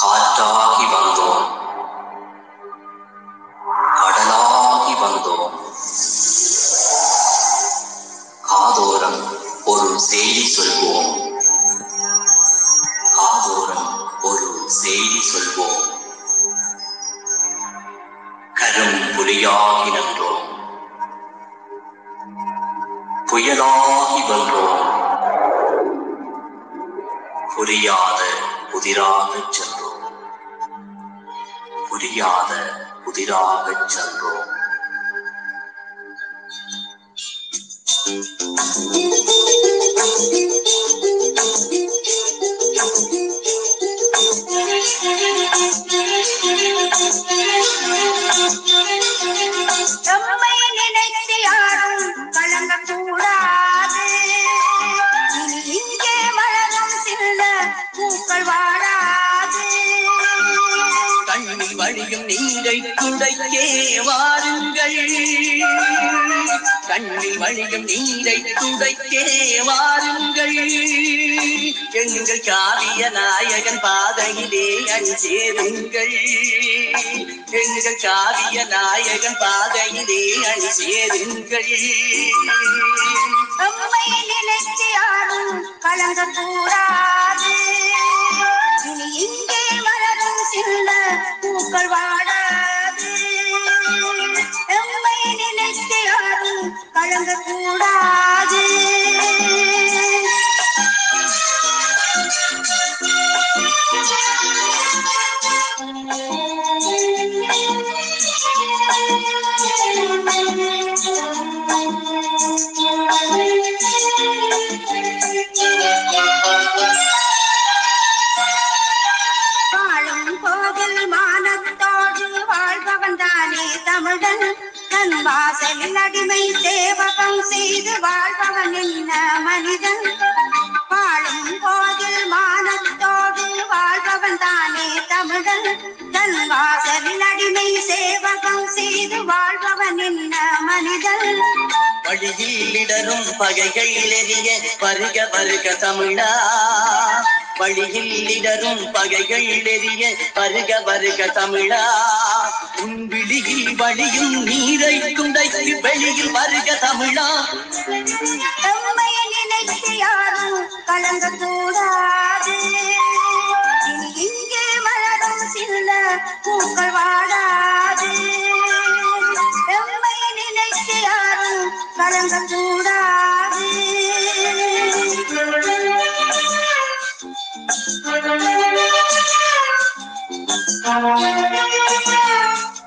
காற்றாகி வந்தோம் கடலாகி வந்தோம் காதோரம் ஒரு செய்தி சொல்வோம் காதோரம் ஒரு செய்தி சொல்வோம் கரும் புலியாகி நின்றோம் புயலாகி പുരിയാതെ പുതിരാതെ ചെന്നു പുരിയാതെ പുതിരാതെ ചെന്നു Thank you. கண்ணில் வழியும் நீரை துடைக்கே வாருங்கள். கண்ணில் வழியும் நீரை துடைக்கே வாருங்கள். எங்கள் காவிய நாயகன் பாதையிலே அணிசேருங்கள் எங்கள் காவிய நாயகன் பாதையிலே அணிசேருங்கள் நம்மை நினைத்து யாரும் கலங்க கூடாது. இங்கே மலரும் சில பூக்கள் வாடாது நம்மை நினைத்து யாரும் கலங்கக்கூடாது வாழும் மானத்தோடு வாழ்பவன் தானே தமிழன். தன் வாசலில் அடிமை சேவகம் செய்து வாழ்பவன் என்ன மனிதன்? வாழும் போதில் மானத்தோடு வாழ்பவன் தானே தமிழன். தன் வாசலில் அடிமை சேவகம் செய்து வாழ்பவன் என்ன மனிதன்? வழியில் இடரும் பகைகள் எரிய வருக வருக தமிழா. வழியில் இடரும் பகைகள் எரிய வருக வருக தமிழா. உன் விழியில் வழியும் நீரை துடைத்து வெளியில் வருக தமிழா. நினைத்து யாரும் கலங்க கூடாது. இங்கே மலரும் சில பூக்கள் வாடாது. நம்மை நினைத்து யாரும் கலங்க கூடாது. Thank you.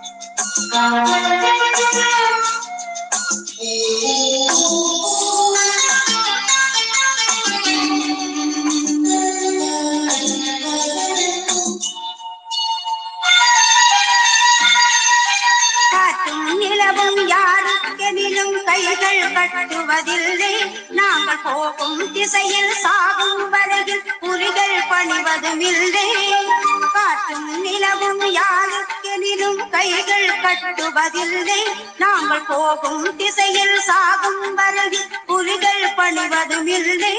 கட்டுவதில்லை. நாங்கள் போகும் திசையில் சாகும் வரையில் புலிகள் பணிவதும் இல்லை. காற்றும் நிலவும் யாருக்கெனிலும் கைகள் கட்டுவதில்லை. நாங்கள் போகும் திசையில் சாகும் வரையில் புலிகள் பணிவதும் இல்லை.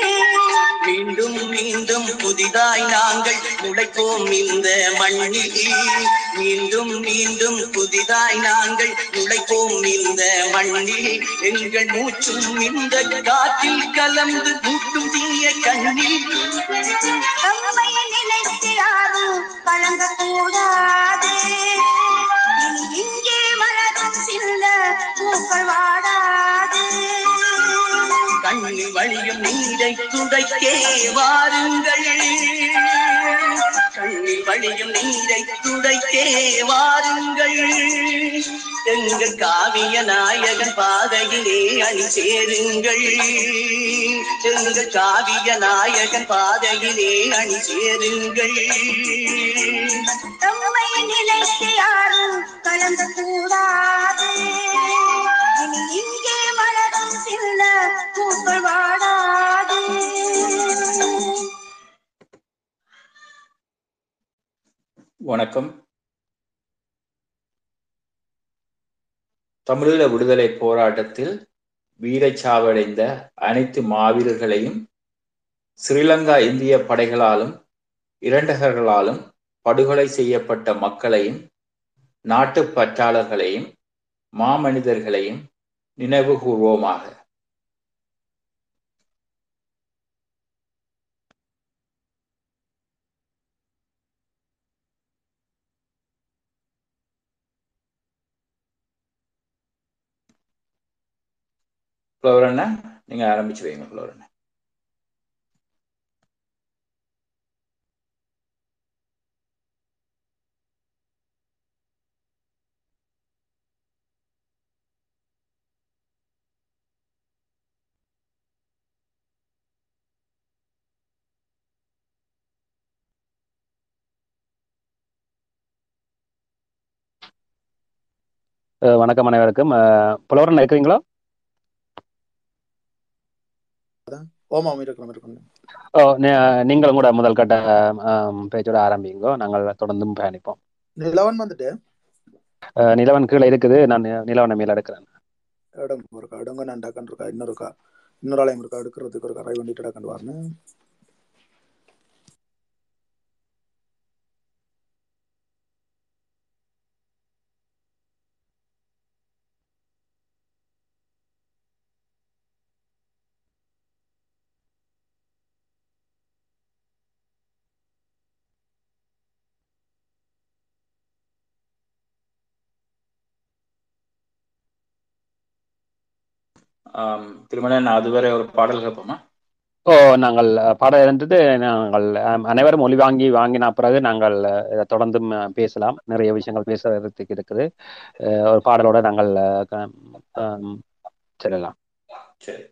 மீண்டும் மீண்டும் புதிதாய் நாங்கள் முளைப்போம் இந்த மண்ணில். மீண்டும் மீண்டும் புதிதாய் நாங்கள் முளைப்போம் இந்த மண்ணில். எங்கள் மூச்சும் இந்த காற்றில் கலந்து மூட்டும் தீய கண்ணில். நினைத்து யாரும் கலங்கக்கூடாது இனி இங்கே மலரும் சில பூக்கள் வாடாது. கண்ணு வழியும் நீரை துடைக்கே வாருங்கள். கண்ணு வழியும் நீரை துடைக்கே வாருங்கள். எங்கள் காவிய நாயகன் பாதையிலே அணி சேருங்கள். எங்கள் காவிய நாயகன் பாதையிலே அணி சேருங்கள். யாரும் கலங்கக்கூடாது இனி இங்கே மலரும் சில பூக்கள் வாடாது. வணக்கம். தமிழீழ விடுதலை போராட்டத்தில் வீரச்சாவடைந்த அனைத்து மாவீரர்களையும் ஸ்ரீலங்கா இந்திய படைகளாலும் இரண்டகர்களாலும் படுகொலை செய்யப்பட்ட மக்களையும் நாட்டுப் பற்றாளர்களையும் மாமனிதர்களையும் நினைவு கூர்வோமாக ஃப்ளவர் அண்ணா நீங்க ஆரம்பிச்சு வைங்க ஃப்ளவர் அண்ணா வணக்கம் அனைவருக்கும். புலவரன் இருக்கிறீங்களா? ஓமாம் இருக்கிறோம் இருக்கிறோம் ஓ நீ- நீங்கள் கூட முதல் கட்ட பேச்சோட ஆரம்பிங்கோ. நாங்கள் தொடர்ந்தும் பயணிப்போம். நிலவன் வந்துட்டு? நிலவன் கீழே இருக்குது. நான் நிலவனை மேல எடுக்கிறேன். இடம் இருக்கா இடங்க நான் டக்கன் இருக்கா இன்னொரு இருக்கா இன்னொரு ஆலயம் இருக்கா எடுக்கிறதுக்கு ஒரு கரை வண்டிட்டு டக்கன் வரணும். ஆம், திருமணன் அதுவரை ஒரு பாடல் கேட்போமா? ஓ நாங்கள் அஹ், பாட இருந்தது நாங்கள் அனைவரும் ஒளி வாங்கி வாங்கின பிறகு நாங்கள் அஹ், பேசலாம். நிறைய விஷயங்கள் பேசுறதுக்கு இருக்குது. ஒரு பாடலோட நாங்கள் செல்லலாம். சரி.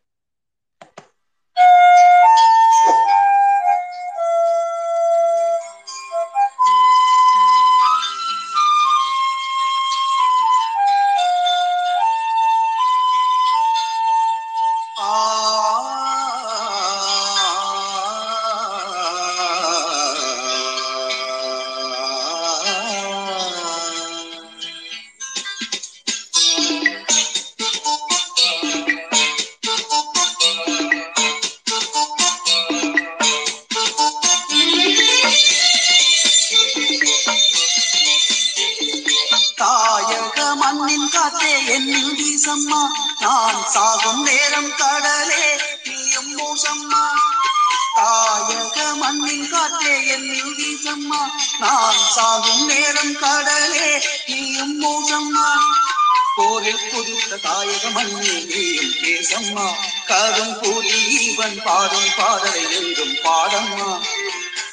பாடலை என்றும் பாடம்மா.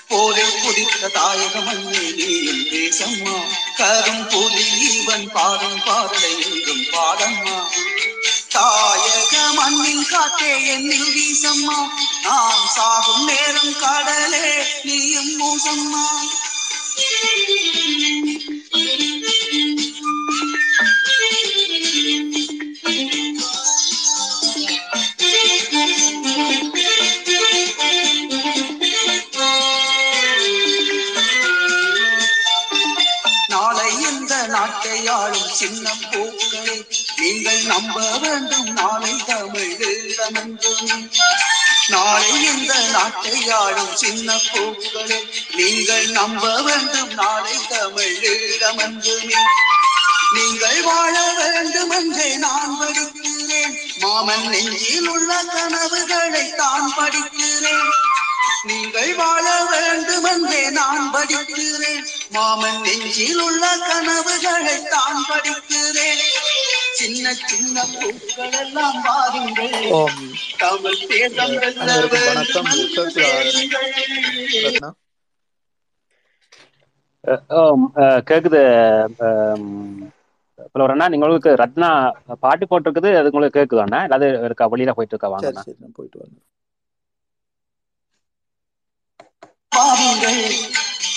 போரில் குடித்த தாயகம் மண்ணே நீயும் தேசம்மா. கரும் புலி இவன் பாடும் பாடலை என்றும் பாடம்மா. தாயக மண்ணின் காத்தே என்னில் வீசம்மா. நாம் சாகும் நேரம் கடலே நீயும் மூசம்மா. You. சின்னம் பூக்கள் நீங்கள் நம்ப வேண்டும். நாளை தமிழ் ஈழமென்றும் நாளை இந்த நாட்டை ஆளும் சின்ன பூக்களை நீங்கள் நம்ப வேண்டும். நாளை தமிழ் ஈழமென்றுமே நீங்கள் வாழ வேண்டும் என்றே நான் படிக்கிறேன். மாமன் நெஞ்சில் உள்ள கனவுகளை தான் படிக்கிறேன். நீங்கள் வாழ வேண்டும் என்றே நான் படிக்கிறேன். மாமன் நெஞ்சில் உள்ள கனவுகளை தான் படிக்கிறேன். சின்ன சின்ன பூக்கள் எல்லாம் வாருங்கள். ஓம் தமிழ் தேசம் வணக்கம். கேக்குது. அஹ், புலவரண்ணா உங்களுக்கு ரத்னா பாட்டு போட்டிருக்குது அது உங்களுக்கு கேக்குதாண்ணா? இல்லாத இருக்கா வெளியில போயிட்டு இருக்கா நான் போயிட்டு வரேன். பாருங்கள்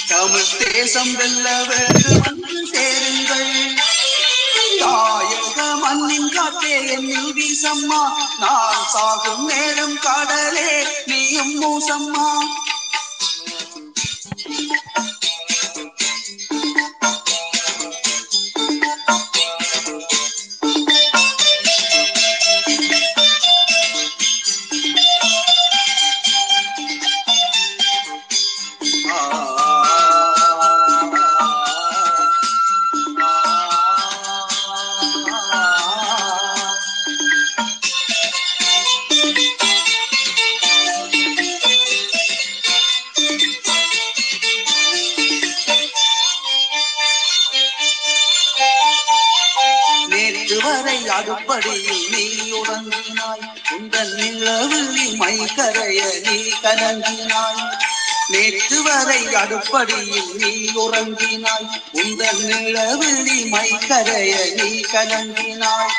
தமிழ் தேசம் வெல்ல வந்து சேருங்கள். தாயக மண்ணின் காத்தே என்னில் வீசம்மா நான் சாகும் நேரம் கடலே நீயும் மூசம்மா. அப்படியில் நீ உறங்கினாய் உந்தன் நிலவில் மை கரைய நீ கலங்கினாய். நேற்று வரை அடுப்படியில் நீ உறங்கினாய். உந்தன் நிலவில் மை கரைய நீ கலங்கினாய்.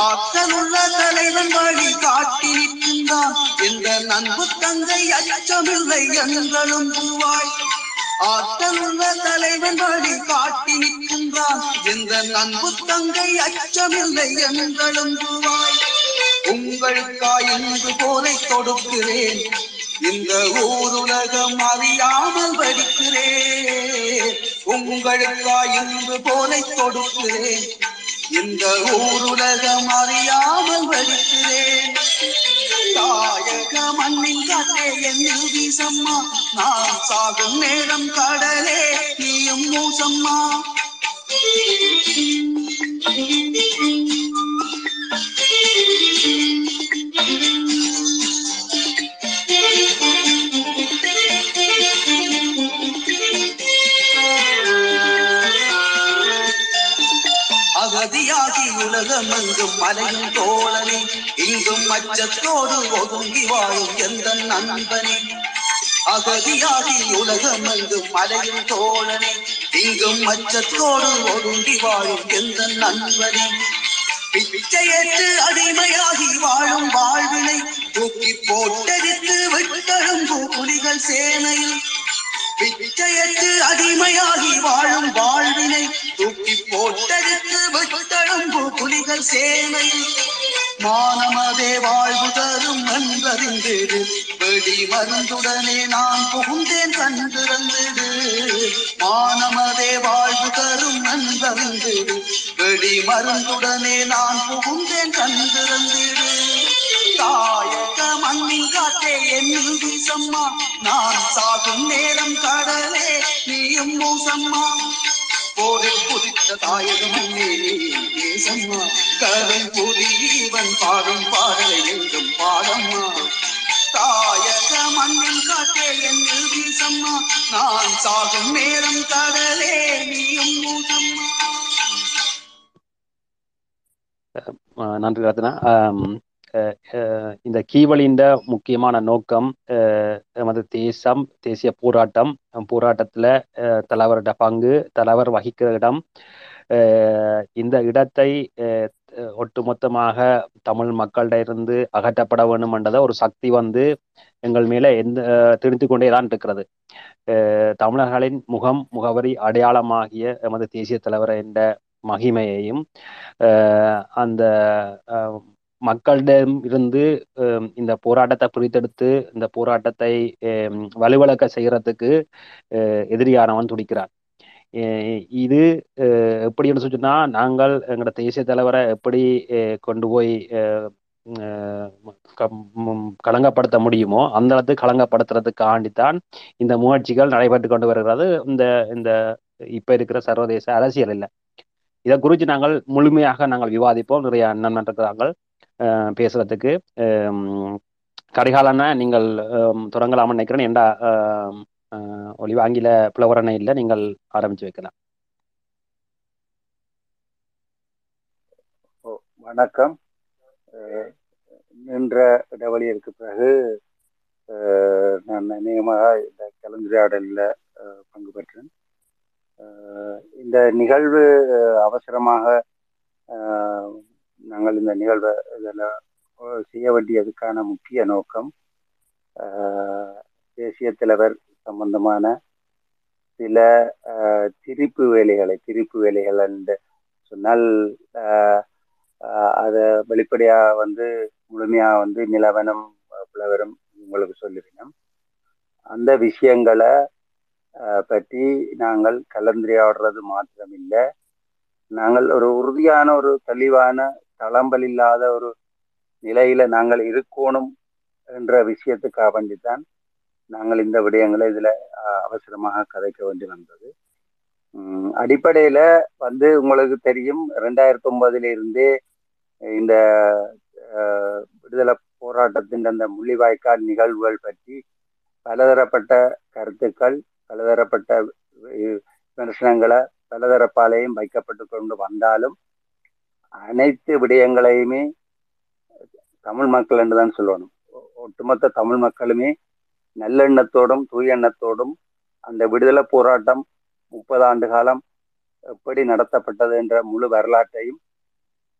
ஆற்றலுள்ள தலைவன் வழி காட்டி நிற்கின்றான். எந்த நண்பு தங்கை அச்சமில்லை எங்களும் பூவாய். ஆற்றலுள்ள தலைவன் வழி காட்டி நிற்கின்றான். எந்த அன்பு தங்கை அச்சமில்லை என்றலும் உங்களுக்காய் இன்று போரை தொடுக்கிறேன் இந்த ஊருலகம் அறியாமல் படிக்கிறேன். உங்களுக்காய் இன்று போரை தொடுக்கிறேன் இந்த ஊருலகம் அறியாமல் வலிக்கிறேன் தாயக மண்ணின் காற்றே என்னில் வீசம்மா நான் சாகும் நேரம் கடலே நீயும் மூசம்மா Thank you. உலகம் எங்கும் மலையும் தோழனே. இங்கும் அச்சத்தோடு ஒதுங்கி வாழும் எந்த நண்பனே. அகதியாகி உலகம் எங்கும் மலையும் தோழனே. இங்கும் அச்சத்தோடு ஒதுங்கி வாழும் எந்த நண்பனே. பிச்சையற்று அடிமையாகி வாழும் வாழ்வினை தூக்கி போட்டெடுத்து விட்டழும் புலிகள் சேனையில். விஜயத்து அடிமையாகி வாழும் வாழ்வினை தூக்கி போட்டெடுத்து விட்டழும்பு புலிகள் சேனை. மானமதே வாழ்வு தரும் என்றறிந்திடு வெடி. மருந்துடனே நான் புகுந்தேன் கண்டிருந்திடு மானமதே வாழ்வு தரும் என்றறிந்திடு வெடி. மருந்துடனே நான் புகுந்தேன் கண்டிருந்திடு தாயக மண்ணின் காற்றே என்னில் வீசம்மா நான் சாகும் நேரம் கடலே நீயும் மூசம்மா போரில் புதித்த தாயக மண்ணே நீ தேசம்மா கருள் புதியவன் பாடும் பாடலை என்றும் பாடம்மா. தாயக மண்ணின் காற்றே என்னில் வீசம்மா நான் சாகும் நேரம் கடலே நீயும் மூசம்மா நன்றி ரத்னா. இந்த கீவளியின் முக்கியமான நோக்கம் நமது தேசம் தேசிய போராட்டம். போராட்டத்துல தலைவரோட பங்கு தலைவர் வகிக்கிற இடம். இந்த இடத்தை ஒட்டுமொத்தமாக தமிழ் மக்கள்கிட்ட இருந்து அகற்றப்பட வேண்டும் என்றதை ஒரு சக்தி வந்து எங்கள் மேல எந்த திணித்து கொண்டே தான் இருக்கிறது. தமிழர்களின் முகம் முகவரி அடையாளமாகிய எமது தேசிய தலைவர் என்ற மகிமையையும் அந்த மக்களிடம் இருந்து இந்த போராட்டத்தை பிரித்தெடுத்து இந்த போராட்டத்தை அஹ், செய்யறதுக்கு அஹ், எதிரியானவன் துடிக்கிறான். இது அஹ், எப்படின்னு சொன்னா நாங்கள் எங்களோட தேசிய தலைவரை எப்படி அஹ், கொண்டு போய் அஹ், களங்கப்படுத்த முடியுமோ அந்த இடத்துக்கு கலங்கப்படுத்துறதுக்காண்டித்தான் இந்த முயற்சிகள் நடைபெற்று கொண்டு வருகிறது. இந்த இந்த இப்ப இருக்கிற சர்வதேச அரசியல் இல்லை. இதை குறித்து நாங்கள் முழுமையாக நாங்கள் விவாதிப்போம். நிறைய அண்ணன் இருக்கிறாங்க பேசுறதுக்கு அஹ், நீங்கள் தொடங்கலாம்னு நினைக்கிறேன். என்ற ஒளி ஆங்கில புலவரணை இல்லை நீங்கள் ஆரம்பிச்சு வைக்கலாம். ஓ, வணக்கம். அஹ், நின்ற இடைவெளியிற்கு பிறகு நான் அநேகமாக இந்த கலந்துரையாடலில் பங்கு பெற்றேன். இந்த நிகழ்வு அவசரமாக நாங்கள் இந்த நிகழ்வை இதில் செய்ய வேண்டியதுக்கான முக்கிய நோக்கம் தேசிய தலைவர் சம்பந்தமான சில திரிப்பு வேலைகளை திரிப்பு வேலைகள் என்று சொன்னால் அதை வெளிப்படையாக வந்து முழுமையாக வந்து நிலவனம் புலவரும் உங்களுக்கு சொல்லிருக்கோம் அந்த விஷயங்களை பற்றி நாங்கள் கலந்துரையாடுறது மாத்திரமில்லை. நாங்கள் ஒரு உறுதியான ஒரு தெளிவான தளம்பல் இல்லாத ஒரு நிலையில நாங்கள் இருக்கணும் என்ற விஷயத்துக்காக வேண்டித்தான் நாங்கள் இந்த விடயங்களை இதுல அவசரமாக கதைக்க வேண்டி வந்தது. அடிப்படையில வந்து உங்களுக்கு தெரியும் ரெண்டாயிரத்தி ஒன்பதுல இருந்தே இந்த விடுதலை போராட்டத்தின் அந்த முள்ளிவாய்க்கால் நிகழ்வுகள் பற்றி பலதரப்பட்ட கருத்துக்கள் பலதரப்பட்ட விமர்சனங்களை பலதரப்பாலேயும் வைக்கப்பட்டு கொண்டு வந்தாலும் அனைத்து விடயங்களையுமே தமிழ் மக்கள் என்றுதான் சொல்லணும். ஒட்டுமொத்த தமிழ் மக்களுமே நல்லெண்ணத்தோடும் தூய எண்ணத்தோடும் அந்த விடுதலை போராட்டம் முப்பது ஆண்டு காலம் எப்படி நடத்தப்பட்டது என்ற முழு வரலாற்றையும்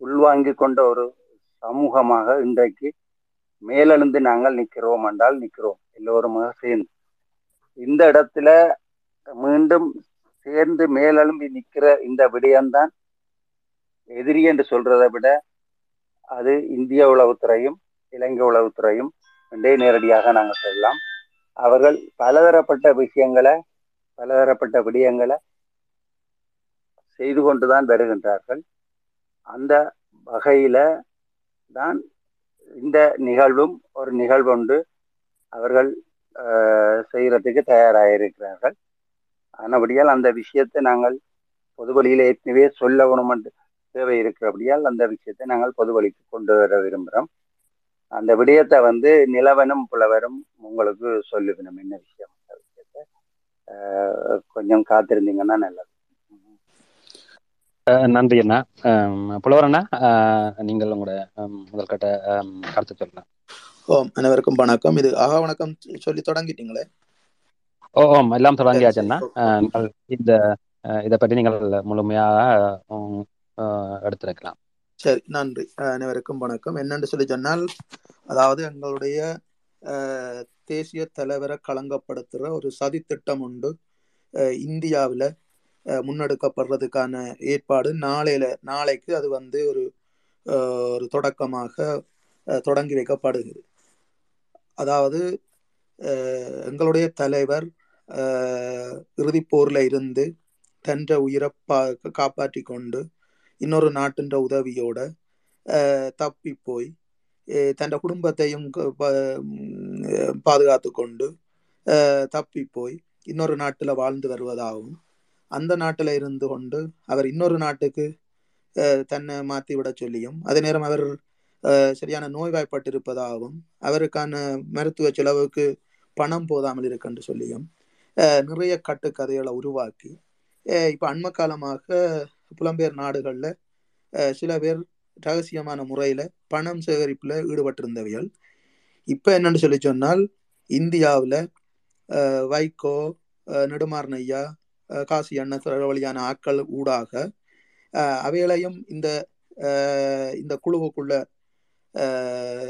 உள்வாங்கி கொண்ட ஒரு சமூகமாக இன்றைக்கு மேலெழுந்து நாங்கள் நிற்கிறோம் என்றால் நிற்கிறோம். எல்லோருமாக சேர்ந்து இந்த இடத்துல மீண்டும் சேர்ந்து மேலெழும்பி நிற்கிற இந்த விடயம்தான் எதிரி என்று சொல்றதை விட அது இந்திய உளவுத்துறையும் இலங்கை உளவுத்துறையும் ரெண்டே நேரடியாக நாங்கள் சொல்லலாம். அவர்கள் பலதரப்பட்ட விஷயங்களை பலதரப்பட்ட விடயங்களை செய்து கொண்டுதான் வருகின்றார்கள். அந்த வகையில தான் இந்த நிகழ்வும் ஒரு நிகழ்வுண்டு அவர்கள் செய்கிறதுக்கு செய்யறதுக்கு தயாராக இருக்கிறார்கள் ஆனபடியால் அந்த விஷயத்தை நாங்கள் பொது வழியில் ஏற்கனவே சொல்ல வேணும் என்று தேவை இருக்கிறபடியால் அந்த விஷயத்தை நாங்கள் பொது வழிக்கு கொண்டு வர விரும்புகிறோம் அந்த விடயத்தை வந்து நிலவனும் புலவரும் உங்களுக்கு சொல்லுவினும் என்ன விஷயம்? அந்த விஷயத்தை ஆஹ், கொஞ்சம் காத்திருந்தீங்கன்னா நல்லது. நன்றி அண்ணா. புலவர் அண்ணா நீங்கள் உங்களோட அம், முதல் கட்ட அம், கருத்து சொல்லலாம் ஓம் அனைவருக்கும் வணக்கம். இது ஆகா வணக்கம் சொல்லி தொடங்கிட்டீங்களே? ஓ ஓம் எல்லாம் தொடங்கியாச்சு சரி, அண்ணா. சரி. அஹ், நீங்கள் இந்த இதை பற்றி நீங்கள் முழுமையாக எடுத்திருக்கலாம். சரி நன்றி. அனைவருக்கும் வணக்கம். என்னென்று சொல்லி சொன்னால் அதாவது எங்களுடைய தேசிய தலைவரை களங்கப்படுத்துகிற ஒரு சதித்திட்டம் உண்டு. இந்தியாவில் முன்னெடுக்கப்படுறதுக்கான ஏற்பாடு நாளையில நாளைக்கு அது வந்து ஒரு ஒரு தொடக்கமாக தொடங்கி வைக்கப்படுகிறது. அதாவது எங்களுடைய தலைவர் இறுதிப்போரில் இருந்து தன்ற உயிரை பா காப்பாற்றி கொண்டு இன்னொரு நாட்டின்ற உதவியோட தப்பி போய் அஹ், தன் குடும்பத்தையும் பாதுகாத்து கொண்டு தப்பி போய் இன்னொரு நாட்டில் வாழ்ந்து வருவதாகவும் அந்த நாட்டில் இருந்து கொண்டு அவர் இன்னொரு நாட்டுக்கு தன்னை மாற்றி விட சொல்லியும் அதே நேரம் அவர் சரியான நோய்வாய்ப்பட்டிருப்பதாகவும் அவருக்கான மருத்துவ செலவுக்கு பணம் போதாமல் இருக்குன்னு சொல்லியும் நிறைய கட்டுக்கதைகளை உருவாக்கி இப்போ அண்மக்காலமாக அண்ம காலமாக புலம்பெயர் நாடுகளில் சில பேர் ரகசியமான முறையில் பணம் சேகரிப்பில் ஈடுபட்டிருந்தவைகள். இப்போ என்னன்னு சொல்லி சொன்னால் இந்தியாவில் வைகோ நெடுமாறனையா காசி அண்ணன் வழியான ஆட்கள் ஊடாக அவைகளையும் இந்த இந்த குழுவுக்குள்ள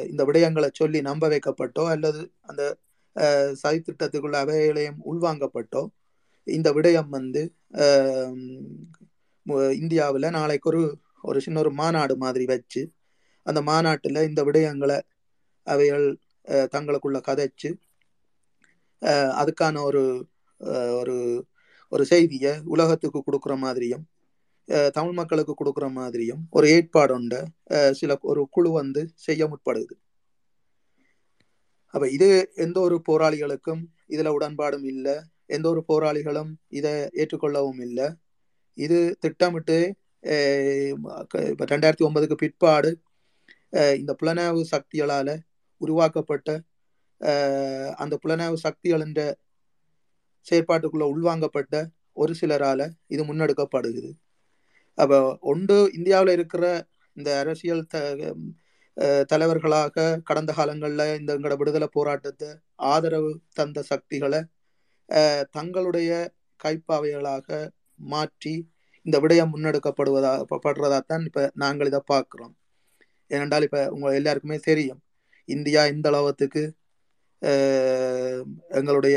இந்த விடயங்களை சொல்லி நம்ப வைக்கப்பட்டோ அல்லது அந்த அஹ், சதித்திட்டத்துக்குள்ள அவைகளையும் உள்வாங்கப்பட்டோ இந்த விடயம் வந்து இந்தியாவில் நாளைக்கு ஒரு ஒரு சின்ன ஒரு மாநாடு மாதிரி வச்சு அந்த மாநாட்டில் இந்த விடயங்களை அவைகள் அஹ், தங்களுக்குள்ள கதைச்சு அஹ், அதுக்கான ஒரு அஹ், ஒரு ஒரு செய்தியை உலகத்துக்கு கொடுக்குற மாதிரியும் தமிழ் மக்களுக்கு கொடுக்குற மாதிரியும் ஒரு ஏற்பாடுண்ட சில ஒரு குழு வந்து செய்ய முற்படுது. அப்ப இது எந்த ஒரு போராளிகளுக்கும் இதில் உடன்பாடும் இல்லை எந்த ஒரு போராளிகளும் இதை ஏற்றுக்கொள்ளவும் இல்லை. இது திட்டமிட்டு இப்போ ரெண்டாயிரத்தி ஒன்பதுக்கு பிற்பாடு இந்த புலனாய்வு சக்திகளால் உருவாக்கப்பட்ட அந்த புலனாய்வு சக்திகளின் செயற்பாட்டுக்குள்ள உள்வாங்கப்பட்ட ஒரு சிலரால் இது முன்னெடுக்கப்படுகிறது. அப்போ ஒன்று இந்தியாவில் இருக்கிற இந்த அரசியல் த தலைவர்களாக கடந்த காலங்களில் இந்த எங்களோட விடுதலை போராட்டத்தை ஆதரவு தந்த சக்திகளை தங்களுடைய கைப்பாவைகளாக மாற்றி இந்த விடயம் முன்னெடுக்கப்படுவதா படுறதாத்தான் இப்ப நாங்கள் இதை பார்க்குறோம். ஏனென்றால் இப்ப உங்க எல்லாருக்குமே தெரியும் இந்தியா இந்த அளவத்துக்கு எங்களுடைய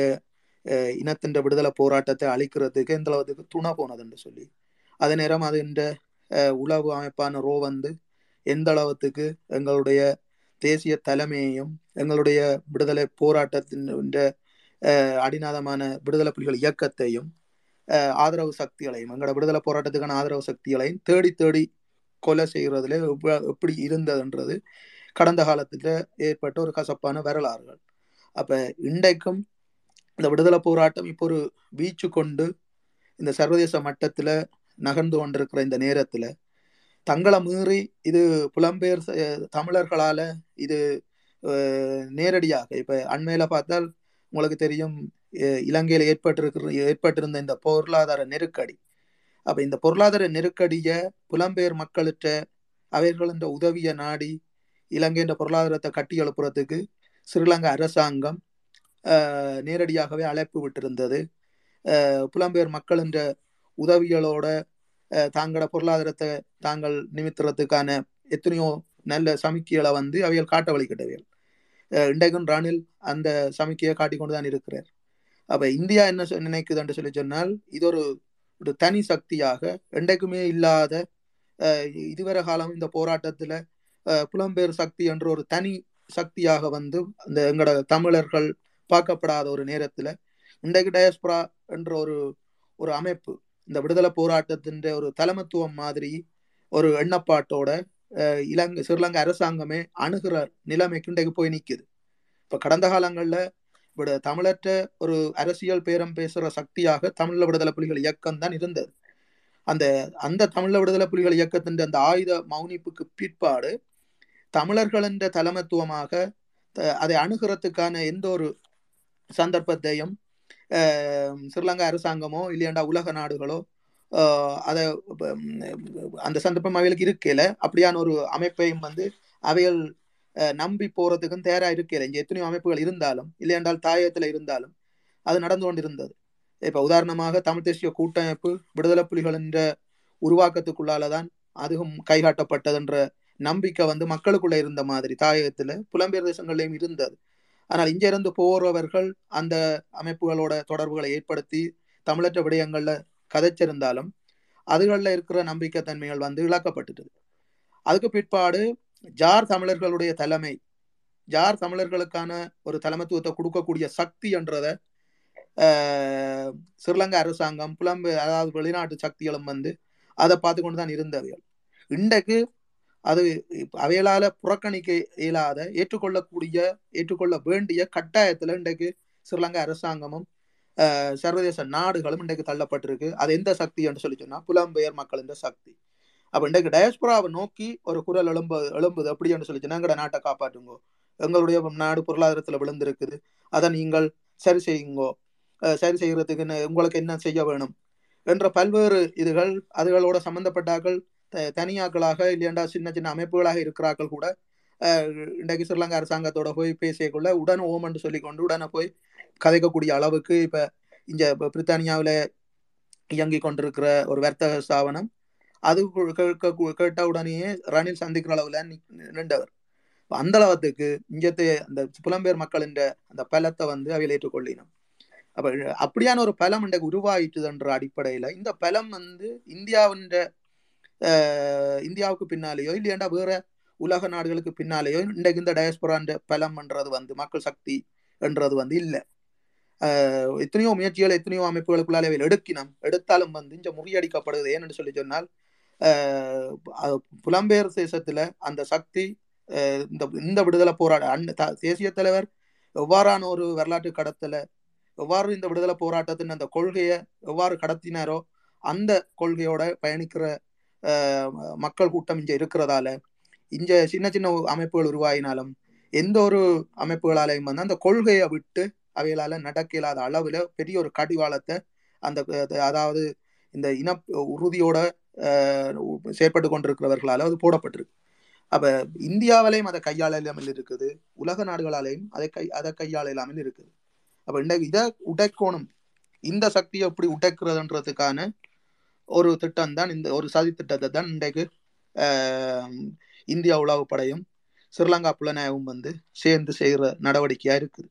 இனத்தின் விடுதலை போராட்டத்தை அழிக்கிறதுக்கு எந்த அளவுக்கு துணை போனதுன்னு சொல்லி. அதே நேரம் அது இந்த உளவு அமைப்பான ரோ வந்து எந்த அளவுக்கு எங்களுடைய தேசிய தலைமையையும் எங்களுடைய விடுதலை போராட்டத்தின் அடிநாதமான விடுதலை புலிகள் இயக்கத்தையும் ஆதரவு சக்திகளையும் எங்களோட விடுதலை போராட்டத்துக்கான ஆதரவு சக்திகளையும் தேடி தேடி கொலை செய்கிறதுல எப்படி இருந்ததுன்றது கடந்த காலத்துல ஏற்பட்ட ஒரு கசப்பான வரலாறுகள். அப்ப இன்றைக்கும் இந்த விடுதலை போராட்டம் இப்போ ஒரு வீச்சு கொண்டு இந்த சர்வதேச மட்டத்துல நகர்ந்து கொண்டிருக்கிற இந்த நேரத்துல தங்களை மீறி இது புலம்பெயர் ச- தமிழர்களால இது நேரடியாக இப்ப அண்மையில பார்த்தால் உங்களுக்கு தெரியும் இலங்கையில் ஏற்பட்டிருக்கிற ஏற்பட்டிருந்த இந்த பொருளாதார நெருக்கடி. அப்போ இந்த பொருளாதார நெருக்கடியை புலம்பெயர் மக்கள்கிட்ட அவர்களின் உதவியை நாடி இலங்கையின் பொருளாதாரத்தை கட்டி எழுப்புறதுக்கு ஸ்ரீலங்கா அரசாங்கம் நேரடியாகவே அழைப்பு விட்டிருந்தது. புலம்பெயர் மக்களின்ற உதவிகளோட தாங்களோட பொருளாதாரத்தை தாங்கள் நிமித்துறதுக்கான எத்தனையோ நல்ல சமிக்கைகளை வந்து அவைகள் காட்ட வழிகிட்டவைகள். அஹ், இன்றைக்கும் ரணில் அந்த சமிக்கையை காட்டிக்கொண்டு தான் இருக்கிறார். அப்ப இந்தியா என்ன நினைக்குது என்று சொல்லி சொன்னால் இது ஒரு ஒரு தனி சக்தியாக என்றைக்குமே இல்லாத இதுவரை காலம் இந்த போராட்டத்துல புலம்பெயர் சக்தி என்ற ஒரு தனி சக்தியாக வந்து இந்த எங்களோட தமிழர்கள் பார்க்கப்படாத ஒரு நேரத்துல இன்றைக்கு டயஸ்பரா என்ற ஒரு ஒரு அமைப்பு இந்த விடுதலை போராட்டத்தின் ஒரு தலைமத்துவம் மாதிரி ஒரு எண்ணப்பாட்டோட இலங்கை ஸ்ரீலங்கா அரசாங்கமே அணுகிற நிலைமைக்கு இன்றைக்கு போய் நிற்குது இப்ப கடந்த காலங்கள்ல விட தமிழற்ற ஒரு அரசியல் பேரம் பேசுகிற சக்தியாக தமிழ விடுதலை புலிகள் இயக்கம் தான் இருந்தது. அந்த அந்த தமிழ விடுதலை புலிகள் இயக்கத்தின் அந்த ஆயுத மௌனிப்புக்கு பிற்பாடு தமிழர்கள் என்ற தலைமத்துவமாக த- அதை அணுகிறதுக்கான எந்த ஒரு சந்தர்ப்பத்தையும் ஸ்ரீலங்கா அரசாங்கமோ இல்லையாண்டா உலக நாடுகளோ அதை அந்த சந்தர்ப்பம் அவைகளுக்கு இருக்கல. அப்படியான ஒரு அமைப்பையும் வந்து அவைகள் நம்பி போறதுக்கும் தயாரா இருக்கல இங்க எத்தனையோ அமைப்புகள் இருந்தாலும் இல்லையென்றால் தாயத்துல இருந்தாலும் அது நடந்து கொண்டிருந்தது. இப்ப உதாரணமாக தமிழ் தேசிய கூட்டமைப்பு விடுதலை புலிகள் என்ற உருவாக்கத்துக்குள்ளாலதான் அதுவும் கைகாட்டப்பட்டதுன்ற நம்பிக்கை வந்து மக்களுக்குள்ள இருந்த மாதிரி தாயகத்துல புலம்பெயர் தேசங்கள்லயும் இருந்தது. ஆனால் இங்க இருந்து போறவர்கள் அந்த அமைப்புகளோட தொடர்புகளை ஏற்படுத்தி தமிழற்ற விடயங்கள்ல கதைச்சிருந்தாலும் அதுகளில் இருக்கிற நம்பிக்கை தன்மைகள் வந்து இழக்கப்பட்டுட்டது. அதுக்கு பிற்பாடு ஜார் தமிழர்களுடைய தலைமை ஜார் தமிழர்களுக்கான ஒரு தலைமத்துவத்தை கொடுக்கக்கூடிய சக்தி என்றத ஆஹ், ஸ்ரீலங்கா அரசாங்கம் புலம்பெ அதாவது வெளிநாட்டு சக்திகளும் வந்து அதை பார்த்து கொண்டு தான் இருந்தவைகள். இன்றைக்கு அது இப்ப அவைகளால புறக்கணிக்க இயலாத ஏற்றுக்கொள்ளக்கூடிய ஏற்றுக்கொள்ள வேண்டிய கட்டாயத்துல இன்றைக்கு ஸ்ரீலங்கா அரசாங்கமும் ஆஹ், சர்வதேச நாடுகளும் இன்றைக்கு தள்ளப்பட்டிருக்கு. அது எந்த சக்தி என்று சொல்லி சொன்னா புலம்பெயர் மக்களின் சக்தி. அப்போ இன்றைக்கு டயஸ்பராவை நோக்கி ஒரு குரல் எழும்பு எழும்புது. அப்படி என்று சொல்லி எங்கட நாட்டை காப்பாற்றுங்கோ? எங்களுடைய நாடு பொருளாதாரத்தில் விழுந்திருக்குது. அதை நீங்கள் சரி செய்யுங்கோ? சரி செய்கிறதுக்கு என்ன- உங்களுக்கு என்ன செய்ய வேணும்? என்ற பல்வேறு இதுகள் அதுகளோட சம்பந்தப்பட்டாக்கள் த- தனியாக்களாக இல்லையாண்டா சின்ன சின்ன அமைப்புகளாக இருக்கிறார்கள் கூட. இன்றைக்கு ஸ்ரீலங்கா அரசாங்கத்தோட போய் பேசியக்குள்ள உடனே ஓம் சொல்லி சொல்லிக்கொண்டு உடனே போய் கதைக்கக்கூடிய அளவுக்கு இப்போ இங்கே பிரித்தானியாவில் இயங்கி கொண்டிருக்கிற ஒரு வர்த்தக ஸ்தாபனம் அது கு- கேட்க கேட்ட உடனேயே ரணில் சந்திக்கிற அளவுல நின்றவர். அந்த அளவுக்கு இங்கத்தை அந்த புலம்பெயர் மக்களின் அந்த பலத்தை வந்து அவையில் ஏற்றுக்கொள்ளினோம். அப்ப அப்படியான ஒரு பலம் இன்றைக்கு உருவாயிட்டுதுன்ற அடிப்படையில இந்த பலம் வந்து இந்தியாவின் இந்தியாவுக்கு பின்னாலேயோ இல்லையாண்டா வேற உலக நாடுகளுக்கு பின்னாலேயோ இன்றைக்கு இந்த டயஸ்பொரான்ற பலம்ன்றது வந்து மக்கள் சக்தி என்றது வந்து இல்லை. எத்தனையோ முயற்சிகள் எத்தனையோ அமைப்புகளுக்குள்ளாலே எடுக்கினோம். எடுத்தாலும் வந்து இங்க முறியடிக்கப்படுது. ஏன்னு சொல்லி சொன்னால் புலம்பெயர் தேசத்துல அந்த சக்தி இந்த இந்த விடுதலை போராட அண்ண த- தேசிய தலைவர் எவ்வாறான ஒரு வரலாற்று கடத்தல எவ்வாறு இந்த விடுதலை போராட்டத்தின் அந்த கொள்கையை எவ்வாறு கடத்தினாரோ அந்த கொள்கையோட பயணிக்கிற மக்கள் கூட்டம் இங்கே இருக்கிறதால இங்க சின்ன சின்ன அமைப்புகள் உருவாயினாலும் எந்த ஒரு அமைப்புகளாலையும் வந்து அந்த கொள்கையை விட்டு அவைகளால நடக்க இல்லாத அளவுல பெரிய ஒரு கடிவாளத்தை அந்த அதாவது இந்த இன உறுதியோட செயற்பட்டு கொண்டிருக்கிறவர்களால் அது போடப்பட்டிருக்கு. அப்ப இந்தியாவிலையும் அதை கையாளலாமல் இருக்குது. உலக நாடுகளாலையும் அதை கை அதை கையாளலாமல் இருக்குது. அப்ப இன்றைக்கு இதை உடைக்கணும். இந்த சக்தியை எப்படி உடைக்கிறதுன்றதுக்கான ஒரு திட்டம் தான் இந்த ஒரு சதி திட்டத்தை தான் இன்றைக்கு இந்தியா இந்தியா உளவுப்படையும் ஸ்ரீலங்கா புலனாயவும் வந்து சேர்ந்து செய்கிற நடவடிக்கையா இருக்குது.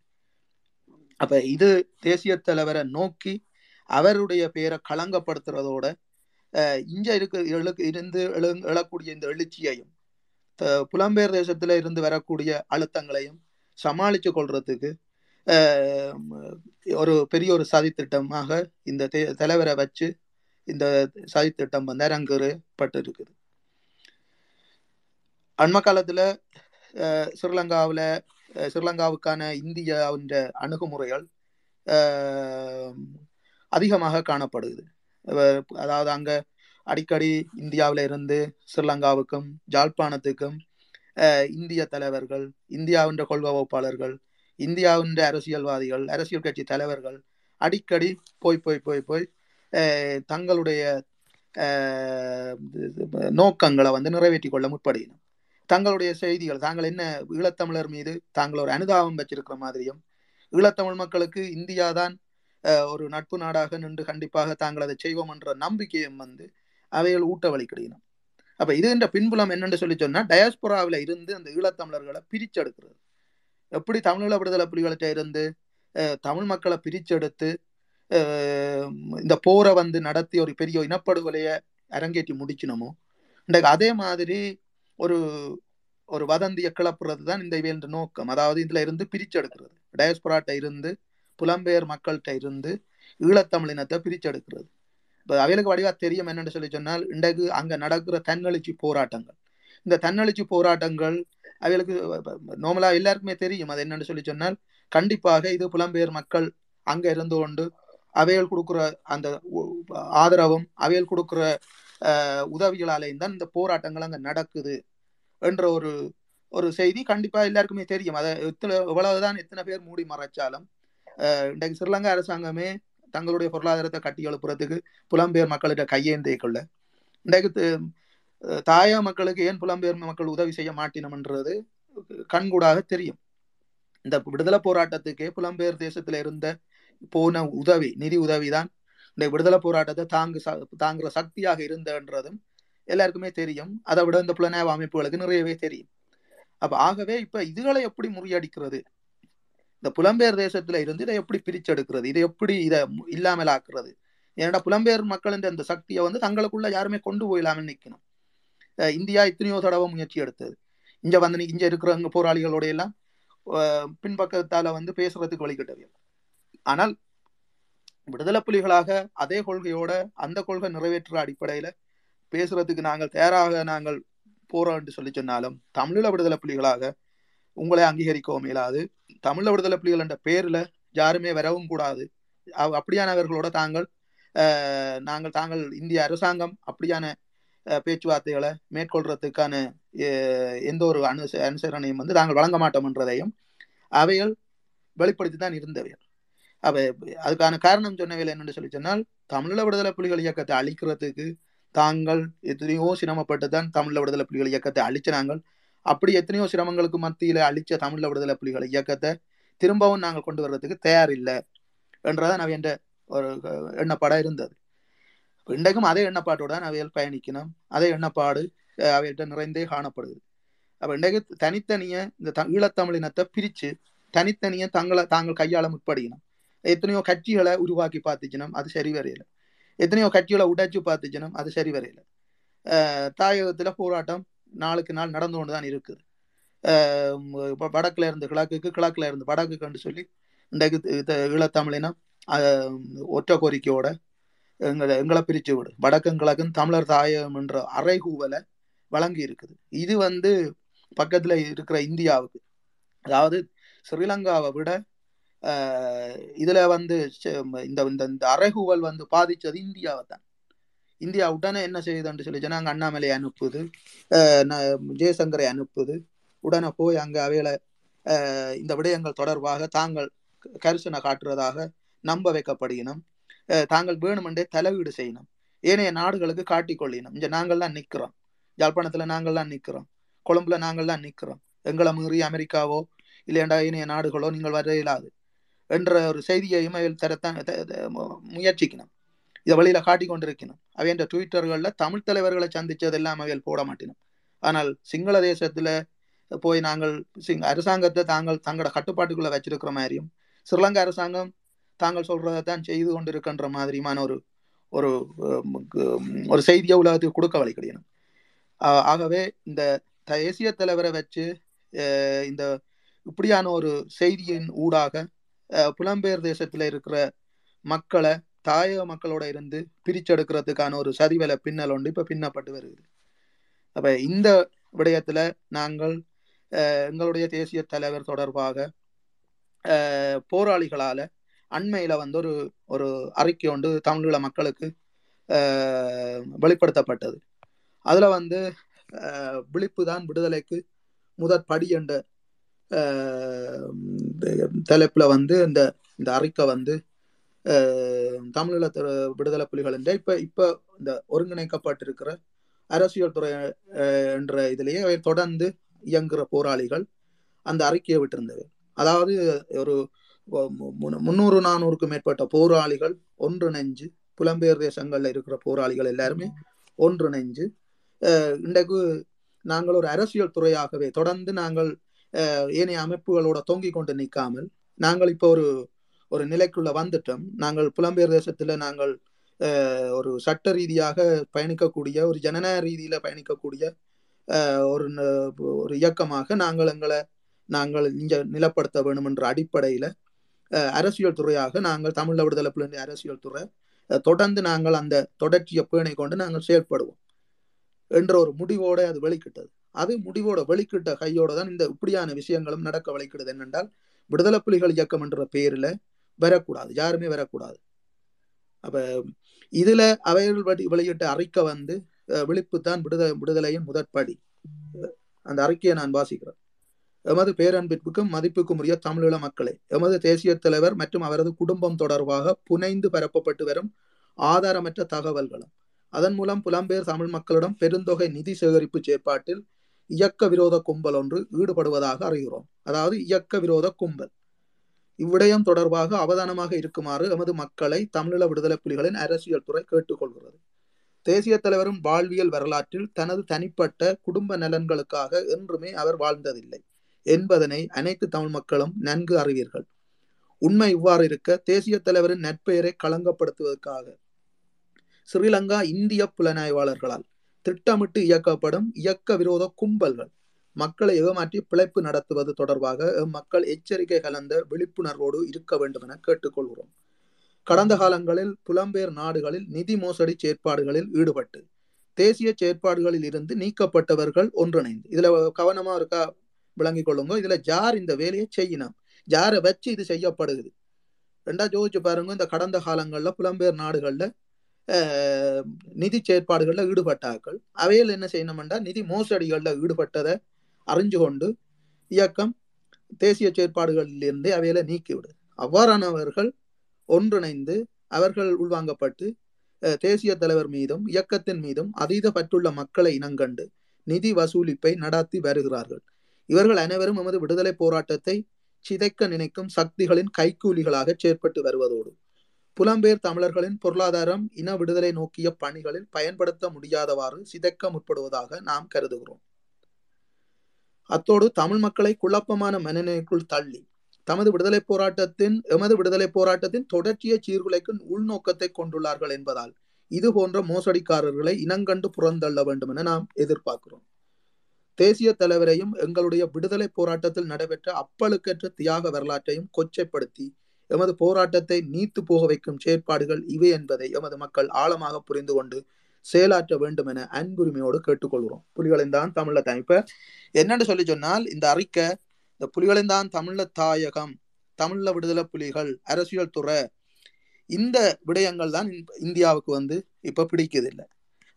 அப்ப இது தேசிய தலைவரை நோக்கி அவருடைய பெயரை களங்கப்படுத்துறதோட இங்க இருக்க இருந்து எழு எழக்கூடிய இந்த எழுச்சியையும் த- புலம்பெயர் தேசத்துல இருந்து வரக்கூடிய அழுத்தங்களையும் சமாளிச்சு கொள்றதுக்கு ஒரு பெரிய ஒரு சதி திட்டமாக இந்த தலைவரை வச்சு இந்த சதி திட்டம் வந்து அரங்கேறப்பட்டு இருக்குது அண்ம காலத்துல அஹ், ஸ்ரீலங்காவுக்கான இந்தியாவின் அணுகுமுறைகள் அதிகமாக காணப்படுது அதாவது அங்க அடிக்கடி இந்தியாவில இருந்து ஸ்ரீலங்காவுக்கும் ஜாழ்ப்பாணத்துக்கும் இந்திய தலைவர்கள் இந்தியாவின் கொள்கை வகுப்பாளர்கள் இந்தியாவின் அரசியல்வாதிகள் அரசியல் கட்சி தலைவர்கள் அடிக்கடி போய் போய் போய் போய் தங்களுடைய நோக்கங்களை வந்து நிறைவேற்றிக் கொள்ள முற்படுகினோம் தங்களுடைய செய்திகள் தாங்கள் என்ன ஈழத்தமிழர் மீது தாங்கள் ஒரு அனுதாபம் வச்சிருக்கிற மாதிரியும் ஈழத்தமிழ் மக்களுக்கு இந்தியா தான் ஒரு நட்பு நாடாக நின்று கண்டிப்பாக தாங்கள் அதை செய்வோம் என்ற நம்பிக்கையும் வந்து அவைகள் ஊட்ட வழிக்கிடணும் அப்ப இதுன்ற பின்புலம் என்னன்னு சொல்லி சொன்னா டயாஸ்போராவில் இருந்து அந்த ஈழத்தமிழர்களை பிரிச்செடுக்கிறது. எப்படி தமிழீழ விடுதலை புலிகள்கிட்ட இருந்து தமிழ் மக்களை பிரிச்செடுத்து இந்த போரை வந்து நடத்தி ஒரு பெரிய இனப்படுகொலையை அரங்கேற்றி முடிக்கணுமோ? இன்றைக்கு அதே மாதிரி ஒரு ஒரு வதந்தியை கிளப்புறது தான் இந்த இவையின் நோக்கம். அதாவது இதுல இருந்து பிரிச்செடுக்கிறது. டயஸ்பொராட்ட இருந்து புலம்பெயர் மக்கள்கிட்ட இருந்து ஈழத்தமிழினத்தை பிரிச்செடுக்கிறது. இப்போ அவைகளுக்கு வடிவா தெரியும் என்னென்று சொல்லி சொன்னால் இன்றைக்கு அங்கே நடக்கிற தன்னெழுச்சி போராட்டங்கள். இந்த தன்னெழுச்சி போராட்டங்கள் அவைகளுக்கு நார்மலாக எல்லாருக்குமே தெரியும். அது என்னென்னு சொல்லி சொன்னால் கண்டிப்பாக இது புலம்பெயர் மக்கள் அங்கே இருந்து கொண்டு அவைகள் கொடுக்குற அந்த ஆதரவும் அவைகள் கொடுக்குற உதவிகளாலேயும் தான் இந்த போராட்டங்கள் அங்கே நடக்குது என்ற ஒரு ஒரு செய்தி கண்டிப்பாக எல்லாருக்குமே தெரியும். அதை எத்தனை எவ்வளவுதான் எத்தனை பேர் மூடி மறைச்சாலும் இன்றைக்கு ஸ்ரீலங்கா அரசாங்கமே தங்களுடைய பொருளாதாரத்தை கட்டி எழுப்புறதுக்கு புலம்பெயர் மக்கள்கிட்ட கையேந்தை கொள்ள. இன்றைக்கு தாயா தாய மக்களுக்கு ஏன் புலம்பெயர் மக்கள் உதவி செய்ய மாட்டினம்ன்றது கண்கூடாக தெரியும். இந்த விடுதலை போராட்டத்துக்கே புலம்பெயர் தேசத்துல இருந்த போன உதவி நிதி உதவி தான் இந்த விடுதலை போராட்டத்தை தாங்கு ச- தாங்குற சக்தியாக இருந்தன்றதும் எல்லாருக்குமே தெரியும். அதை விட இந்த புலனாய்வு அமைப்புகளுக்கு நிறையவே தெரியும். அப்ப ஆகவே இப்ப இதுகளை எப்படி முறியடிக்கிறது? இந்த புலம்பெயர் தேசத்துல இருந்து இதை எப்படி பிரிச்செடுக்கிறது? இதை எப்படி இதை இல்லாமல் ஆக்குறது? ஏன்னா புலம்பெயர் மக்களின் அந்த சக்தியை வந்து தங்களுக்குள்ள யாருமே கொண்டு போயிடாமல் நிற்கணும் இந்தியா இத்தனையோ தடவை முயற்சி எடுத்தது. இங்க வந்து இங்க இருக்கிறவங்க போராளிகளோட எல்லாம் பின்பக்கத்தால வந்து பேசுறதுக்கு வழிகிட்டது. ஆனால் விடுதலை புலிகளாக அதே கொள்கையோட அந்த கொள்கை நிறைவேற்ற அடிப்படையில பேசுறதுக்கு நாங்கள் தயாராக நாங்கள் போறோம் என்று சொல்லி சொன்னாலும் தமிழீழ விடுதலை புலிகளாக உங்களை அங்கீகரிக்கவும் இயலாது. தமிழ விடுதலை புலிகள் என்ற பேர்ல யாருமே வரவும் கூடாது. அவ்- அப்படியானவர்களோட தாங்கள் நாங்கள் தாங்கள் இந்திய அரசாங்கம் அப்படியான பேச்சுவார்த்தைகளை மேற்கொள்றதுக்கான எந்த ஒரு அனு அனுசரணையும் வந்து நாங்கள் வழங்க மாட்டோம் என்றதையும் அவைகள் வெளிப்படுத்தி தான் இருந்தவைகள். அவை அதுக்கான காரணம் சொன்னவையில் என்னென்னு சொல்லி சொன்னால் தமிழீழ விடுதலை புலிகள் இயக்கத்தை அழிக்கிறதுக்கு தாங்கள் எத்தனையோ சிரமப்பட்டு தான் தமிழீழ விடுதலை புலிகள் இயக்கத்தை அழிச்சினாங்கள். அப்படி எத்தனையோ சிரமங்களுக்கு மத்தியில அழிச்ச தமிழீழ விடுதலை புலிகள் இயக்கத்தை திரும்பவும் நாங்கள் கொண்டு வர்றதுக்கு தயார் இல்லை என்றதான் அவை என்ற ஒரு எண்ணப்பாடாக எண்ணப்பாடா இருந்தது. இன்றைக்கும் அதே எண்ணப்பாட்டோட தான் அவைகள் பயணிக்கணும். அதே எண்ணப்பாடு அவையிட்ட நிறைந்தே காணப்படுது. அப்ப இன்றைக்கு தனித்தனிய இந்த த- ஈழத்தமிழினத்தை பிரிச்சு தனித்தனிய தங்களை தாங்கள் கையாள முற்படுகினோம். எத்தனையோ கட்சிகளை உருவாக்கி பார்த்துச்சினோம் அது சரி வரையில எத்தனையோ கட்சிகளை உடைச்சு பார்த்துச்சினோம் அது சரி வரையில அஹ் தாயகத்துல போராட்டம் நாளுக்கு நாள் நடந்து கொண்டு தான் இருக்குது. இப்போ வடக்கில் வடக்குல இருந்து கிழக்குக்கு கிழக்குல இருந்து வடக்குக்குன்னு சொல்லி இன்றைக்கு ஈழத்தமிழினம் ஒற்றை கோரிக்கையோட எங்களை எங்களை பிரித்து விடு. வடக்கும் கிழக்கும் தமிழர் தாயம் என்ற அறைகூவலை வழங்கி இருக்குது. இது வந்து பக்கத்தில் இருக்கிற இந்தியாவுக்கு. அதாவது ஸ்ரீலங்காவை விட இதில் வந்து இந்த இந்த இந்த அறைகூவல் வந்து பாதிச்சது இந்தியாவை தான். இந்தியா உடனே என்ன செய்யுதுன்னு சொல்லி சொன்னா அண்ணாமலை அனுப்புது. ந- ஜெயசங்கரை அனுப்புது. உடனே போய் அங்கே அவைகளை இந்த விடயங்கள் தொடர்பாக தாங்கள் கரிசனை காட்டுறதாக நம்ப வைக்கப்படுகினோம் தாங்கள் வேணுமென்றே தலையீடு செய்யணும் ஏனைய நாடுகளுக்கு காட்டிக்கொள்ளினோம் இங்கே நாங்கள் தான் நிற்கிறோம் யாழ்ப்பாணத்துல நாங்கள் தான் நிற்கிறோம் கொழும்புல நாங்கள் தான் நிற்கிறோம் எங்களை மீறி அமெரிக்காவோ இல்லையண்டா ஏனைய நாடுகளோ நீங்கள் வர இயலாது என்ற ஒரு செய்தியையும் அவைகள் தரத்தான் முயற்சிக்கணும் இதை வழியில காட்டிக் கொண்டிருக்கணும் அவை என்ற ட்விட்டர்கள்ல தமிழ் தலைவர்களை சந்தித்ததெல்லாம் அவைகள் போட மாட்டினோம். ஆனால் சிங்கள தேசத்தில் போய் நாங்கள் சிங் அரசாங்கத்தை தாங்கள் தங்களோட கட்டுப்பாட்டுக்குள்ள வச்சிருக்கிற மாதிரியும் ஸ்ரீலங்கா அரசாங்கம் தாங்கள் சொல்கிறத தான் செய்து கொண்டிருக்கின்ற மாதிரியுமான ஒரு ஒரு ஒரு செய்தியை உலகத்துக்கு கொடுக்க வழிகிடணும் ஆகவே இந்த தேசிய தலைவரை வச்சு இந்த இப்படியான ஒரு செய்தியின் ஊடாக புலம்பெயர் தேசத்தில் இருக்கிற மக்களை தாயக மக்களோட இருந்து பிரிச்செடுக்கிறதுக்கான ஒரு சதிவலை பின்னல் ஒன்று இப்போ பின்னப்பட்டு வருது. அப்போ இந்த விடயத்தில் நாங்கள் எங்களுடைய தேசிய தலைவர் தொடர்பாக போராளிகளால் அண்மையில் வந்து ஒரு ஒரு அறிக்கை ஒன்று தமிழீழ மக்களுக்கு வெளிப்படுத்தப்பட்டது. அதில் வந்து விழிப்பு தான் விடுதலைக்கு முதற் படி என்ற தலைப்பில் வந்து இந்த இந்த அறிக்கை வந்து தமிழீழ விடுதலை புலிகள் என்ற இப்ப இப்ப இந்த ஒருங்கிணைக்கப்பட்டிருக்கிற அரசியல் துறை என்ற இதுலேயே அவை தொடர்ந்து இயங்குகிற போராளிகள் அந்த அறிக்கையை விட்டிருந்தது. அதாவது ஒரு மு- முந்நூறு நானூறுக்கும் மேற்பட்ட போராளிகள் ஒன்றிணைஞ்சு புலம்பெயர் தேசங்கள்ல இருக்கிற போராளிகள் எல்லாருமே ஒன்றிணைஞ்சு இன்றைக்கு நாங்கள் ஒரு அரசியல் துறையாகவே தொடர்ந்து நாங்கள் ஏனைய அமைப்புகளோட தொங்கிக் கொண்டு நிற்காமல் நாங்கள் இப்போ ஒரு ஒரு நிலைக்குள்ள வந்துட்டோம். நாங்கள் புலம்பெயர் தேசத்துல நாங்கள் ஒரு சட்ட ரீதியாக பயணிக்கக்கூடிய ஒரு ஜனநாயக ரீதியில பயணிக்கக்கூடிய ஒரு ஒரு இயக்கமாக நாங்கள் எங்களை நாங்கள் இங்க நிலப்படுத்த வேண்டும் என்ற அடிப்படையில அரசியல் துறையாக நாங்கள் தமிழ் விடுதலை புலிகளின் அரசியல் துறை தொடர்ந்து நாங்கள் அந்த தொடர்ச்சியை பேணை கொண்டு நாங்கள் செயல்படுவோம் என்ற ஒரு முடிவோட அது வெளிக்கிட்டது. அது முடிவோட வெளிக்கிட்ட கையோட தான் இந்த இப்படியான விஷயங்களும் நடக்க வழிக்கிறது என்னென்றால் விடுதலை புலிகள் இயக்கம் என்ற பெயரில் வரக்கூடாது. யாருமே வரக்கூடாது. அப்ப இதுல அவைகள் வடி- வெளியிட்ட அறிக்கை வந்து விழிப்பு தான் விடுதலை விடுதலையின் முதற்படி. அந்த அறிக்கையை நான் வாசிக்கிறேன். எமது பேரன்பிற்கும் மதிப்புக்கும் உரிய தமிழீழ மக்களே எமது தேசிய தலைவர் மற்றும் அவரது குடும்பம் தொடர்பாக புனைந்து பரப்பப்பட்டு வரும் ஆதாரமற்ற தகவல்களும் அதன் மூலம் புலம்பெயர் தமிழ் மக்களிடம் பெருந்தொகை நிதி சேகரிப்பு செயற்பாட்டில் இயக்க விரோத கும்பல் ஒன்று ஈடுபடுவதாக அறிகிறோம். அதாவது இயக்க விரோத கும்பல். இவ்விடயம் தொடர்பாக அவதானமாக இருக்குமாறு எமது மக்களை தமிழீழ விடுதலை புலிகளின் அரசியல் துறை கேட்டுக்கொள்கிறது. தேசிய தலைவரும் வாழ்வியல் வரலாற்றில் தனது தனிப்பட்ட குடும்ப நலன்களுக்காக என்றுமே அவர் வாழ்ந்ததில்லை என்பதனை அனைத்து தமிழ் மக்களும் நன்கு அறிவீர்கள். உண்மை இவ்வாறு இருக்க தேசிய தலைவரின் நற்பெயரை களங்கப்படுத்துவதற்காக ஸ்ரீலங்கா இந்திய புலனாய்வாளர்களால் திட்டமிட்டு இயக்கப்படும் இயக்க விரோத கும்பல்கள் மக்களை ஏமாற்றி பிழைப்பு நடத்துவது தொடர்பாக மக்கள் எச்சரிக்கை கலந்த விழிப்புணர்வோடு இருக்க வேண்டும் என கேட்டுக்கொள்கிறோம். கடந்த காலங்களில் புலம்பெயர் நாடுகளில் நிதி மோசடி செயற்பாடுகளில் ஈடுபட்டு தேசிய செயற்பாடுகளில் இருந்து நீக்கப்பட்டவர்கள் ஒன்றிணைந்து இதுல கவனமா இருக்கா விளங்கிக் கொள்ளுங்க. இதுல ஜார் இந்த வேலையை செய்யணும். ஜாரை வச்சு இது செய்யப்படுது. ரெண்டா ஜோதிச்சு பாருங்க இந்த கடந்த காலங்கள்ல புலம்பெயர் நாடுகள்ல நிதி செயற்பாடுகளில் ஈடுபட்டார்கள். அவையில் என்ன செய்யணும்டா நிதி மோசடிகளில் ஈடுபட்டதை அறிஞ்சு கொண்டு இயக்கம் தேசிய செயற்பாடுகளிலிருந்தே அவையில நீக்கிவிடு. அவ்வாறானவர்கள் ஒன்றிணைந்து அவர்கள் உள்வாங்கப்பட்டு தேசிய தலைவர் மீதும் இயக்கத்தின் மீதும் அதீத பற்றுள்ள மக்களை இனங்கண்டு நிதி வசூலிப்பை நடத்தி வருகிறார்கள். இவர்கள் அனைவரும் எமது விடுதலை போராட்டத்தை சிதைக்க நினைக்கும் சக்திகளின் கைக்கூலிகளாக செயற்பட்டு வருவதோடு புலம்பெயர் தமிழர்களின் பொருளாதாரம் இன விடுதலை நோக்கிய பணிகளில் பயன்படுத்த முடியாதவாறு சிதைக்க முற்படுவதாக நாம் கருதுகிறோம். அத்தோடு தமிழ் மக்களை குழப்பமான மனநிலைக்குள் தள்ளி தமது விடுதலை போராட்டத்தின் எமது விடுதலை போராட்டத்தின் தொடர்ச்சியை சீர்குலைக்கும் உள்நோக்கத்தை கொண்டுள்ளார்கள் என்பதால் இது போன்ற மோசடிக்காரர்களை இனங்கண்டு புறந்தள்ள வேண்டும் என நாம் எதிர்பார்க்கிறோம். தேசிய தலைவரையும் எங்களுடைய விடுதலை போராட்டத்தில் நடைபெற்ற அப்பழுக்கற்ற தியாக வரலாற்றையும் கொச்சைப்படுத்தி எமது போராட்டத்தை நீத்து போக வைக்கும் செயற்பாடுகள் இவை என்பதை எமது மக்கள் ஆழமாக புரிந்து கொண்டு செயலாற்ற வேண்டும் என அன்புரிமையோடு கேட்டுக்கொள்கிறோம். புலிகளின் தான் தமிழ்ல தான் இப்ப என்னன்னு சொல்லி சொன்னால் இந்த அறிக்கை இந்த புலிகளின் தான் தமிழ்ல தாயகம் தமிழ்ல விடுதலை புலிகள் அரசியல் துறை இந்த விடயங்கள் தான் இந்தியாவுக்கு வந்து இப்ப பிடிக்குதில்லை.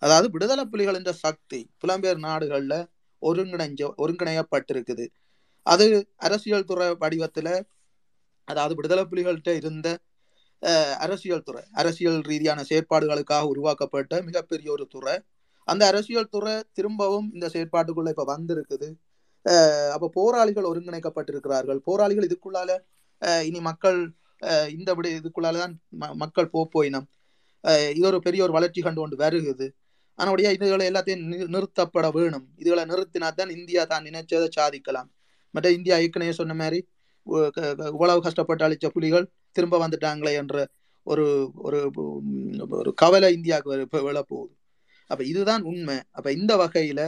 அதாவது விடுதலை புலிகள் என்ற சக்தி புலம்பெயர் நாடுகள்ல ஒருங்கிணைஞ்ச ஒருங்கிணையப்பட்டிருக்குது. அது அரசியல் துறை வடிவத்துல அதாவது விடுதலை புலிகள்கிட்ட இருந்த அரசியல் துறை அரசியல் ரீதியான செயற்பாடுகளுக்காக உருவாக்கப்பட்ட மிகப்பெரிய ஒரு துறை. அந்த அரசியல் துறை திரும்பவும் இந்த செயற்பாட்டுக்குள்ள இப்ப வந்திருக்குது. அப்போ அப்ப போராளிகள் ஒருங்கிணைக்கப்பட்டிருக்கிறார்கள். போராளிகள் இதுக்குள்ளால இனி மக்கள் இந்த விட இதுக்குள்ளாலதான் ம- மக்கள் போப்போயினம் இது ஒரு பெரிய ஒரு வளர்ச்சி கண்டு கொண்டு வருகுது ஆனபடியா இதுகளை எல்லாத்தையும் நிறுத்தப்பட வேணும். இதுகளை நிறுத்தினா தான் இந்தியா தான் நினைச்சதை சாதிக்கலாம். மற்ற இந்தியா ஏற்கனவே சொன்ன மாதிரி இவ்வளவு கஷ்டப்பட்டு அழிச்ச புலிகள் திரும்ப வந்துட்டாங்களே என்ற ஒரு ஒரு ஒரு கவலை இந்தியாவுக்கு இப்போ விழப்போகுது அப்போ இதுதான் உண்மை. அப்போ இந்த வகையில்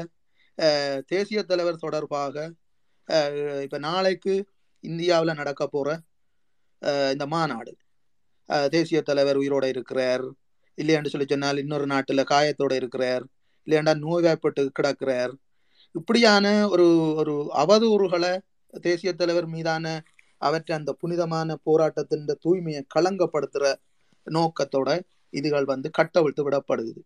தேசிய தலைவர் தொடர்பாக இப்போ நாளைக்கு இந்தியாவில் நடக்க போகிற இந்த மாநாடு. தேசிய தலைவர் உயிரோட இருக்கிறார். இல்லையாண்டு சொல்லி சொன்னால் இன்னொரு நாட்டில் காயத்தோட இருக்கிறார். இல்லையாண்டா நோய்வாய்ப்பட்டு கிடக்கிறார். இப்படியான ஒரு ஒரு அவதூறுகளை தேசிய தலைவர் மீதான அவற்றை அந்த புனிதமான போராட்டத்தின் தூய்மையை களங்கப்படுத்துற நோக்கத்தோட இதுகள் வந்து கட்டவிழ்த்து விடப்படுது.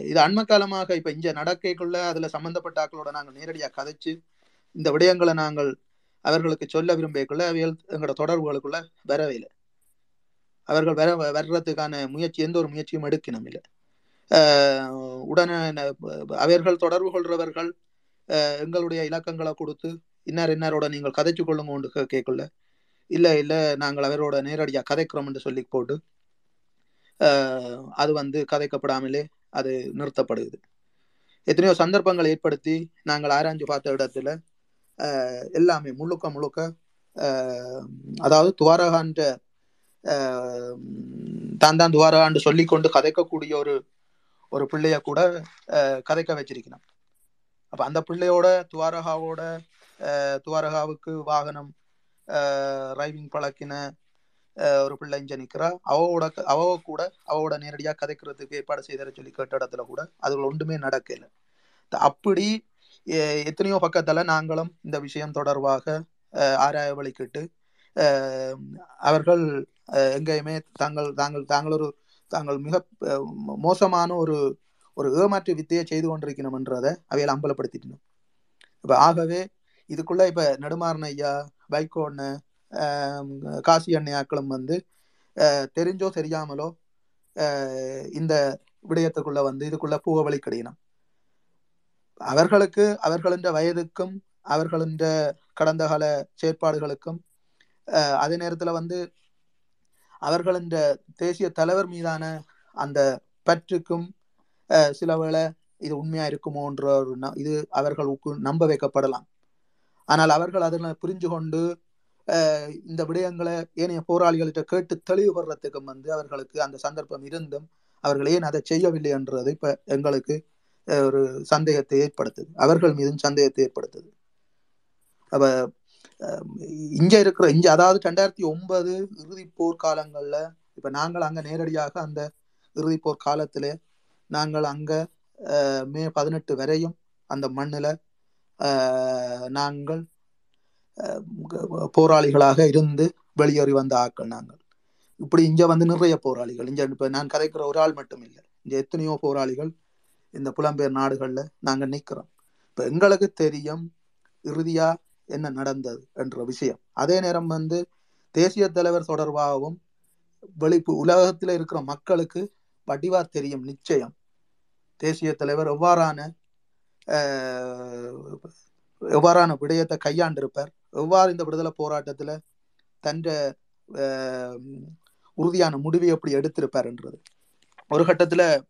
இது அண்மை காலமாக இப்ப இங்க நடக்கைக்குள்ள அதுல சம்பந்தப்பட்ட ஆக்களோட நாங்கள் நேரடியா கதைச்சு இந்த விடயங்களை நாங்கள் அவர்களுக்கு சொல்ல விரும்பியக்குள்ள அவைகள் எங்களோட தொடர்புகளுக்குள்ள வரவே இல்லை. அவர்கள் வர வர்றதுக்கான முயற்சி எந்த ஒரு முயற்சியும் எடுக்கணும் இல்லை. ஆஹ் உடனே ந- அவர்கள் தொடர்பு கொள்றவர்கள் எங்களுடைய இலக்கங்களை கொடுத்து இன்னார் இன்னாரோட நீங்கள் கதைச்சு கொள்ளுங்க ஒன்று கேட்கல இல்லை இல்லை நாங்கள் அவரோட நேரடியாக கதைக்கிறோம் என்று சொல்லி போட்டு அது வந்து கதைக்கப்படாமலே அது நிறுத்தப்படுது. எத்தனையோ சந்தர்ப்பங்களை ஏற்படுத்தி நாங்கள் ஆராய்ஞ்சு பார்த்த இடத்துல எல்லாமே முழுக்க முழுக்க அதாவது துவாரகான்ற தான் தான் துவாரகான்னு சொல்லிக்கொண்டு கதைக்கக்கூடிய ஒரு ஒரு பிள்ளைய கூட கதைக்க வச்சிருக்கணும் அப்ப அந்த பிள்ளையோட துவாரகாவோட துவாரகாவுக்கு வாகனம் டிரைவிங் பழக்கின ஒரு பிள்ளை இங்க நிற்கிறா அவவோட அவ கூட அவவோட நேரடியாக கதைக்கிறதுக்கு ஏற்பாடு செய்தர சொல்லி கேட்ட இடத்துல கூட அதுகள் ஒன்றுமே நடக்கல. அப்படி எத்தனையோ பக்கத்துல நாங்களும் இந்த விஷயம் தொடர்பாக ஆராய வழிக்கிட்டு அவர்கள் எங்கேயுமே தாங்கள் தாங்கள் தாங்கள் ஒரு தாங்கள் மிக மோசமான ஒரு ஒரு ஏமாற்று வித்தையை செய்து கொண்டிருக்கணும்ன்றதை அவையில் அம்பலப்படுத்திட்டணும் இப்போ ஆகவே இதுக்குள்ள இப்போ நெடுமாறன் ஐயா வைகோன்னு காசி அண்ணையாக்களும் வந்து தெரிஞ்சோ தெரியாமலோ இந்த விடயத்துக்குள்ள வந்து இதுக்குள்ள பூவ வழி கிடையணும் அவர்களுக்கு அவர்களின் வயதுக்கும் அவர்களின் கடந்த கால செயற்பாடுகளுக்கும் அதே நேரத்துல வந்து அவர்களின் தேசிய தலைவர் மீதான அந்த பற்றுக்கும் சில வேளை இது உண்மையா இருக்குமோன்ற ஒரு ந- இது அவர்களுக்கு நம்ப வைக்கப்படலாம். ஆனால் அவர்கள் அதில் புரிஞ்சு கொண்டு இந்த விடயங்களை ஏனைய போராளிகள்கிட்ட கேட்டு தெளிவுபடுறதுக்கும் வந்து அவர்களுக்கு அந்த சந்தர்ப்பம் இருந்தும் அவர்கள் ஏன் அதை செய்யவில்லை என்றது இப்ப எங்களுக்கு ஒரு சந்தேகத்தை ஏற்படுத்துது. அவர்கள் மீதும் சந்தேகத்தை ஏற்படுத்துது. அப்ப இங்க இருக்கிற இங்க அதாவது ரெண்டாயிரத்தி ஒன்பது இறுதி போர்க்காலங்கள்ல இப்ப நாங்கள் அங்க நேரடியாக அந்த இறுதி போர் காலத்திலே நாங்கள் அங்க மே பதினெட்டு வரையும் அந்த மண்ணில் நாங்கள் போராளிகளாக இருந்து வெளியேறி வந்த ஆட்கள் நாங்கள். இப்படி இங்கே வந்து நிறைய போராளிகள். இங்கே இப்போ நான் கதைக்கிற ஒரு ஆள் மட்டும் இல்லை. இங்கே எத்தனையோ போராளிகள் இந்த புலம்பெயர் நாடுகளில் நாங்கள் நிற்கிறோம். இப்போ எங்களுக்கு தெரியும் இறுதியாக என்ன நடந்தது என்ற விஷயம். அதே நேரம் வந்து தேசிய தலைவர் தொடர்பாகவும் வெளிப்பு உலகத்தில் இருக்கிற மக்களுக்கு வடிவா தெரியும் நிச்சயம். தேசிய தலைவர் எவ்வாறான எவ்வாறான விடயத்தை கையாண்டிருப்பார் எவ்வாறு இந்த விடுதலை போராட்டத்துல தன்ற உறுதியான முடிவை எப்படி எடுத்திருப்பார்ன்றது ஒரு கட்டத்துல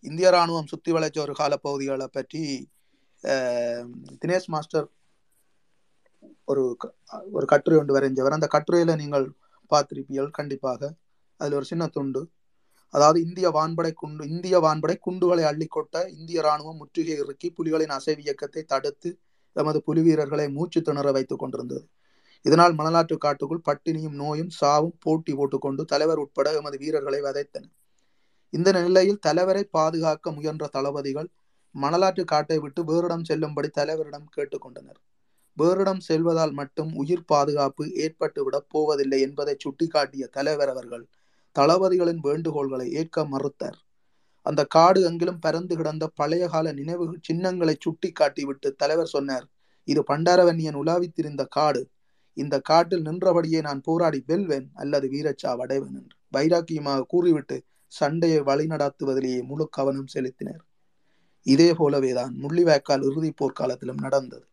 இந்திய ராணுவம் சுத்தி வளைச்ச ஒரு காலப்பகுதிகளை பற்றி தினேஷ் மாஸ்டர் ஒரு க- ஒரு கட்டுரை ஒன்று வரைஞ்சவர். அந்த கட்டுரையில நீங்கள் பார்த்திருப்பீர்கள் கண்டிப்பாக. அதுல ஒரு சின்ன துண்டு. அதாவது இந்திய வான்படை குண்டு இந்திய வான்படை குண்டுகளை அள்ளிக்கொட்ட இந்திய ராணுவம் முற்றுகை இறுக்கி புலிகளின் அசைவு இயக்கத்தை தடுத்து தமது புலி வீரர்களை மூச்சு திணற வைத்துக் கொண்டிருந்தது. இதனால் மணலாற்று காட்டுக்குள் பட்டினியும் நோயும் சாவும் போட்டி போட்டுக்கொண்டு தலைவர் உட்பட எமது வீரர்களை வதைத்தன. இந்த நிலையில் தலைவரை பாதுகாக்க முயன்ற தளபதிகள் மணலாற்று காட்டை விட்டு வேறிடம் செல்லும்படி தலைவரிடம் கேட்டுக்கொண்டனர் வேறிடம் செல்வதால் மட்டும் உயிர் பாதுகாப்பு ஏற்பட்டுவிடப் போவதில்லை என்பதை சுட்டிக்காட்டிய தலைவர் அவர்கள் தளபதிகளின் வேண்டுகோள்களை ஏற்க மறுத்தார். அந்த காடு எங்கிலும் பறந்து கிடந்த பழைய கால நினைவு சின்னங்களை சுட்டி காட்டிவிட்டு தலைவர் சொன்னார் இது பண்டாரவன்னியன் உலாவித்திருந்த காடு. இந்த காட்டில் நின்றபடியே நான் போராடி வெல்வேன் அல்லது வீரச்சாவு அடைவேன் என்று வைராக்கியமாக கூறிவிட்டு சண்டையை வழிநடாத்துவதிலேயே முழு கவனம் செலுத்தினர். இதே போலவேதான் முள்ளிவாய்க்கால் இறுதிப் போர்க்காலத்திலும் நடந்தது.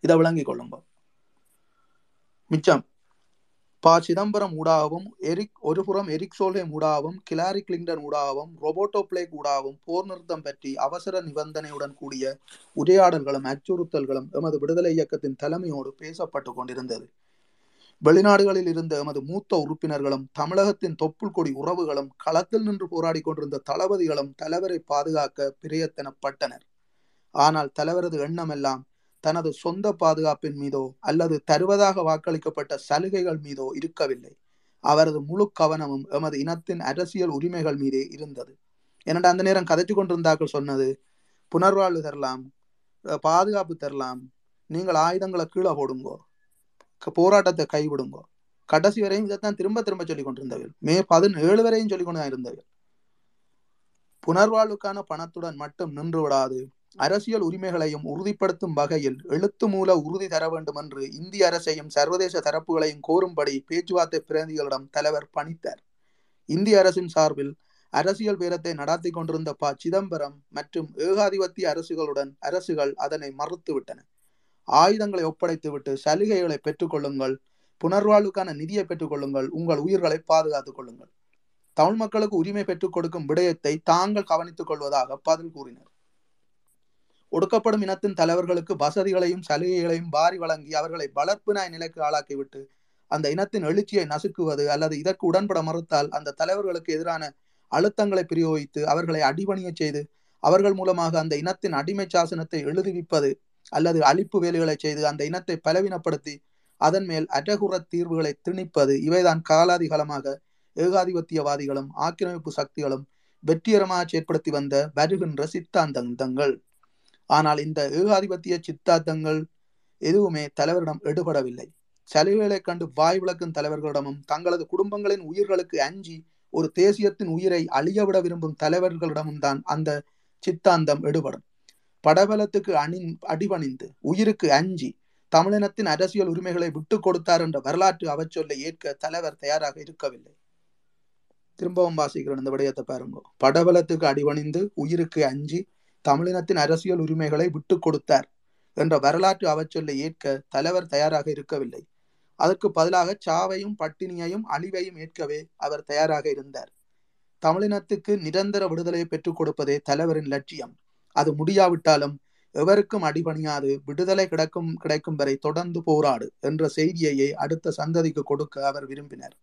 இதை விளங்கிக் கொள்ளுங்க மிச்சம். ப சிதம்பரம் ஊடாகவும் எரிக் ஒருபுறம் எரிக் சோலே ஊடாகவும் கிலாரி கிளிங்டன் ஊடாகவும் ரொபோட்டோ பிளேக் ஊடாகவும் போர் நிறுத்தம் பற்றி அவசர நிபந்தனையுடன் கூடிய உரையாடல்களும் அச்சுறுத்தல்களும் எமது விடுதலை இயக்கத்தின் தலைமையோடு பேசப்பட்டு கொண்டிருந்தது. வெளிநாடுகளில் இருந்த எமது மூத்த உறுப்பினர்களும் தமிழகத்தின் தொப்புள் கொடி உறவுகளும் களத்தில் நின்று போராடி கொண்டிருந்த தளபதிகளும் தலைவரை பாதுகாக்க பிரயத்தனப்பட்டனர். ஆனால் தலைவரது எண்ணமெல்லாம் தனது சொந்த பாதுகாப்பின் மீதோ அல்லது தருவதாக வாக்களிக்கப்பட்ட சலுகைகள் மீதோ இருக்கவில்லை. அவரது முழு கவனமும் எமது இனத்தின் அரசியல் உரிமைகள் மீதே இருந்தது. என்னடா அந்த நேரம் கதைச்சு கொண்டிருந்தாக்கள் சொன்னது புனர்வாழ்வு தரலாம் பாதுகாப்பு தரலாம் நீங்கள் ஆயுதங்களை கீழே போடுங்கோ போராட்டத்தை கைவிடுங்கோ. கடைசி வரையும் இதைத்தான் திரும்ப திரும்ப சொல்லி கொண்டிருந்தவர்கள். மே பதினேழு வரையும் சொல்லி கொண்டு தான் இருந்தவர்கள். புனர்வாழ்வுக்கான பணத்துடன் மட்டும் நின்று விடாது. அரசியல் உரிமைகளையும் உறுதிப்படுத்தும் வகையில் எழுத்து மூல உறுதி தர வேண்டும் என்று இந்திய அரசையும் சர்வதேச தரப்புகளையும் கோரும்படி பேச்சுவார்த்தை பிரதிநிதிகளிடம் தலைவர் பணித்தார். இந்திய அரசின் சார்பில் அரசியல் பேரத்தை நடாத்தி கொண்டிருந்த ப. சிதம்பரம் மற்றும் ஏகாதிபத்திய அரசுகளுடன் அரசுகள் அதனை மறுத்துவிட்டன. ஆயுதங்களை ஒப்படைத்துவிட்டு சலுகைகளை பெற்றுக்கொள்ளுங்கள் புனர்வாழ்வுக்கான நிதியை பெற்றுக்கொள்ளுங்கள் உங்கள் உயிர்களை பாதுகாத்துக் கொள்ளுங்கள். தமிழ் மக்களுக்கு உரிமை பெற்றுக் கொடுக்கும் விடயத்தை தாங்கள் கவனித்துக் கொள்வதாக பதில் கூறினர். ஒடுக்கப்படும் இனத்தின் தலைவர்களுக்கு வசதிகளையும் சலுகைகளையும் வாரி வழங்கி அவர்களை வளர்ப்பு நாய் நிலைக்கு ஆளாக்கிவிட்டு அந்த இனத்தின் எழுச்சியை நசுக்குவது அல்லது இதற்கு உடன்பட மறுத்தால் அந்த தலைவர்களுக்கு எதிரான அழுத்தங்களை பிரயோகித்து அவர்களை அடிபணிய செய்து அவர்கள் மூலமாக அந்த இனத்தின் அடிமை சாசனத்தை எழுதுவிப்பது அல்லது அழிப்பு வேலைகளை செய்து அந்த இனத்தை பலவீனப்படுத்தி அதன் மேல் அடகுற தீர்வுகளை திணிப்பது இவைதான் காலாதிகாலமாக ஏகாதிபத்தியவாதிகளும் ஆக்கிரமிப்பு சக்திகளும் வெற்றிகரமாக செயற்படுத்தி வந்த வருகின்ற சித்தாந்தங்கள். ஆனால் இந்த ஏகாதிபத்திய சித்தாந்தங்கள் எதுவுமே தலைவரிடம் எடுபடவில்லை. சலுகைகளை கண்டு வாய் விளக்கும் தலைவர்களிடமும் தங்களது குடும்பங்களின் உயிர்களுக்கு அஞ்சி ஒரு தேசியத்தின் உயிரை அழியவிட விரும்பும் தலைவர்களிடமும் தான் அந்த சித்தாந்தம் எடுபடும். படபலத்துக்கு அணி அடிபணிந்து உயிருக்கு அஞ்சி தமிழினத்தின் அரசியல் உரிமைகளை விட்டு கொடுத்தார் என்ற வரலாற்று அவச்சொல்லை ஏற்க தலைவர் தயாராக இருக்கவில்லை. திரும்பவும் வாசிக்கிறேன் இந்த விடயத்தை பாருங்க. படபலத்துக்கு அடிபணிந்து உயிருக்கு அஞ்சி தமிழினத்தின் அரசியல் உரிமைகளை விட்டு கொடுத்தார் என்ற வரலாற்று அவச்சொல்லை ஏற்க தலைவர் தயாராக இருக்கவில்லை. அதற்கு பதிலாக சாவையும் பட்டினியையும் அழிவையும் ஏற்கவே அவர் தயாராக இருந்தார். தமிழினத்துக்கு நிரந்தர விடுதலையை பெற்றுக் கொடுப்பதே தலைவரின் லட்சியம். அது முடியாவிட்டாலும் எவருக்கும் அடிபணியாது விடுதலை கிடைக்கும் கிடைக்கும் வரை தொடர்ந்து போராடு என்ற செய்தியையே அடுத்த சந்ததிக்கு கொடுக்க அவர் விரும்பினார்.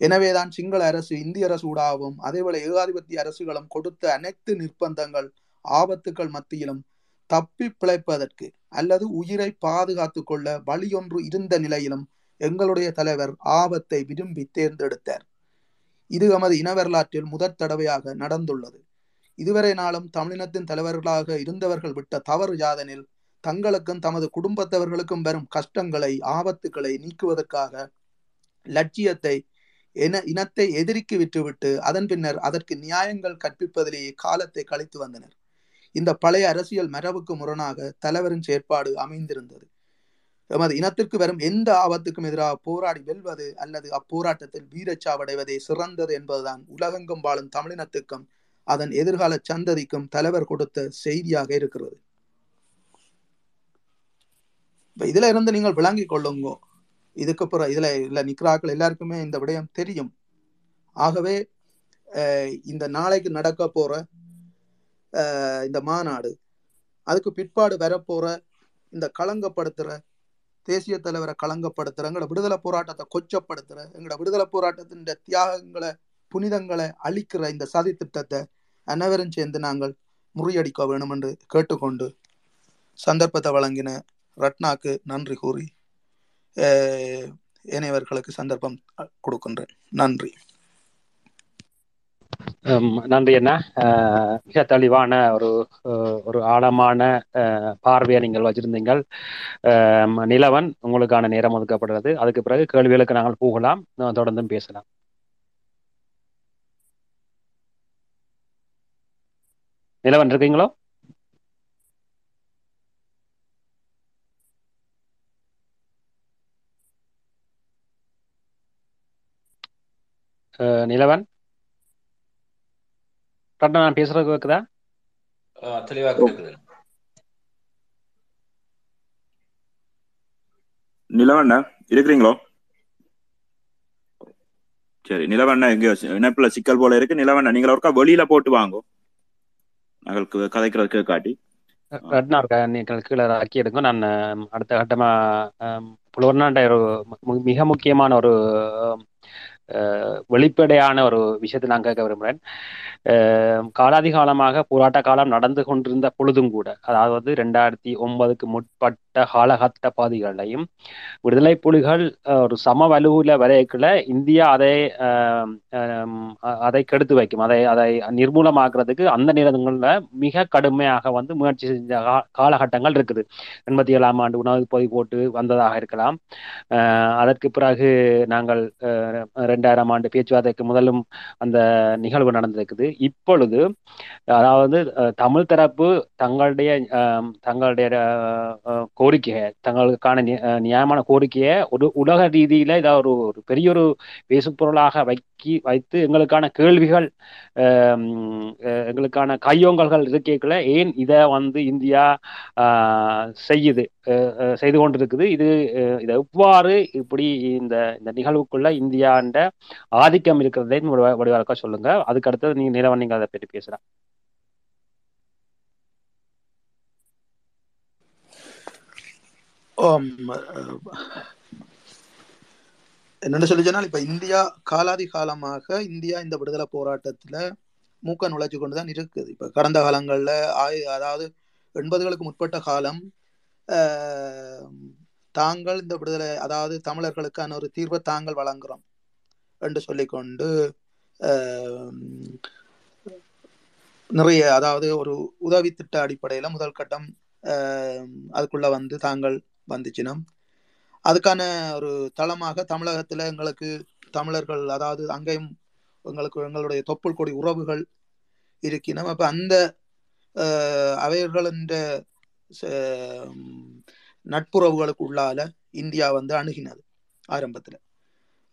எனவேதான் சிங்கள அரசு இந்திய அரசு ஊடாகவும் அதேபோல ஏகாதிபத்திய அரசுகளும் கொடுத்த அனைத்து நிர்பந்தங்கள் ஆபத்துக்கள் மத்தியிலும் தப்பி பிழைப்பதற்கு அல்லது உயிரை பாதுகாத்து கொள்ள வழியொன்று இருந்த நிலையிலும் எங்களுடைய தலைவர் ஆபத்தை விரும்பி தேர்ந்தெடுத்தார். இது எமது இன வரலாற்றில் முதற் தடவையாக நடந்துள்ளது. இதுவரை நாளும் தமிழினத்தின் தலைவர்களாக இருந்தவர்கள் விட்ட தவறு யாதெனில் தங்களுக்கும் தமது குடும்பத்தவர்களுக்கும் வரும் கஷ்டங்களை ஆபத்துக்களை நீக்குவதற்காக லட்சியத்தை என இனத்தை எதிரிக்கு விட்டுவிட்டு அதன் பின்னர் அதற்கு நியாயங்கள் கற்பிப்பதிலேயே காலத்தை கழித்து வந்தனர். இந்த பழைய அரசியல் மரபுக்கு முரணாக தலைவரின் செயற்பாடு அமைந்திருந்தது. எமது இனத்திற்கு வரும் எந்த ஆபத்துக்கும் எதிராக போராடி வெல்வது அல்லது அப்போராட்டத்தில் வீரச்சாவடைவதே சிறந்தது என்பதுதான் உலகெங்கும் வாழும் தமிழினத்துக்கும் அதன் எதிர்கால சந்ததிக்கும் தலைவர் கொடுத்த செய்தியாக இருக்கிறது. இப்ப இதுல இருந்து நீங்கள் விளங்கிக் கொள்ளுங்க. இதுக்கப்புறம் இதுல இல்ல எல்லாருக்குமே இந்த விடயம் தெரியும். ஆகவே இந்த நாளைக்கு நடக்க போற இந்த மாநாடு. அதுக்கு பிற்பாடு வரப்போற இந்த களங்கப்படுத்துற தேசிய தலைவரை களங்கப்படுத்துற எங்களோட விடுதலை போராட்டத்தை கொச்சப்படுத்துற எங்களோட விடுதலை போராட்டத்தின் தியாகங்களை புனிதங்களை அழிக்கிற இந்த சதி திட்டத்தை அனைவரும் சேர்ந்து நாங்கள் முறியடிக்க வேணும் என்று கேட்டுக்கொண்டு சந்தர்ப்பத்தை வழங்கின ரத்னாக்கு நன்றி கூறி ஏனையவர்களுக்கு சந்தர்ப்பம் கொடுக்கின்றேன். நன்றி. நன்றி என்ன மிக தெளிவான ஒரு ஒரு ஆழமான பார்வையை நீங்கள் வச்சிருந்தீங்கள். நிலவன் உங்களுக்கான நேரம் ஒதுக்கப்படுறது அதுக்கு பிறகு கேள்விகளுக்கு நாங்கள் போகலாம். தொடர்ந்தும் பேசலாம். நிலவன் இருக்கீங்களோ? நிலவன்? கரெக்டா நான் பேசுறது கேக்குதா? தெளிவா கேக்குது. நிலவண்ணா இருக்கிறீங்களோ? சரி நிலவண்ணா எங்க இணைப்புல சிக்கல் போல இருக்கு. நிலவண்ணா நீங்க ஒருக்கா வெளியில போட்டு வாங்கோ. நாங்கள் கதைக்கிறது காட்டி ரட்னா இருக்கா? நீங்கள் கீழே ஆக்கி எடுங்க. நான் அடுத்த கட்டமா புலவர்னாண்ட ஒரு மிக முக்கியமான ஒரு வெளிப்படையான ஒரு விஷயத்தை நான் கேட்க விரும்புகிறேன் காலாதிகாலமாக போராட்ட காலம் நடந்து கொண்டிருந்த பொழுதும் கூட அதாவது ரெண்டாயிரத்தி ஒன்பதுக்கு முற்பட் காலகட்ட பாதிகளையும் விடுதலை புலிகள் ஒரு சம வலுவில் வரைக்குள்ள இந்தியா அதை அதை கெடுத்து வைக்கும். அதை அதை நிர்மூலமாக்குறதுக்கு அந்த நேரங்களில் மிக கடுமையாக வந்து முயற்சி செஞ்ச காலகட்டங்கள் இருக்குது. எண்பத்தி ஏழாம் ஆண்டு உணவு பொதி போட்டு வந்ததாக இருக்கலாம். அதற்கு பிறகு நாங்கள் ரெண்டாயிரம் ஆண்டு பேச்சுவார்த்தைக்கு முதலும் அந்த நிகழ்வு நடந்திருக்குது. இப்பொழுது அதாவது தமிழ் தரப்பு தங்களுடைய தங்களுடைய கோரிக்கையை தங்களுக்கான நியாயமான கோரிக்கையை ஒரு உலக ரீதியில இதை ஒரு ஒரு பெரிய ஒரு பேசுபொருளாக வைக்கி வைத்து எங்களுக்கான கேள்விகள் எங்களுக்கான கையோங்கல்கள் இருக்கைக்குள்ள ஏன் இதை வந்து இந்தியா ஆஹ், செய்யுது செய்து கொண்டிருக்குது? இது அஹ், இதை எவ்வாறு இப்படி இந்த இந்த நிகழ்வுக்குள்ள இந்தியாண்ட ஆதிக்கம் இருக்கிறதை வடிவாக்க சொல்லுங்க. அதுக்கு அடுத்தது நீங்க நிலவன் நீங்க அதை பற்றி பேசுறேன் ஆம், அஹ், என்னன்னு சொல்லி சொன்னால் இப்ப இந்தியா காலாதி காலமாக இந்தியா இந்த விடுதலை போராட்டத்துல மூக்க நுழைச்சு கொண்டுதான் இருக்குது. இப்ப கடந்த காலங்கள்ல ஆய் அதாவது எண்பதுகளுக்கு முற்பட்ட காலம் தாங்கள் இந்த விடுதலை அதாவது தமிழர்களுக்கான ஒரு தீர்வை தாங்கள் வழங்குறோம் என்று சொல்லிக்கொண்டு நிறைய அதாவது ஒரு உதவி திட்ட அடிப்படையில் முதல் கட்டம் அதுக்குள்ள வந்து தாங்கள் வந்துச்சுன்னா அதுக்கான ஒரு தளமாக தமிழகத்தில் எங்களுக்கு தமிழர்கள் அதாவது அங்கேயும் எங்களுக்கு எங்களுடைய தொப்புள் கொடி உறவுகள் இருக்கினோம் அப்போ அந்த ஆஹ், அவைகளின் ச- நட்புறவுகளுக்கு உள்ளால இந்தியா வந்து அணுகினது ஆரம்பத்தில்.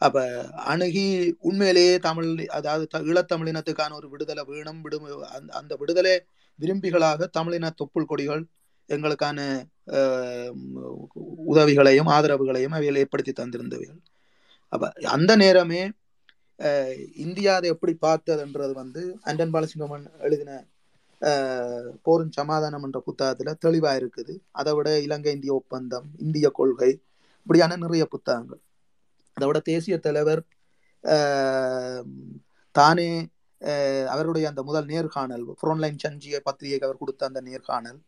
அப்ப அணுகி உண்மையிலேயே தமிழ் அதாவது த- ஈழத்தமிழினத்துக்கான ஒரு விடுதலை வேணும் விடும் அந்த அந்த விடுதலை விரும்பிகளாக தமிழின தொப்புள் கொடிகள் எங்களுக்கான உதவிகளையும் ஆதரவுகளையும் அவைகள் ஏற்படுத்தி தந்திருந்தவைகள். அப்ப அந்த நேரமே இந்தியா அதை எப்படி பார்த்ததுன்றது வந்து அண்டன் பாலசிங்கமன் எழுதின போரும் சமாதானம் என்ற புத்தகத்துல தெளிவா இருக்குது. அதை விட இலங்கை இந்திய ஒப்பந்தம் இந்திய கொள்கை இப்படியான நிறைய புத்தகங்கள். அதை விட தேசிய தலைவர் தானே அவருடைய அந்த முதல் நேர்காணல் ஃப்ரோன்லைன் சஞ்சிய பத்திரிகைக்கு அவர் கொடுத்த அந்த நேர்காணல்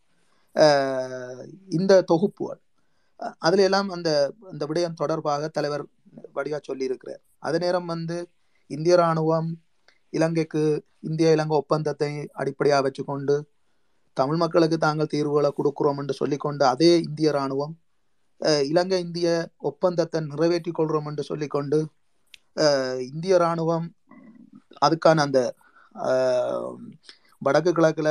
இந்த தொகுப்புகள். அதுல எல்லாம் அந்த அந்த விடயம் தொடர்பாக தலைவர் வடிவா சொல்லி இருக்கிறார் அதே நேரம் வந்து இந்திய ராணுவம் இலங்கைக்கு இந்திய இலங்கை ஒப்பந்தத்தை அடிப்படையாக வச்சுக்கொண்டு தமிழ் மக்களுக்கு தாங்கள் தீர்வுகளை கொடுக்குறோம் என்று சொல்லிக்கொண்டு அதே இந்திய ராணுவம் இலங்கை இந்திய ஒப்பந்தத்தை நிறைவேற்றிக் கொள்றோம் என்று சொல்லிக்கொண்டு இந்திய ராணுவம் அதுக்கான அந்த வடக்கு கிழக்குல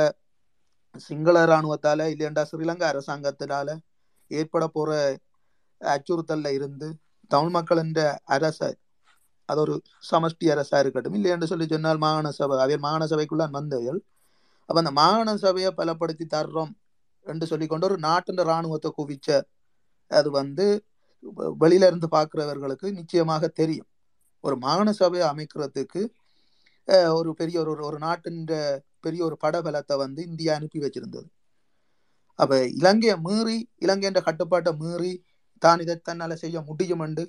சிங்கள இராணுவத்தால இல்லையண்டா ஸ்ரீலங்கா அரசாங்கத்தினால ஏற்பட போற அச்சுறுத்தல்ல இருந்து தமிழ் மக்களின் அரச அது ஒரு சமஷ்டி அரசா இருக்கட்டும் இல்லையென்று சொல்லி சொன்னால் மாகாண சபை அவையில் மாகாண சபைக்குள்ள வந்தவர்கள் அப்ப அந்த மாகாண சபையை பலப்படுத்தி தர்றோம் என்று சொல்லிக்கொண்டு ஒரு நாட்டின் இராணுவத்தை குவிச்ச அது வந்து வெளியில இருந்து பார்க்கிறவர்களுக்கு நிச்சயமாக தெரியும். ஒரு மாகாண சபையை அமைக்கிறதுக்கு ஒரு பெரிய ஒரு ஒரு நாட்டின் பெரிய ஒரு படபலத்தை வந்து இந்தியா அனுப்பி வச்சிருந்தது. அப்ப இலங்கையை மீறி இலங்கைன்ற கட்டுப்பாட்டை மீறி தான் இதை தன்னால செய்ய முடியும் என்று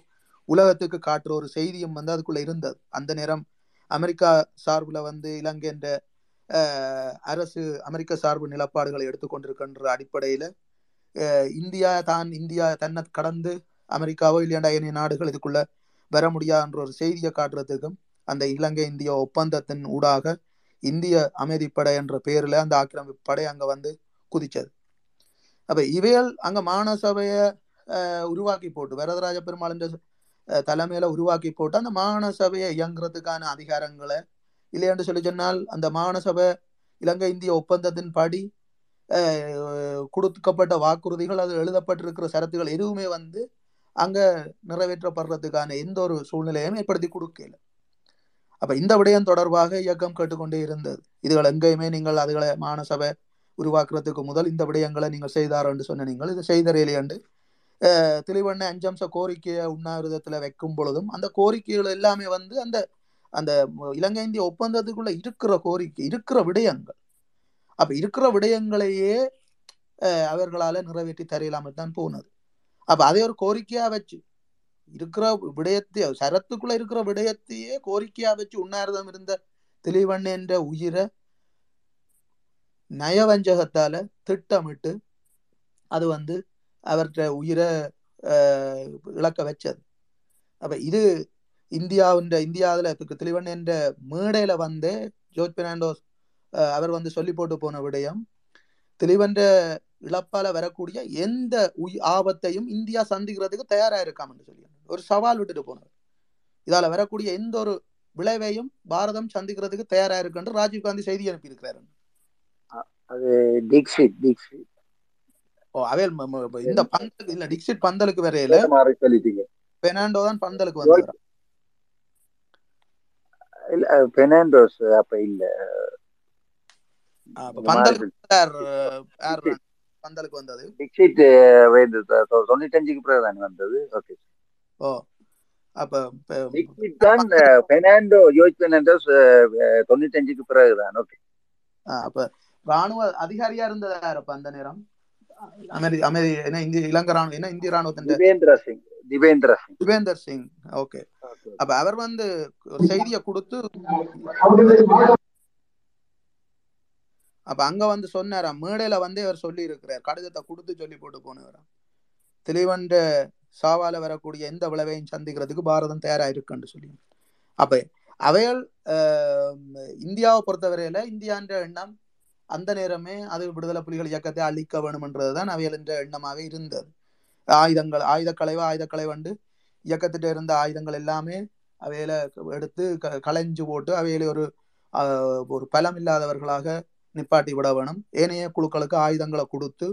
உலகத்துக்கு காட்டுற ஒரு செய்தியும் வந்து அதுக்குள்ள இருந்தது. அந்த நேரம் அமெரிக்கா சார்பில் வந்து இலங்கை என்ற அரசு அமெரிக்க சார்பு நிலப்பாடுகளை எடுத்துக்கொண்டிருக்கின்ற அடிப்படையில இந்தியா தான் இந்தியா தன்னை கடந்து அமெரிக்காவோ இல்லையாண்டா ஏனைய நாடுகள் இதுக்குள்ள வர முடியாதுன்ற ஒரு செய்தியை காட்டுறதுக்கும் அந்த இலங்கை இந்தியா ஒப்பந்தத்தின் ஊடாக இந்திய அமைதிப்படை என்ற பெயரில் அந்த ஆக்கிரமிப்பு படை அங்கே வந்து குதிச்சது. அப்போ இவைகள் அங்கே மானசபையை உருவாக்கி போட்டு வரதராஜ பெருமாளின் தலைமையில் தலைமையில உருவாக்கி போட்டு அந்த மானசபையை இயங்குறதுக்கான அதிகாரங்களை இல்லையென்று சொல்லி சொன்னால் அந்த மானசபை இலங்கை இந்திய ஒப்பந்தத்தின் படி கொடுக்கப்பட்ட வாக்குறுதிகள் அது எழுதப்பட்டிருக்கிற சரத்துகள் எதுவுமே வந்து அங்கே நிறைவேற்றப்படுறதுக்கான எந்த ஒரு சூழ்நிலையும் ஏற்படுத்தி கொடுக்கல. அப்ப இந்த விடயம் தொடர்பாக இயக்கம் கேட்டுக்கொண்டே இருந்தது. இதுகள் எங்கேயுமே நீங்கள் அதுகளை மானசபை உருவாக்குறதுக்கு முதல் இந்த விடயங்களை நீங்கள் செய்தார் என்று சொன்ன நீங்கள். இது செய்தறையிலே என்று தெளிவண்ண அஞ்சம்ச கோரிக்கையை உண்ணாவிரதத்தில் வைக்கும் பொழுதும் அந்த கோரிக்கைகள் எல்லாமே வந்து அந்த அந்த இலங்கை இந்திய ஒப்பந்தத்துக்குள்ள இருக்கிற கோரிக்கை இருக்கிற விடயங்கள். அப்ப இருக்கிற விடயங்களையே அவர்களால் அவர்களால நிறைவேற்றி தரையிலாமல் தான் போனது. அப்ப அதை ஒரு கோரிக்கையா வச்சு இருக்கிற விடயத்தை சரத்துக்குள்ள இருக்கிற விடயத்தையே கோரிக்கையா வச்சு உண்ணாரதம் இருந்த தெளிவண்ண என்ற உயிரை நயவஞ்சகத்தால திட்டமிட்டு அது வந்து அவர்கிட்ட உயிரை இழக்க வச்சது. அப்ப இது இந்தியாவின் இந்தியாவில் தெளிவன் என்ற மேடையில வந்து ஜோர்ஜ் பெர்னாண்டோஸ் அஹ், அவர் வந்து சொல்லி போட்டு போன விடயம் தெளிவன்ற இழப்பால வரக்கூடிய எந்த உய் ஆபத்தையும் இந்தியா சந்திக்கிறதுக்கு தயாரா இருக்காம் சொல்லி ஒரு சவால் விட்டுட்டு போனவர் இதால வரக்கூடிய எந்த ஒரு விளைவையும் பாரதம் சந்திக்கிறதுக்கு தயாரா இருக்கு என்று ராஜீவ் காந்தி செய்தி அனுப்பியிருக்கிறாரு. அது தீக்ஷித் தீக்ஷித். ஓ ம- இந்த பந்தலுக்கு இல்ல. டிக்சிட் பந்தலுக்கு வரையில பெர்னாண்டோ தான் பந்தலுக்கு வந்தவர்? இல்ல அஹ், பெர்னாண்டோஸ் அப்ப இல்ல. பந்தலுக்கு வந்தது? வந்து தொ- தொ- தொண்ணூத்தஞ்சுக்கு பிறகு தான் வந்தது? ஓகே ஓ அப்ப தான் பெர்னாண்டோ ஜோர்ஜ் பெர்னாண்டோஸ் தொண்ணூத்தஞ்சுக்கு பிறகு தான் ஓகே ஆ, அப்ப ராணுவ அதிகாரியா இருந்ததா அந்த நேரம்? அமெரி அமெரி என்ன இந்திய இலங்கை ராணுவ என்ன இந்திய ராணுவத்தின் திவேந்திர சிங் திவேந்திர சிங். திவேந்தர் சிங் ஓகே அப்ப அவர் வந்து செய்தியை கொடுத்து அப்ப அங்க வந்து சொன்னாராம் மேடையில வந்து அவர் சொல்லி இருக்கிறார் கடிதத்தை கொடுத்து சொல்லி போட்டு போனவராம் தெளிவண்ட சாவால வரக்கூடிய எந்த விளைவையும் சந்திக்கிறதுக்கு பாரதம் தயாரா இருக்குன்னு சொல்லி அப்ப அவைகள் இந்தியாவை பொறுத்தவரையில இந்தியான்ற எண்ணம் அந்த நேரமே அது விடுதலை புலிகள் இயக்கத்தை அழிக்க வேணும்ன்றதுதான் அவைகள் என்ற எண்ணமாவே இருந்தது. ஆயுதங்கள் ஆயுதக்கலைவு ஆயுதக்கலைவண்டு இயக்கத்திட்ட இருந்த ஆயுதங்கள் எல்லாமே அவையில எடுத்து க- களைஞ்சு போட்டு அவையில ஒரு ஒரு பலம் இல்லாதவர்களாக நிப்பாட்டி விட வேணும். ஏனைய குழுக்களுக்கு ஆயுதங்களை கொடுத்து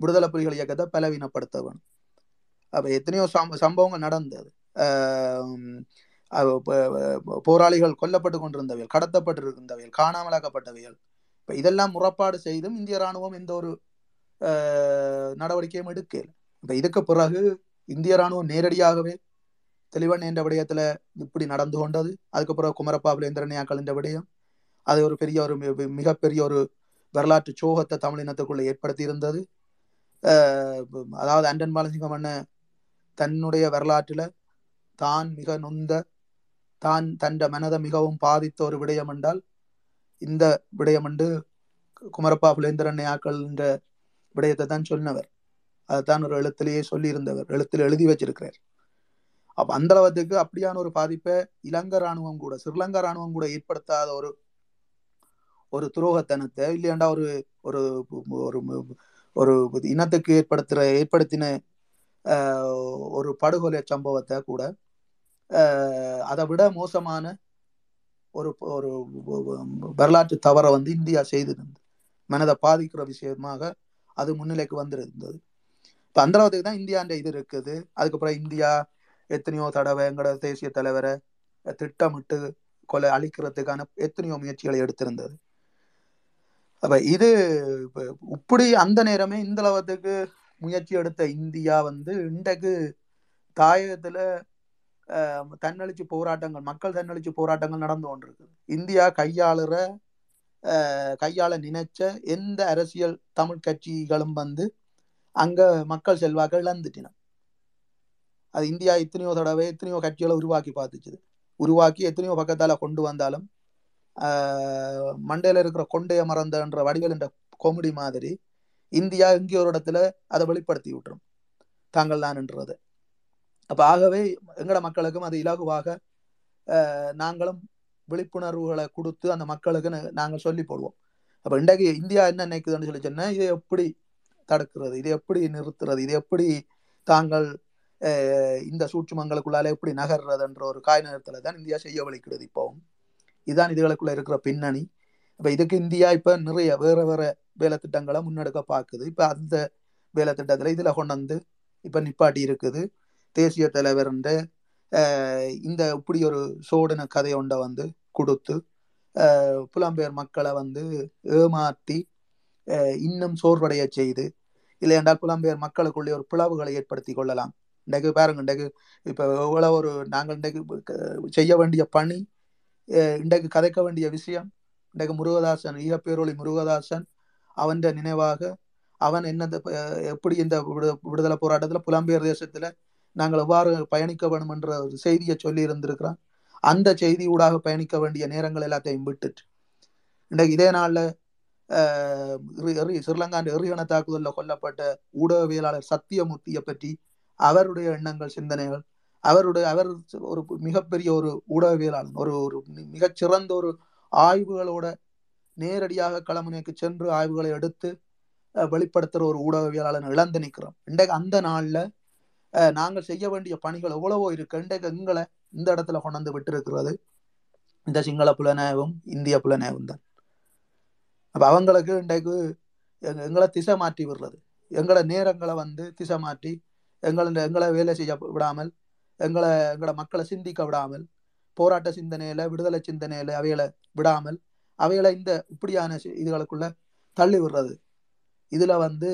விடுதலை புலிகள் இயக்கத்தை பலவீனப்படுத்த வேணும். அப்போ எத்தனையோ சம்பவங்கள் நடந்தது. போராளிகள் கொல்லப்பட்டு கொண்டிருந்தவைகள் கடத்தப்பட்டிருந்தவைகள் காணாமலாக்கப்பட்டவைகள். இப்போ இதெல்லாம் முறப்பாடு செய்தும் இந்திய ராணுவம் எந்த ஒரு நடவடிக்கையும் எடுக்கல. இப்போ இதுக்கு பிறகு இந்திய ராணுவம் நேரடியாகவே தெளிவன் என்ற விடயத்துல இப்படி நடந்து கொண்டது. அதுக்கப்புறம் பிறகு என்ற விடயம். அது ஒரு பெரிய ஒரு மிகப்பெரிய ஒரு வரலாற்று சோகத்தை தமிழினத்துக்குள்ள ஏற்படுத்தி இருந்தது அதாவது அண்டன் பாலசிங்கம் அண்ணன் தன்னுடைய வரலாற்றில் தான் மிக நொந்த தான் தன்ற மனதை மிகவும் பாதித்த ஒரு விடயம் என்றால் இந்த விடயம் என்று குமரப்பா புலேந்திரன் ஆக்கள் என்ற விடயத்தை தான் சொன்னவர். அதைத்தான் ஒரு எழுத்திலேயே சொல்லியிருந்தவர் எழுத்தில் எழுதி வச்சிருக்கிறார். அப்ப அந்த அளவுக்கு அப்படியான ஒரு பாதிப்பை இலங்கை ராணுவம் கூட ஸ்ரீலங்கா ராணுவம் கூட ஏற்படுத்தாத ஒரு ஒரு துரோகத்தனத்தை இல்லையாண்டா ஒரு ஒரு ஒரு ஒரு இனத்துக்கு ஏற்படுத்துற ஏற்படுத்தின ஒரு படுகொலை சம்பவத்தை கூட ஆஹ், அதை விட மோசமான ஒரு ஒரு வரலாற்று தவறை வந்து இந்தியா செய்திருந்தது. மனதை பாதிக்கிற விஷயமாக அது முன்னிலைக்கு வந்திருந்தது. இப்போ அந்த அளவுக்கு தான் இந்தியான்ற இது இருக்குது. அதுக்கப்புறம் இந்தியா எத்தனையோ தடவை எங்களோட தேசிய தலைவரை திட்டமிட்டு கொலை அழிக்கிறதுக்கான எத்தனையோ முயற்சிகளை எடுத்திருந்தது. அப்ப இது இப்படி அந்த நேரமே இந்த அளவுக்கு முயற்சி எடுத்த இந்தியா வந்து இன்றைக்கு தாயகத்துல ஆஹ், தன்னெழுச்சி போராட்டங்கள் மக்கள் தன்னெழுச்சி போராட்டங்கள் நடந்து கொண்டிருக்கு இந்தியா கையாளுற கையாள நினைச்ச எந்த அரசியல் தமிழ் கட்சிகளும் வந்து அங்க மக்கள் செல்வாக்கள் இழந்துட்டின. அது இந்தியா எத்தனையோ தடவை எத்தனையோ கட்சிகளை உருவாக்கி பார்த்துச்சு உருவாக்கி எத்தனையோ பக்கத்தால கொண்டு வந்தாலும் மண்டையில் மண்டையில இருக்கிற கொண்டைய மறந்தன்ற வடிவல் என்ற காமெடி மாதிரி இந்தியா எங்கே ஒரு இடத்துல அதை வெளிப்படுத்தி விட்டுரும். தாங்கள் தான்ன்றது அப்போ ஆகவே எங்கட மக்களுக்கும் அது இலகுவாக நாங்களும் விழிப்புணர்வுகளை கொடுத்து அந்த மக்களுக்கு நாங்கள் சொல்லி போடுவோம். அப்போ இன்றைக்கு இந்தியா என்ன நினைக்குதுன்னு சொல்லி சொன்னால் இதை எப்படி தடுக்கிறது? இதை எப்படி நிறுத்துறது? இதை எப்படி தாங்கள் இந்த சூட்சுமங்களுக்குள்ளால எப்படி நகர்றதுன்ற ஒரு காய் நேரத்தில் தான் இந்தியா செய்ய வலிக்கிறது இப்போவும். இதுதான் இதுகளுக்குள்ள இருக்கிற பின்னணி. இப்போ இதுக்கு இந்தியா இப்போ நிறைய வேற வேற வேலை திட்டங்களை முன்னெடுக்க பார்க்குது. இப்போ அந்த வேலை திட்டத்தில் இதில் கொண்டு வந்து இப்போ நிப்பாட்டி இருக்குது. தேசிய தலைவர் இந்த இப்படி ஒரு சோடன கதை ஒன்றை வந்து கொடுத்து புலம்பெயர் மக்களை வந்து ஏமாற்றி இன்னும் சோர்வடைய செய்து இல்லை என்றால் புலம்பெயர் மக்களுக்குள்ளே ஒரு பிளவுகளை ஏற்படுத்தி கொள்ளலாம். இன்றைக்கு பாருங்க இன்றைக்கு இப்போ எவ்வளோ ஒரு நாங்கள் இன்றைக்கு க- செய்ய வேண்டிய பணி இன்றைக்கு கதைக்க வேண்டிய விஷயம் இன்றைக்கு முருகதாசன் ஈழப்பேரொளி முருகதாசன் அவன் நினைவாக அவன் என்ன எப்படி இந்த விடு- விடுதலை போராட்டத்தில் புலம்பெயர் தேசத்தில் நாங்கள் எவ்வாறு பயணிக்க வேணும் என்ற ஒரு செய்தியை சொல்லி இருந்திருக்கிறான். அந்த செய்தி ஊடாக பயணிக்க வேண்டிய நேரங்கள் எல்லாத்தையும் விட்டுட்டு இன்றைக்கு இதே நாளில் ஆஹ், ஸ்ரீலங்காண்ட எறிகண தாக்குதலில் கொல்லப்பட்ட ஊடகவியலாளர் சத்தியமூர்த்தியை பற்றி அவருடைய எண்ணங்கள் சிந்தனைகள் அவருடைய அவர் ஒரு மிகப்பெரிய ஒரு ஊடகவியலாளர் ஒரு ஒரு மிகச்சிறந்த ஒரு ஆய்வுகளோட நேரடியாக களமுனைக்கு சென்று ஆய்வுகளை எடுத்து வெளிப்படுத்துகிற ஒரு ஊடகவியலாளர் இழந்து நிற்கிறோம். இன்றைக்கு அந்த நாளில் நாங்கள் செய்ய வேண்டிய பணிகள் எவ்வளவோ இருக்கு. இன்றைக்கு எங்களை இந்த இடத்துல கொண்டு விட்டுருக்கிறது விட்டிருக்கிறது இந்த சிங்கள புலனாய்வும் இந்திய புலனாய்வும் தான். அப்போ அவங்களுக்கு இன்றைக்கு எங்க- எங்களை திசை மாற்றி விடுறது. எங்களோட நேரங்களை வந்து திசை மாற்றி எங்களை எங்களை வேலை செய்ய விடாமல் எங்களை எங்களோட மக்களை சிந்திக்க விடாமல் போராட்ட சிந்தனையில விடுதலை சிந்தனையில அவைகளை விடாமல் அவைகளை இந்த இப்படியான இதுகளுக்குள்ள தள்ளி விடுறது. இதுல வந்து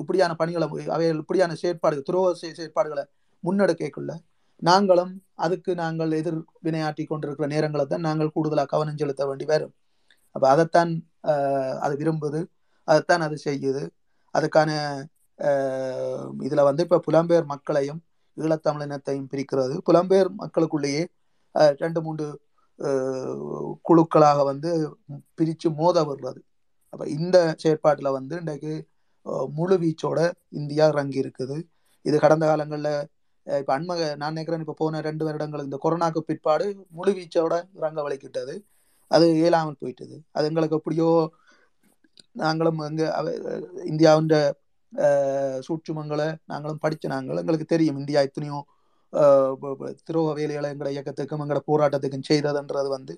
இப்படியான பணிகளை அவைகள் இப்படியான செயற்பாடுகள் துரோக செயற்பாடுகளை முன்னெடுக்கக்குள்ள நாங்களும் அதுக்கு நாங்கள் எதிர் வினையாற்றி கொண்டிருக்கிற நேரங்களை தான் நாங்கள் கூடுதலாக கவனம் செலுத்த வேண்டி வரும். அப்போ அதைத்தான் அது விரும்புது அதைத்தான் அது செய்யுது. அதுக்கான இதில் வந்து இப்போ புலம்பெயர் மக்களையும் ஈழத்தமிழினத்தையும் பிரிக்கிறது. புலம்பெயர் மக்களுக்குள்ளேயே ரெண்டு மூன்று குழுக்களாக வந்து பிரித்து மோத விடுறது அப்போ இந்த செயற்பாட்டில் வந்து இன்றைக்கு முழு வீச்சோட இந்தியா இறங்கி இருக்குது இது கடந்த காலங்களில் இப்போ இப்ப அண்மக நான் நினைக்கிறேன் இப்போ போன ரெண்டு வருடங்கள் இந்த கொரோனாக்கு பிற்பாடு முழு வீச்சோட இறங்க வலிக்கிட்டது. அது இயலாமல் போயிட்டது. அது எங்களுக்கு எப்படியோ நாங்களும் எங்க இந்தியாவின்ற இந்தியாவின் சூட்சுமங்களை நாங்களும் படிச்ச நாங்கள். எங்களுக்கு தெரியும் இந்தியா எத்தனையோ அஹ், துரோக வேலைகளை எங்களோட இயக்கத்துக்கும் எங்களோட போராட்டத்துக்கும் செய்ததுன்றது வந்து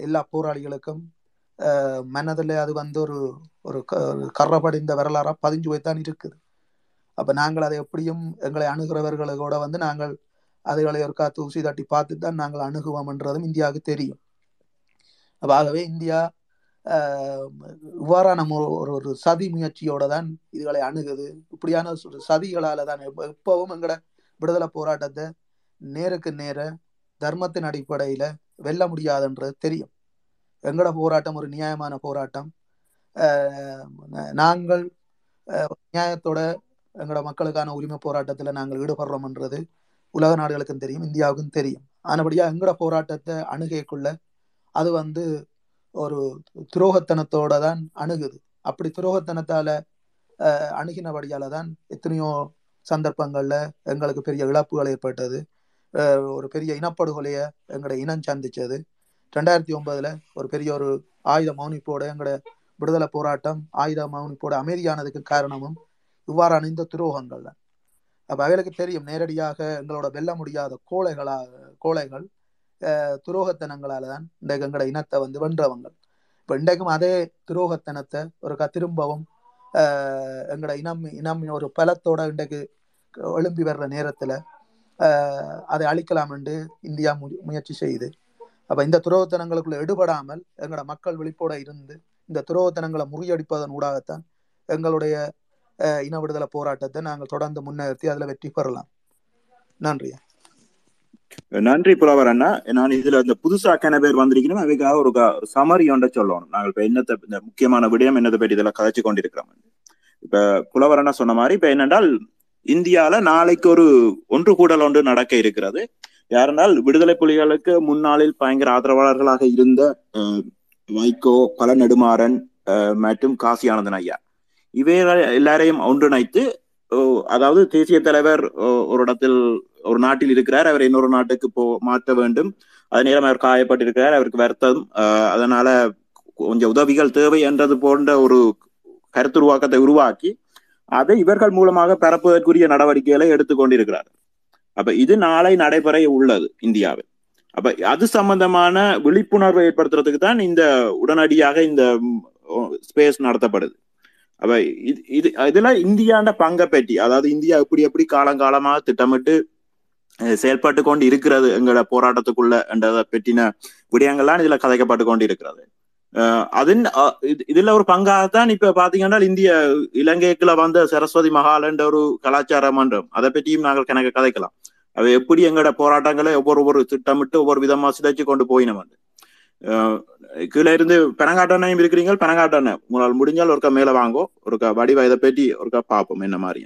எல்லா போராளிகளுக்கும் மனதில் அது வந்து ஒரு ஒரு க- வரலாறாக பதிஞ்சு போய்த்தான் இருக்குது. அப்போ நாங்கள் அதை எப்படியும் எங்களை அணுகிறவர்களோட வந்து நாங்கள் அதுகளை ஒரு காத்து ஊசி தட்டி பார்த்து தான் நாங்கள் அணுகுவோம்ன்றதும் இந்தியாவுக்கு தெரியும். அப்போ ஆகவே இந்தியா இவ்வாறான நம்ம ஒரு ஒரு சதி முயற்சியோட தான் இதுகளை அணுகுது. இப்படியான சதிகளால் சதிகளால தான் எப்ப- எப்பவும் எங்கட விடுதலை போராட்டத்தை நேருக்கு நேர தர்மத்தின் அடிப்படையில வெல்ல முடியாதுன்றது தெரியும். எங்கட போராட்டம் ஒரு நியாயமான போராட்டம். நாங்கள் நியாயத்தோட எங்களோட மக்களுக்கான உரிமை போராட்டத்தில் நாங்கள் ஈடுபடுறோம்ன்றது உலக நாடுகளுக்கும் தெரியும் இந்தியாவுக்கும் தெரியும். ஆனபடியாக எங்களோட போராட்டத்தை அணுகைக்குள்ள அது வந்து ஒரு துரோகத்தனத்தோட தான் அணுகுது. அப்படி துரோகத்தனத்தால அணுகினபடியால தான் எத்தனையோ சந்தர்ப்பங்கள்ல எங்களுக்கு பெரிய இழப்புகள் ஏற்பட்டது. ஒரு பெரிய இனப்படுகொலைய எங்களோட இனம் சந்திச்சது ரெண்டாயிரத்தி ஒன்பதுல ஒரு பெரிய ஒரு ஆயுத மௌனிப்போட எங்களோட விடுதலை போராட்டம் ஆயுத மௌனிப்போட அமைதியானதுக்கு காரணமும் இவ்வாறான இந்த துரோகங்கள் தான் அப்ப அவைகளுக்கு தெரியும் நேரடியாக எங்களோட வெல்ல முடியாத கோழைகளாக கோழைகள் துரோகத்தனங்களால தான் இன்றைக்கு எங்களோட இனத்தை வந்து வென்றவங்க இப்போ இன்றைக்கும் அதே துரோகத்தனத்தை ஒரு க திரும்பவும் எங்களோட இனம் இனம் ஒரு பலத்தோட இன்றைக்கு எழும்பி வர்ற நேரத்தில் அதை அழிக்கலாம் என்று இந்தியா மு- முயற்சி செய்யுது. அப்போ இந்த துரோகத்தனங்களுக்குள்ள எடுபடாமல் எங்களோட மக்கள் விழிப்போட இருந்து இந்த துரோகத்தனங்களை முறியடிப்பதன் ஊடாகத்தான் எங்களுடைய இன விடுதலை போராட்டத்தை நாங்கள் தொடர்ந்து முன்னேற்றி அதில் வெற்றி பெறலாம். நன்றி. நன்றி புலவர் அண்ணா. நான் இதுல இந்த புதுசா கன பேர் வந்திருக்கணும். அவைக்காக ஒரு சமரி ஒன்றை சொல்லணும். நாங்கள் இப்ப என்னத்தை இந்த முக்கியமான விடயம் என்னத்தை பற்றி இதெல்லாம் கதைச்சு கொண்டிருக்கிறோம். இப்ப புலவர் அண்ணா சொன்ன மாதிரி இப்ப என்னென்றால் இந்தியால நாளைக்கு ஒரு ஒன்று கூடல் ஒன்று நடக்க இருக்கிறது. யாரென்றால் விடுதலை புலிகளுக்கு முன்னாளில் பயங்கர ஆதரவாளர்களாக இருந்த வைகோ பல நெடுமாறன் அஹ், மற்றும் காசி ஆனந்தன் ஐயா. இவை எல்லாரையும் ஒன்றிணைத்து ஓ, அதாவது தேசிய தலைவர் ஓ, ஒரு இடத்தில் ஒரு நாட்டில் இருக்கிறார் அவர் இன்னொரு நாட்டுக்கு போ மாற்ற வேண்டும். அதே நேரம் அவர் காயப்பட்டிருக்கிறார் அவருக்கு வருத்தம். அஹ், அதனால கொஞ்சம் உதவிகள் தேவை என்றது போன்ற ஒரு கருத்துருவாக்கத்தை உருவாக்கி அதை இவர்கள் மூலமாக பரப்புவதற்குரிய நடவடிக்கைகளை எடுத்துக்கொண்டிருக்கிறார் அப்ப இது நாளை நடைபெற உள்ளது இந்தியாவில். அப்ப அது சம்பந்தமான விழிப்புணர்வை ஏற்படுத்துறதுக்கு தான் இந்த உடனடியாக இந்த ஸ்பேஸ் நடத்தப்படுது. அப்ப இது இது இதுல இந்தியாண்ட பங்கை பற்றி அதாவது இந்தியா எப்படி எப்படி காலங்காலமாக திட்டமிட்டு செயல்பட்டு கொண்டு இருக்கிறது எங்களோட போராட்டத்துக்குள்ள என்றதை பற்றின விடயங்கள்லாம் இதுல கதைக்கப்பட்டு கொண்டு இருக்கிறது அஹ், அதன் இது- இதுல ஒரு பங்காகத்தான் இப்ப பாத்தீங்கன்னா இந்திய இலங்கைக்குள்ள வந்த சரஸ்வதி மகால் என்ற ஒரு கலாச்சார மன்றம். அதை பற்றியும் நாங்கள் கணக்கு கதைக்கலாம். அவை எப்படி எங்களோட போராட்டங்களை ஒவ்வொரு ஒவ்வொரு திட்டமிட்டு ஒவ்வொரு விதமா சிதைச்சு கொண்டு போயினோம் கீழே இருந்து பெனங்காட்டனையும் இருக்கிறீங்க பெனங்காட்டனை உங்களால் முடிஞ்சால் ஒருக்கா மேல வாங்கோ ஒருக்கா வடிவ இதை பற்றி ஒருக்கா பார்ப்போம் என்ன மாதிரி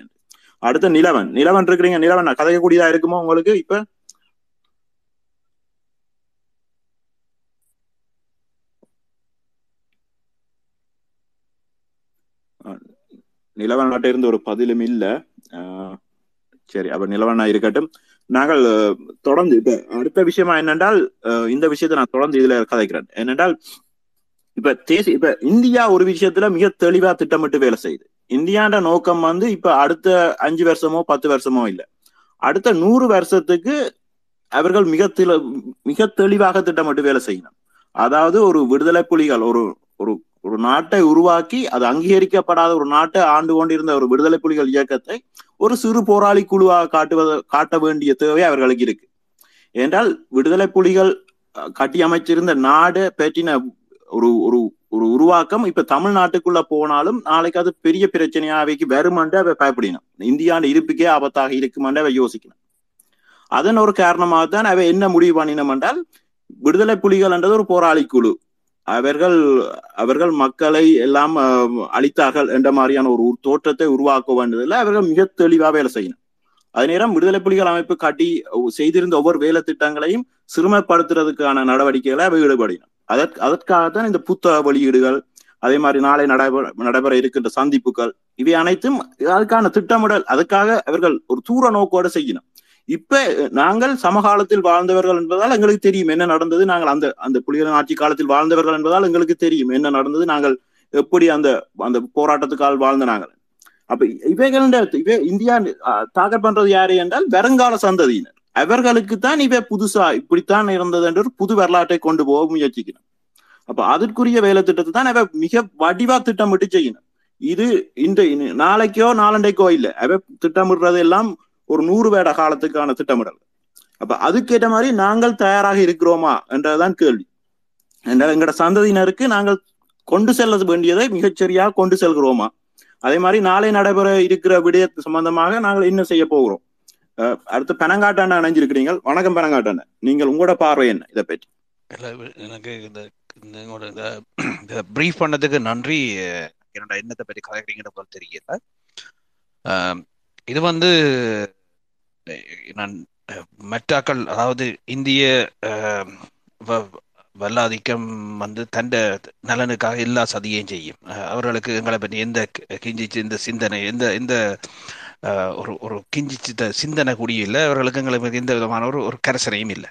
அடுத்து நிலவன். நிலவன் இருக்கிறீங்க. நிலவன் கதைக்கக்கூடியதா இருக்குமோ உங்களுக்கு? இப்ப அஹ், நிலவன் நாட்டில இருந்து ஒரு பதிலும் இல்ல. சரி அப்ப நிலவனா இருக்கட்டும். நாங்கள் தொடர்ந்து இப்ப அடுத்த விஷயமா என்னென்றால் இந்த விஷயத்தை நான் தொடர்ந்து இதுல கதைக்கிறேன். என்னென்றால் இப்ப தேசிய இப்ப இந்தியா ஒரு விஷயத்துல மிக தெளிவா திட்டமிட்டு வேலை செய்யுது. இந்தியாண்ட நோக்கம் வந்து இப்ப அடுத்த அஞ்சு வருஷமோ பத்து வருஷமோ இல்ல. அடுத்த நூறு வருஷத்துக்கு அவர்கள் மிக தெளி- மிக தெளிவாக திட்டமிட்டு வேலை செய்யணும். அதாவது ஒரு விடுதலை புலிகள் ஒரு ஒரு ஒரு நாட்டை உருவாக்கி அது அங்கீகரிக்கப்படாத ஒரு நாட்டை ஆண்டு கொண்டிருந்த ஒரு விடுதலை புலிகள் இயக்கத்தை ஒரு சிறு போராளி குழுவாக காட்டுவத காட்ட வேண்டிய தேவை அவர்களுக்கு இருக்கு. என்றால் விடுதலை புலிகள் கட்டியமைச்சிருந்த கட்டி அமைச்சிருந்த நாடு பற்றின ஒரு ஒரு ஒரு உருவாக்கம். இப்ப தமிழ்நாட்டுக்குள்ள போனாலும் நாளைக்கு அது பெரிய பிரச்சனையா அவைக்கு வருமாண்டு அவை பயப்படணும் இந்தியாண்ட இருப்புக்கே ஆபத்தாக இருக்குமாண்டு அவை யோசிக்கணும். அதன் ஒரு காரணமாக தான் அவை என்ன முடிவு பண்ணினோம் என்றால் விடுதலை புலிகள் என்றது ஒரு போராளி குழு. அவர்கள் அவர்கள் மக்களை எல்லாம் அஹ், அழித்தார்கள் என்ற மாதிரியான ஒரு தோற்றத்தை உருவாக்க வேண்டியதில் அவர்கள் மிக தெளிவாக வேலை செய்யணும். அதே நேரம் விடுதலை புலிகள் அமைப்பு காட்டி செய்திருந்த ஒவ்வொரு வேலை திட்டங்களையும் சிறுமைப்படுத்துறதுக்கான நடவடிக்கைகளை அவை ஈடுபடினோம் அதற்கு அதற்காகத்தான் இந்த புத்தக வெளியீடுகள் அதே மாதிரி நாளை நடைபெற நடைபெற இருக்கின்ற சந்திப்புகள் இவை அனைத்தும் அதுக்கான திட்டமிடல் அதுக்காக அவர்கள் ஒரு தூர நோக்கோட செய்யணும். இப்ப நாங்கள் சமகாலத்தில் வாழ்ந்தவர்கள் என்பதால் எங்களுக்கு தெரியும் என்ன நடந்தது நாங்கள் அந்த அந்த புலிகளின் ஆட்சி காலத்தில் வாழ்ந்தவர்கள் என்பதால் எங்களுக்கு தெரியும் என்ன நடந்தது நாங்கள் எப்படி அந்த அந்த போராட்டத்துக்கால் வாழ்ந்த நாங்கள். அப்ப இவைகள் இவை இந்தியா தாக்கல் பண்றது யாரு என்றால் வருங்கால சந்ததியினர். அவர்களுக்கு தான் இவை புதுசா இப்படித்தான் இருந்தது என்று புது வரலாற்றை கொண்டு போக முயற்சிக்கணும். அப்ப அதற்குரிய வேலை திட்டத்தை தான் அவ மிக வடிவா திட்டமிட்டு செய்யணும். இது இந்த நாளைக்கோ நாளண்டைக்கோ இல்லை. அவ திட்டமிடுறது எல்லாம் ஒரு நூறு வேட காலத்துக்கான திட்டமிடல். அப்ப அதுக்கேற்ற மாதிரி நாங்கள் தயாராக இருக்கிறோமா என்றதுதான் கேள்வி. என்றால் எங்களோட சந்ததியினருக்கு நாங்கள் கொண்டு செல்ல வேண்டியதை மிகச்சரியாக கொண்டு செல்கிறோமா? அதே மாதிரி நாளை நடைபெற இருக்கிற விடய சம்பந்தமாக நாங்கள் என்ன செய்ய போகிறோம்? அடுத்து பெனங்காட்டாண்ட அணைஞ்சிருக்கிறீங்க வணக்கம் பெனங்காட்டாண்ட நீங்கள் உங்களோட பார்வை என்ன? இதை பற்றி. எனக்கு இந்த இந்த ப்ரீஃப் பண்ணதுக்கு நன்றி. என்னோட எண்ணத்தை பற்றி கதைக்கிறீங்கன்னு போல தெரியல. இது வந்து நான் மெட்டாக்கள் அதாவது இந்திய வ- வல்லாதிக்கம் வந்து தண்ட நலனுக்காக எல்லா சதியையும் செய்யும். அவர்களுக்கு எங்களை பற்றி எந்த கிஞ்சிச்சு இந்த சிந்தனை எந்த எந்த ஒரு ஒரு கிஞ்சிச்சித்த சிந்தனை கூடிய இல்லை அவர்களுக்கு எங்களுக்கு எந்த விதமான ஒரு ஒரு கரசனையும் இல்லை.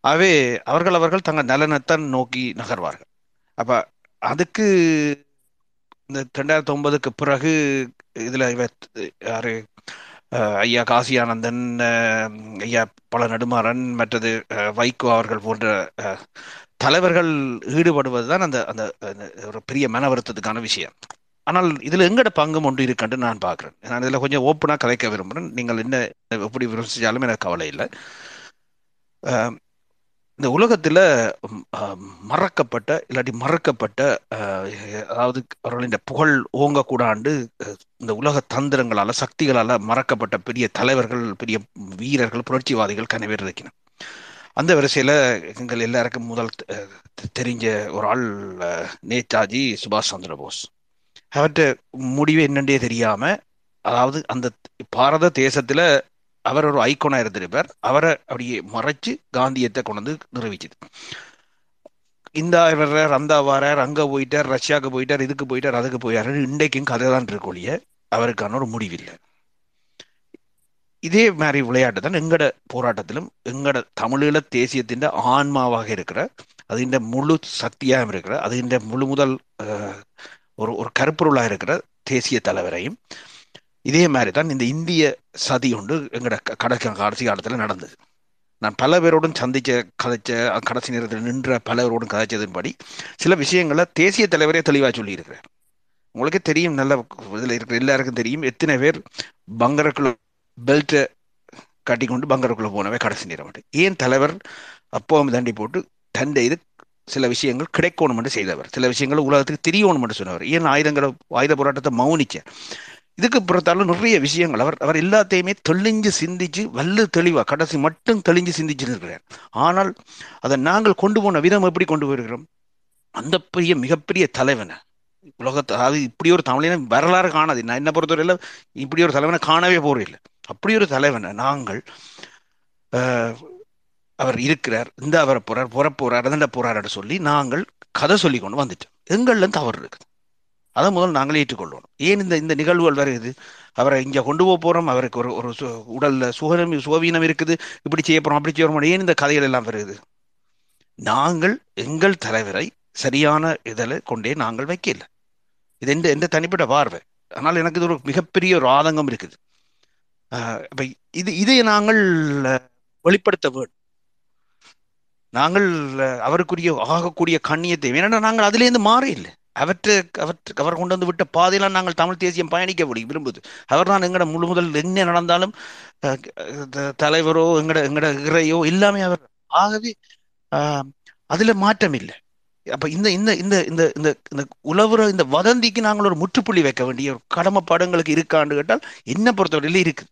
ஆகவே அவர்கள் அவர்கள் தங்கள் நலனைத்தான் நோக்கி நகர்வார்கள். அப்போ அதுக்கு இந்த ரெண்டாயிரத்தி ஒன்பதுக்கு பிறகு இதில் இவ யாரு ஐயா காசியானந்தன் ஆனந்தன் ஐயா பல நெடுமாறன் மற்றது வைகோ அவர்கள் போன்ற தலைவர்கள் ஈடுபடுவதுதான் அந்த அந்த அந்த ஒரு பெரிய மன வருத்தத்துக்கான விஷயம். ஆனால் இதில் எங்கட பங்கும் ஒன்று இருக்குன்னு நான் பார்க்குறேன். நான் இதில் கொஞ்சம் ஓப்பனாக கதைக்க விரும்புகிறேன். நீங்கள் என்ன எப்படி விமர்சித்தாலும் எனக்கு கவலை இல்லை. இந்த உலகத்தில் மறக்கப்பட்ட இல்லாட்டி மறக்கப்பட்ட அதாவது அவர்களின் புகழ் ஓங்கக்கூடாண்டு இந்த உலக தந்திரங்களால் சக்திகளால் மறக்கப்பட்ட பெரிய தலைவர்கள் பெரிய வீரர்கள் புரட்சிவாதிகள் கனவேர் இருக்கணும் அந்த வரிசையில் எங்கள் எல்லாருக்கும் முதல் தெரிஞ்ச ஒரு ஆள் நேதாஜி சுபாஷ் சந்திர போஸ். அவர்கிட்ட முடிவு என்னன்றே தெரியாம அதாவது அந்த பாரத தேசத்துல அவர் ஒரு ஐக்கோனா இருந்திருப்பார் அவரை அப்படியே மறைச்சு காந்தியத்தை கொண்டு வந்து நிரூபிச்சது. இந்த வர்றார் அந்த வரார் அங்க போயிட்டார் ரஷ்யாவுக்கு போயிட்டார் இதுக்கு போயிட்டார் அதுக்கு போயிட்டார். இன்றைக்கும் கதை தான் இருக்கொழிய அவருக்கான ஒரு முடிவில்லை. இதே மாதிரி விளையாட்டு தான் எங்கட போராட்டத்திலும் எங்கட தமிழீழ தேசியத்தின் ஆன்மாவாக இருக்கிற அதிண்ட முழு சக்தியாக இருக்கிற அதிண்ட முழு முதல் ஒரு ஒரு கருப்பொருளாக இருக்கிற தேசிய தலைவரையும். இதே மாதிரி தான் இந்த இந்திய சதி ஒன்று எங்களோட க- கடைசி கடைசி காலத்தில் நடந்தது. நான் பல பேரோடும் சந்திச்ச கதைச்ச கடைசி நேரத்தில் நின்ற பலரோடும் கதைச்சதின்படி சில விஷயங்களை தேசிய தலைவரே தெளிவாக சொல்லியிருக்கிறார். உங்களுக்கே தெரியும் நல்ல இதில் இருக்கிற எல்லாருக்கும் தெரியும். எத்தனை பேர் பங்கரக்குள்ள பெல்ட்டை கட்டிக்கொண்டு பங்கருக்குள்ள போனவே கடைசி நேரம் ஏன் தலைவர் அப்போ தண்டி போட்டு தந்தை இது சில விஷயங்கள் கிடைக்கணும் என்று செய்தவர். சில விஷயங்கள் உலகத்துக்கு தெரியணும் என்று சொன்னவர். ஏன் ஆயுதங்களை ஆயுத போராட்டத்தை மௌனிச்ச இதுக்கு பிறத்தாலும் நிறைய விஷயங்கள். அவர் அவர் எல்லாத்தையுமே தெளிஞ்சு சிந்திச்சு வல்லு தெளிவா கடைசி மட்டும் தெளிஞ்சு சிந்திச்சு இருக்கிறார் ஆனால் அதை நாங்கள் கொண்டு போன விதம் எப்படி கொண்டு போயிருக்கிறோம்? அந்த பெரிய மிகப்பெரிய தலைவனை. உலகத்தை அதாவது இப்படி ஒரு தமிழனை வரலாறு காணாது. நான் என்ன பொறுத்தவரையில இப்படி ஒரு தலைவனை காணவே போறதில்லை. அப்படி ஒரு தலைவனை நாங்கள் அவர் இருக்கிறார் இந்த அவரை போறார் புற போறார் அதண்ட சொல்லி நாங்கள் கதை சொல்லி கொண்டு வந்துட்டோம். எங்கள்ல தவறு இருக்குது. அதை முதல் நாங்களே ஏற்றுக்கொள்ளணும் ஏன் இந்த இந்த நிகழ்வுகள் வருது அவரை இங்கே கொண்டு போக போகிறோம் அவருக்கு ஒரு ஒரு சு- உடல்ல சுகனம் சுகவீனம் இருக்குது இப்படி செய்ய போகிறோம் அப்படி செய்ய ஏன் இந்த கதைகள் எல்லாம் வருது நாங்கள் எங்கள் தலைவரை சரியான இதில் கொண்டே நாங்கள் வைக்கல. இது எந்த எந்த தனிப்பட்ட பார்வை. ஆனால் எனக்கு இது ஒரு மிகப்பெரிய ஒரு ஆதங்கம் இருக்குது. இப்போ இது இதை நாங்கள் வெளிப்படுத்த வேண்டும். நாங்கள் அவருக்குரிய ஆகக்கூடிய கண்ணியத்தை ஏன்னா நாங்கள் அதிலேருந்து மாற இல்லை. அவற்றை அவற்றுக்கு அவர் கொண்டு வந்து விட்ட பாதையெல்லாம் நாங்கள் தமிழ் தேசியம் பயணிக்க முடியும் விரும்புது. அவர் தான் எங்கட முழு முதல் என்ன நடந்தாலும் தலைவரோ எங்கட எங்கட இறையோ எல்லாமே அவர். ஆகவே அதுல மாற்றம் இல்லை. அப்ப இந்த இந்த இந்த இந்த இந்த இந்த உழவுற இந்த வதந்திக்கு நாங்கள் ஒரு முற்றுப்புள்ளி வைக்க வேண்டிய ஒரு கடமைப்பாடு எங்களுக்கு இருக்கான்னு கேட்டால் என்ன பொறுத்தவரையில இருக்குது.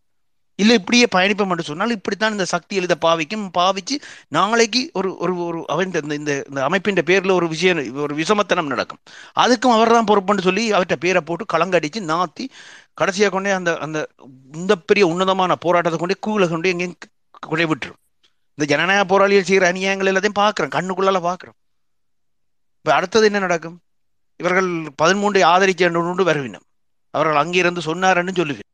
இல்லை இப்படியே பயணிப்போம் என்று சொன்னால் இப்படித்தான் இந்த சக்தி எழுத பாவிக்கும். பாவிச்சு நாளைக்கு ஒரு ஒரு ஒரு அவன் இந்த இந்த இந்த அமைப்பின் பேரில் ஒரு விஷயம் ஒரு விஷமத்தனம் நடக்கும். அதுக்கும் அவர் தான் பொறுப்புன்னு சொல்லி அவர்கிட்ட பேரை போட்டு கலங்கடிச்சு நாத்தி கடைசியாக கொண்டே அந்த அந்த இந்த பெரிய உன்னதமான போராட்டத்தை கொண்டே கூல கொண்டே எங்கேயும் கொண்டே விட்டுரும். இந்த ஜனநாயக போராளிகள் செய்கிற அநியாயங்கள் எல்லாத்தையும் பார்க்குறோம். கண்ணுக்குள்ளால பார்க்குறோம். இப்போ அடுத்தது என்ன நடக்கும்? இவர்கள் பதிமூன்றை ஆதரிக்க வருவினம். அவர்கள் அங்கிருந்து சொன்னார்ன்னு சொல்லுவேன்.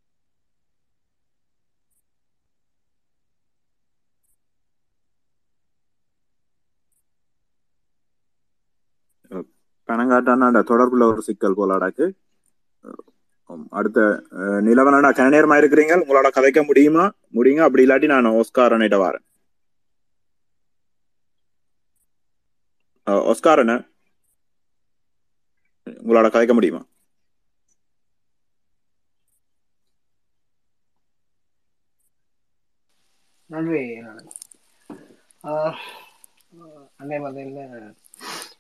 பணங்காட்டான தொடர்புள்ள ஒரு சிக்கல் போலாடாக்கு. அடுத்த நிலவனடா நிலவனாடா கனநேரமா இருக்கிறீங்க? உங்களோட கதைக்க முடியுமா? முடியுங்க அப்படி இல்லாட்டி நான் ஒஸ்கார் அண்ணிட்ட வரேன். அஹ், ஒஸ்கார் உங்களோட கதைக்க முடியுமா? நன்றி. ஆஹ் அன்னை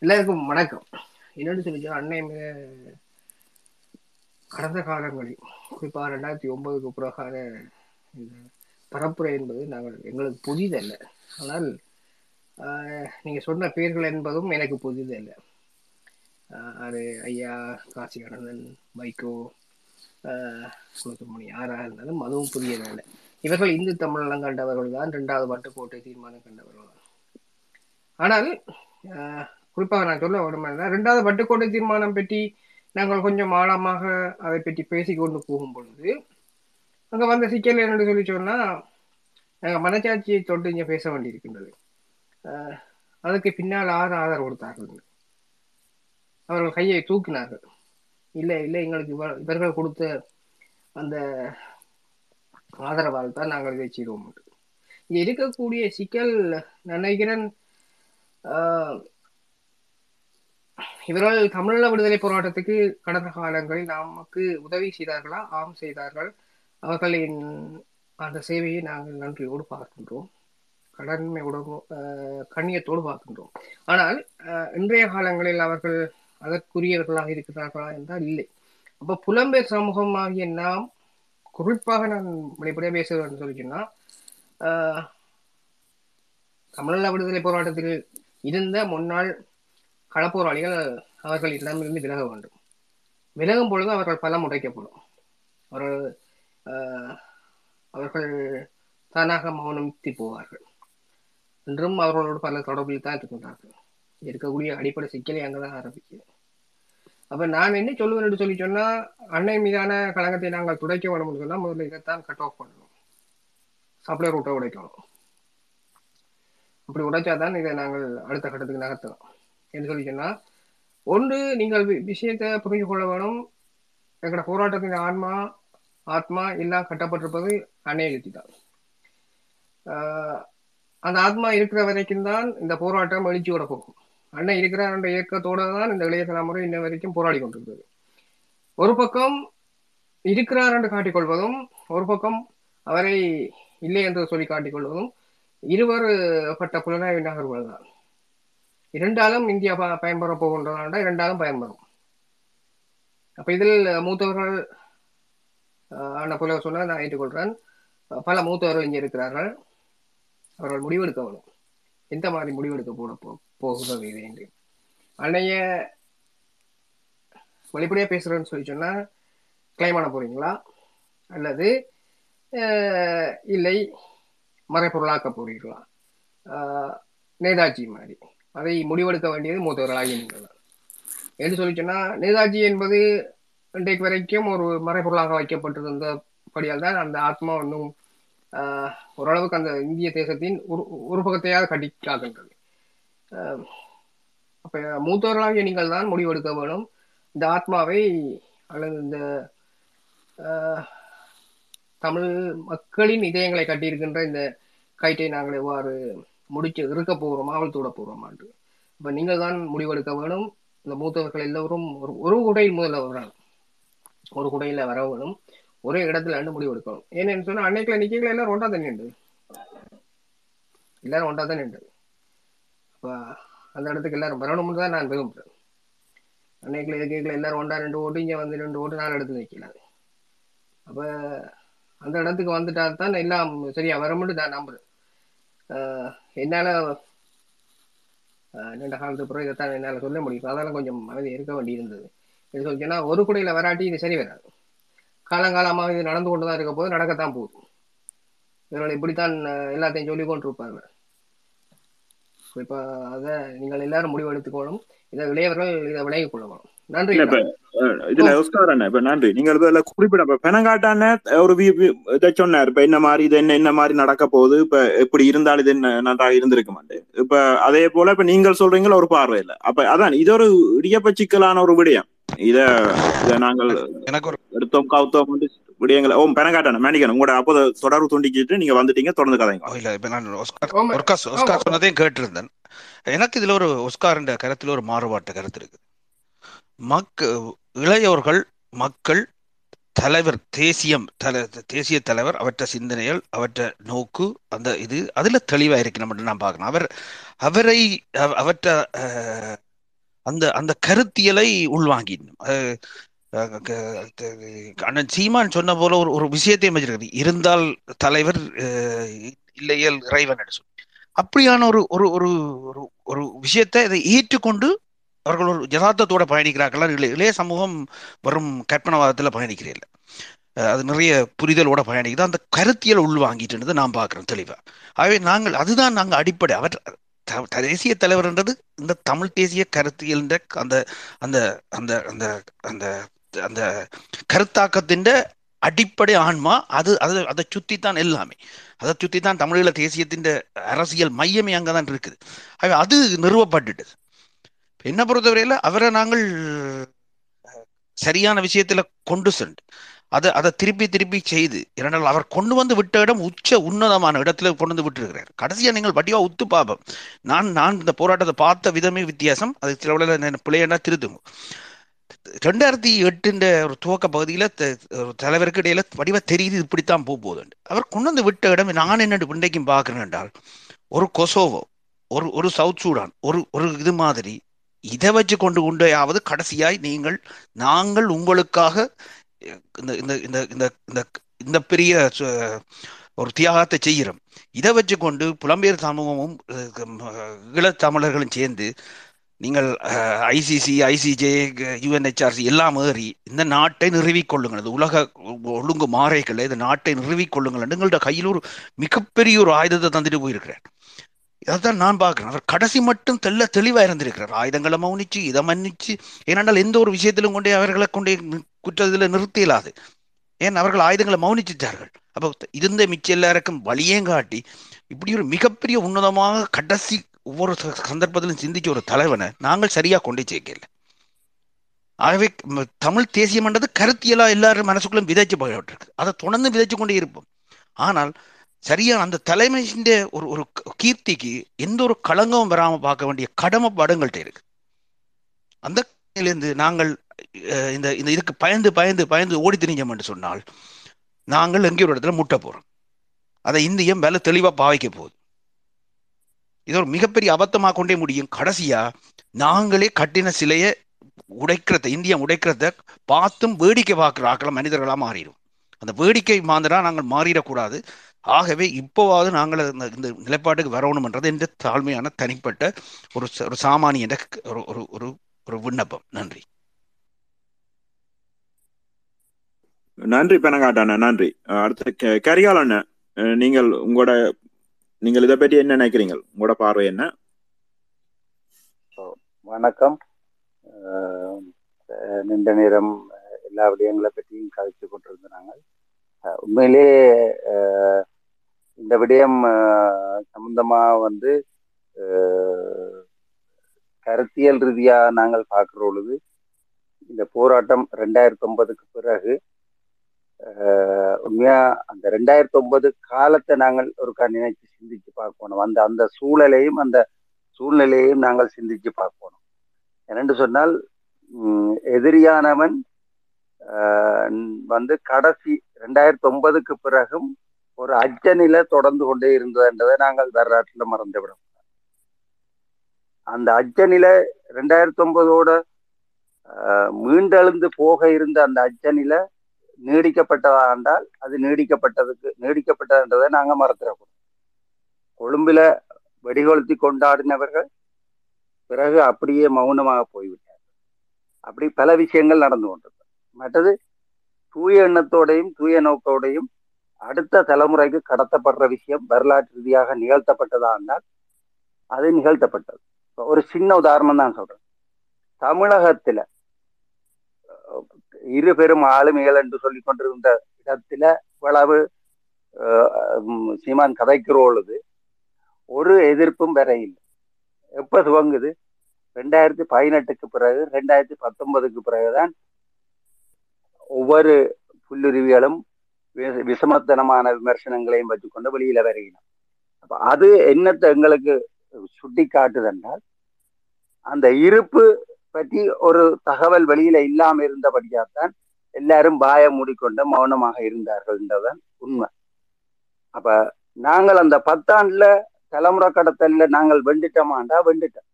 எல்லாருக்கும் வணக்கம். என்னன்னு சொல்லிச்சா அன்னை மிக கடந்த காலங்களில் குறிப்பாக ரெண்டாயிரத்தி ஒன்பதுக்கு பிறகான இந்த பரப்புரை என்பது நாங்கள் எங்களுக்கு புதிதல்ல. ஆனால் நீங்கள் சொன்ன பெயர்கள் என்பதும் எனக்கு புதிதல்ல. அது ஐயா காசி ஆனந்தன் வைகோ குலத்துமணி யாராக இருந்தாலும் அதுவும் புதியதல்ல. இவர்கள் இந்து தமிழெல்லாம் கண்டவர்கள் தான் ரெண்டாவது வட்டுக்கோட்டை தீர்மானம் கண்டவர்கள் தான். ஆனால் குறிப்பாக நான் சொல்ல வேண்டுமென்றால் ரெண்டாவது வட்டுக்கோட்டை தீர்மானம் பற்றி நாங்கள் கொஞ்சம் ஆழமாக அதை பற்றி பேசிக்கொண்டு போகும் பொழுது அங்கே வந்த சிக்கல் என்னென்னு சொல்லி சொன்னால் நாங்கள் மனச்சாட்சியை தொட்டு இங்கே பேச வேண்டியிருக்கின்றது. அதுக்கு பின்னால் ஆறு ஆதரவு கொடுத்தார்கள். அவர்கள் கையை தூக்கினார்கள். இல்லை இல்லை எங்களுக்கு இவ- இவர்கள் கொடுத்த அந்த ஆதரவால் தான் நாங்கள் இதை செய்வோம் இங்கே இருக்கக்கூடிய சிக்கல் நினைக்கிறேன் இவர்கள் தமிழீழ விடுதலை போராட்டத்துக்கு கடந்த காலங்களில் நமக்கு உதவி செய்தார்களா? ஆம் செய்தார்கள். அவர்களின் அந்த சேவையை நாங்கள் நன்றியோடு பார்க்கின்றோம். கடன்மையோடு கண்ணியத்தோடு பார்க்கின்றோம். ஆனால் இன்றைய காலங்களில் அவர்கள் அதற்குரியவர்களாக இருக்கிறார்களா என்றால் இல்லை. அப்ப புலம்பெயர் சமூகம் ஆகிய நாம் குறிப்பாக நான் வெளிப்படையாக பேசுகிறேன் சொல்லி சொன்னா தமிழீழ விடுதலை போராட்டத்தில் இருந்த முன்னாள் களப்போராளிகள் அவர்கள் இடமிருந்து விலக வேண்டும். விலகும் பொழுது அவர்கள் பலம் உடைக்கப்படும். அவர்கள் அவர்கள் தானாக மௌனமித்து போவார்கள். இன்றும் அவர்களோடு பல தொடர்பில் தான் இருக்கின்றார்கள். இருக்கக்கூடிய அடிப்படை சிக்கலை அங்கே தான் ஆரம்பிக்குது அப்போ நான் என்ன சொல்லுவேன் என்று சொல்லி சொன்னால் அன்னை மீதான கழகத்தை நாங்கள் துடைக்க வேண்டும் சொன்னால் முதல்ல இதைத்தான் கட் ஆஃப் பண்ணணும். சப்ளை ரூட்டை உடைக்கணும். அப்படி உடைச்சாதான் இதை நாங்கள் அடுத்த கட்டத்துக்கு நகர்த்தணும் என்று சொல்லி சொன்னா ஒன்று நீங்கள் வி- விஷயத்தை புரிந்து கொள்ள வேணும் எங்களோட போராட்டத்தின் ஆன்மா ஆத்மா எல்லாம் கட்டப்பட்டிருப்பது அநேகத்தி தான் ஆஹ் அந்த ஆத்மா இருக்கிற வரைக்கும் தான் இந்த போராட்டம் எழுச்சியோட போகும். அண்ணன் இருக்கிற அந்த இயக்கத்தோட தான் இந்த இளைய தலைமுறை இன்ன வரைக்கும் போராடி கொண்டிருக்கிறது. ஒரு பக்கம் இருக்கிறார் என்று காட்டிக்கொள்வதும் ஒரு பக்கம் அவரை இல்லை என்று சொல்லி காட்டிக்கொள்வதும் இருவருப்பட்ட புலனாய்வு நகர்வுகள் தான். இரண்டாலும் இந்தியா ப- பயன்பெற போகின்றதாண்டா இரண்டாலும் பயன்பெறும். அப்ப இதில் மூத்தவர்கள் ஆன அண்ணா புல நான் ஏற்றுக்கொள்கிறேன் பல மூத்தவர்கள் இங்கே இருக்கிறார்கள் அவர்கள் முடிவெடுக்க வேணும் எந்த மாதிரி முடிவெடுக்க போட போ போகிறது இது என்று. அன்னைய வெளிப்படையாக பேசுகிறேன்னு சொல்லி சொன்னால் கிளைம் பண்ண போறீங்களா? அல்லது இல்லை மறைப்பொருளாக்க போறீர்களா? நேதாஜி மாதிரி. அதை முடிவெடுக்க வேண்டியது மூத்தவர்களாகி நீங்கள் என்று சொல்லி நேதாஜி என்பது இன்றைக்கு வரைக்கும் ஒரு மறைபொருளாக வைக்கப்பட்டிருந்த படியால் தான் அந்த ஆத்மா இன்னும் ஓரளவுக்கு அந்த இந்திய தேசத்தின் ஒரு ஒரு பக்கத்தையாக கட்டி காக்கின்றது ஆஹ், மூத்தவர்களாகிய நீங்கள் தான் முடிவெடுக்க வேணும். இந்த ஆத்மாவை அல்லது இந்த தமிழ் மக்களின் இதயங்களை கட்டியிருக்கின்ற இந்த கயிற்றை நாங்கள் எவ்வாறு முடிச்சு இருக்க போகிறோமா அவிழ்த்து விட போகிறோமான்ட்டு இப்போ நீங்கள் தான் முடிவெடுக்க வேணும். இந்த மூத்தவர்கள் எல்லோரும் ஒரு ஒரு குடையில் முதல்ல வராங்க ஒரு குடையில வர வேணும் ஒரே இடத்துல இருந்து முடிவெடுக்கணும். ஏன்னு சொன்னால் அன்னைக்குல நிக்கல எல்லாரும் ஒன்றா தான் நின்று. எல்லாரும் ஒன்றா தான் நின்று. அப்ப அந்த இடத்துக்கு எல்லாரும் வரணும்னு தான் நான் விரும்புகிறேன் அன்னைக்குல இதுக்குள்ள எல்லாரும் ஒன்றா ரெண்டு ஓட்டு இங்கே வந்து ரெண்டு ஓட்டு நாலு இடத்துல நிற்கல அப்ப அந்த இடத்துக்கு வந்துட்டா தான் எல்லாம் சரியா வரும்னு நான் நம்புறேன். என்னால ஆஹ் நீண்ட காலத்துக்கு பிறகு இதைத்தான் என்னால சொல்ல முடியும். அதெல்லாம் கொஞ்சம் மனதில் இருக்க வேண்டி இருந்தது இது சொல்லிச்சுன்னா ஒரு குடையில வராட்டி இது சரி வராது. காலங்காலமாக இது நடந்து கொண்டு தான் இருக்க போது நடக்கத்தான் போகுது. இவர்கள் இப்படித்தான் எல்லாத்தையும் சொல்லி கொண்டிருப்பாங்க. இப்ப அதை நீங்கள் எல்லாரும் முடிவு எடுத்துக்கணும் இதை இளையவர்கள் இதை விலகிக் கொள்ளணும். நன்றி. இதுல ஒஸ்கார் அண்ணா இப்ப நன்றி. நீங்கள் இதுல குறிப்பிட இப்ப பெனங்காட்டான ஒரு இதை சொன்னார். இப்ப என்ன மாதிரி இது என்ன என்ன மாதிரி நடக்க போகுது? இப்ப எப்படி இருந்தாலும் இது என்ன நன்றாக இருந்திருக்க மாட்டேன். இப்ப அதே போல இப்ப நீங்கள் சொல்றீங்களா ஒரு பார்வை இல்ல அப்ப அதான் இது ஒரு இடியப்ப சிக்கலான ஒரு விடயம். இத இத நாங்கள் எனக்கு ஒரு எடுத்தோம் கவுத்தோம் விடயங்களை ஓ பெனங்காட்டான மேனிக்கணும் உங்களோட அப்போது தொடர்பு துண்டிக்கிட்டு நீங்க வந்துட்டீங்க தொடர்ந்து கதைங்க ஓ, இல்ல இப்ப நான் ஒஸ்கார் சொன்னதையும் கேட்டிருந்தேன். எனக்கு இதுல ஒரு ஒஸ்கார் என்ற கருத்துல ஒரு மாறுபாட்டு கருத்து இருக்கு. மக்க இளையோர்கள் மக்கள் தலைவர் தேசியம் தல தேசிய தலைவர் அவற்ற சிந்தனைகள் அவற்ற நோக்கு அந்த இது அதில் தெளிவாக இருக்கணும் நான் பார்க்கணும். அவர் அவரை அவ- அவற்ற அந்த அந்த கருத்தியலை உள்வாங்கிடணும். அஹ், க- அண்ணன் சீமான் சொன்ன போல ஒரு ஒரு விஷயத்தையும் வச்சிருக்காரு இருந்தால் தலைவர் இல்லையல் இல்லையேல் இறைவன் சொல்லி. அப்படியான ஒரு ஒரு ஒரு ஒரு ஒரு விஷயத்தை இதை ஏற்றுக்கொண்டு அவர்கள் ஒரு யதார்த்தத்தோட பயணிக்கிறார்கள். இளைய இளைய சமூகம் வரும் கற்பனவாதத்தில் பயணிக்கிறீர்கள் அது நிறைய புரிதலோட பயணிக்குது. அந்த கருத்தியல் உள்வாங்கிட்டு நான் பார்க்குறேன் தெளிவாக ஆகவே நாங்கள் அதுதான் நாங்கள் அடிப்படை. அவர் தேசிய தலைவர்ன்றது இந்த தமிழ் தேசிய கருத்தியல் அந்த அந்த அந்த அந்த அந்த அந்த கருத்தாக்கத்தின் அடிப்படை ஆன்மா அது அது அதை சுற்றி தான் எல்லாமே. அதை சுற்றி தான் தமிழீழ தேசியத்தின் அரசியல் மையமே அங்கதான் இருக்குது. ஆகவே அது நிறுவப்பட்டுட்டது. என்னை பொறுத்தவரையில அவரை நாங்கள் சரியான விஷயத்துல கொண்டு சென்று அதை அதை திருப்பி திருப்பி செய்து இரண்டால் அவர் கொண்டு வந்து விட்ட இடம் உச்ச உன்னதமான இடத்துல கொண்டு வந்து விட்டுருக்கிறார். கடைசியா நீங்கள் வடிவா உத்து பார்ப்போம் நான் நான் இந்த போராட்டத்தை பார்த்த விதமே வித்தியாசம். அது சில உள்ள பிள்ளையனா திருத்துங்க ரெண்டாயிரத்தி எட்டுன்ற ஒரு துவக்க பகுதியில த- ஒரு தலைவருக்கு இடையில வடிவா தெரியுது இப்படித்தான் போக போகுது அவர் கொண்டு வந்து விட்ட இடம் நான் என்ன இன்றைக்கும் பார்க்குறேன் என்றால் ஒரு கொசோவோ ஒரு ஒரு சவுத் சூடான் ஒரு ஒரு இது மாதிரி இதை வச்சு கொண்டு கொண்டேயாவது கடைசியாய் நீங்கள் நாங்கள் உங்களுக்காக இந்த இந்த இந்த இந்த இந்த இந்த பெரிய சு- ஒரு தியாகத்தை செய்கிறோம். இதை வச்சு கொண்டு புலம்பெயர் சமூகமும் ஈழத் தமிழர்களும் சேர்ந்து நீங்கள் ஐசிசி ஐசிஜே யுஎன்ஹெச்ஆர்சி எல்லாம் ஏறி இந்த நாட்டை நிறுவிக்கொள்ளுங்கள் இந்த உலக ஒழுங்கு மாறைகளை இந்த நாட்டை நிறுவிக்கொள்ளுங்கள் எங்கள்கிட்ட கையில் ஒரு மிகப்பெரிய ஒரு ஆயுதத்தை தந்துட்டு போயிருக்கிறார். அதான் நான் பார்க்கிறேன். அவர் கடைசி மட்டும் தெல்ல தெளிவாக இருந்திருக்கிறார். ஆயுதங்களை மௌனிச்சு இதை மன்னிச்சு ஏனென்றால் எந்த ஒரு விஷயத்திலும் கொண்டே அவர்களை கொண்டே குற்றத்தில் நிறுத்த இயலாது. ஏன்? அவர்கள் ஆயுதங்களை மௌனிச்சிட்டார்கள். அப்போ இருந்த மிச்ச எல்லாருக்கும் வழியேம் காட்டி இப்படி ஒரு மிகப்பெரிய உன்னதமாக கடைசி ஒவ்வொரு சந்தர்ப்பத்திலும் சிந்திச்ச ஒரு தலைவனை நாங்கள் சரியாக கொண்டு சேர்க்கல. ஆகவே தமிழ் தேசியம்ன்றது கருத்தியலாக எல்லாரும் மனசுக்குள்ளும் விதைச்சு போயிட்டு அதை தொடர்ந்து விதைச்சு கொண்டே இருப்போம். ஆனால் சரியா அந்த தலைமையின் ஒரு ஒரு கீர்த்திக்கு எந்த ஒரு களங்கமும் வராம பார்க்க வேண்டிய கடமைப்பாடு எங்கள்கிட்ட இருக்கு. அந்த இருந்து நாங்கள் இந்த இந்த இதுக்கு பயந்து பயந்து பயந்து ஓடி திரிஞ்சோம் என்று சொன்னால் நாங்கள் எங்கே ஒரு இடத்துல முட்டை போறோம். அதை இந்தியம் வேலை தெளிவா பாவிக்க போகுது. இது ஒரு மிகப்பெரிய அபத்தமாக கொண்டே முடியும். கடைசியா நாங்களே கட்டின சிலையை உடைக்கிறத இந்தியம் உடைக்கிறத பார்த்தும் வேடிக்கை பார்க்குற ஆக்களை மனிதர்களாக மாறிடும். அந்த வேடிக்கை மாந்தரா நாங்கள் மாறிடக்கூடாது ஆகவே இப்போவாவது நாங்கள் இந்த இந்த நிலைப்பாட்டுக்கு வரணும்ன்றது என்ற தாழ்மையான தனிப்பட்ட ஒரு ச- ஒரு சாமானிய ஒரு ஒரு ஒரு ஒரு விண்ணப்பம். நன்றி. நன்றி பெனங்காட்டாண்ணா நன்றி. அடுத்து கே- கரிகால் அண்ணன் நீங்கள் உங்களோட நீங்கள் இதை பற்றி என்ன நினைக்கிறீங்க? உங்களோட பார்வை என்ன? வணக்கம். நீண்ட நேரம் எல்லா விடயங்களை பற்றியும் கதைச்சு கொண்டிருந்தாங்க அஹ் உண்மையிலே அஹ் இந்த விடயம் சம்பந்தமா வந்து கருத்தியல் ரீதியா நாங்கள் பார்க்கிற பொழுது இந்த போராட்டம் ரெண்டாயிரத்தி ஒன்பதுக்கு பிறகு உண்மையா அந்த ரெண்டாயிரத்தி ஒன்பது காலத்தை நாங்கள் ஒரு நினைச்சு சிந்திச்சு பார்க்கணும். அந்த அந்த சூழலையும் அந்த சூழ்நிலையையும் நாங்கள் சிந்திச்சு பார்க்கணும். என்னென்று சொன்னால் எதிரியானவன் வந்து கடைசி ரெண்டாயிரத்தி ஒன்பதுக்கு பிறகும் ஒரு அச்சநிலை தொடர்ந்து கொண்டே இருந்ததுன்றதை நாங்கள் வரலாற்றில் மறந்துவிடும். அந்த அச்சநிலை ரெண்டாயிரத்தி ஒன்பதோட மீண்டெழுந்து போக இருந்த அந்த அச்சநிலை நீடிக்கப்பட்டதா என்றால் அது நீடிக்கப்பட்டதுக்கு நீடிக்கப்பட்டதுன்றதை நாங்கள் மறந்துடக்கூடாது கொழும்புல வெடிகொளுத்தி கொண்டாடினவர்கள் பிறகு அப்படியே மௌனமாக போய்விட்டார் அப்படி பல விஷயங்கள் நடந்து கொண்டிருந்தது. மற்றது தூய எண்ணத்தோடையும் தூய நோக்கோடையும் அடுத்த தலைமுறைக்கு கடத்தப்படுற விஷயம் வரலாற்று ரீதியாக நிகழ்த்தப்பட்டதா இருந்தால் அது நிகழ்த்தப்பட்டது. ஒரு சின்ன உதாரணம் தான் சொல்றேன். தமிழகத்துல இரு பெரும் ஆளுமைகள் என்று சொல்லிக் கொண்டிருந்த இடத்துல இவ்வளவு அஹ், சீமான் கதைக்கிறோழுது ஒரு எதிர்ப்பும் வர இல்லை. எப்ப துவங்குது? ரெண்டாயிரத்தி பதினெட்டுக்கு பிறகு ரெண்டாயிரத்தி பத்தொன்பதுக்கு பிறகுதான் ஒவ்வொரு புல்லுருவிகளும் வி- விஷமத்தனமான விமர்சனங்களையும் வச்சுக்கொண்டு வெளியில வருகிறோம் அப்ப அது என்னத்தை எங்களுக்கு சுட்டி காட்டுதென்றால் அந்த இருப்பு பற்றி ஒரு தகவல் வெளியில இல்லாம இருந்தபடியாத்தான் எல்லாரும் பாய மூடிக்கொண்டு மௌனமாக இருந்தார்கள் என்றதான் உண்மை. அப்ப நாங்கள் அந்த பத்தாண்டுல தலைமுறை கடத்தல்ல நாங்கள் வெண்டுட்டோமாண்டா வெண்டுட்டோம்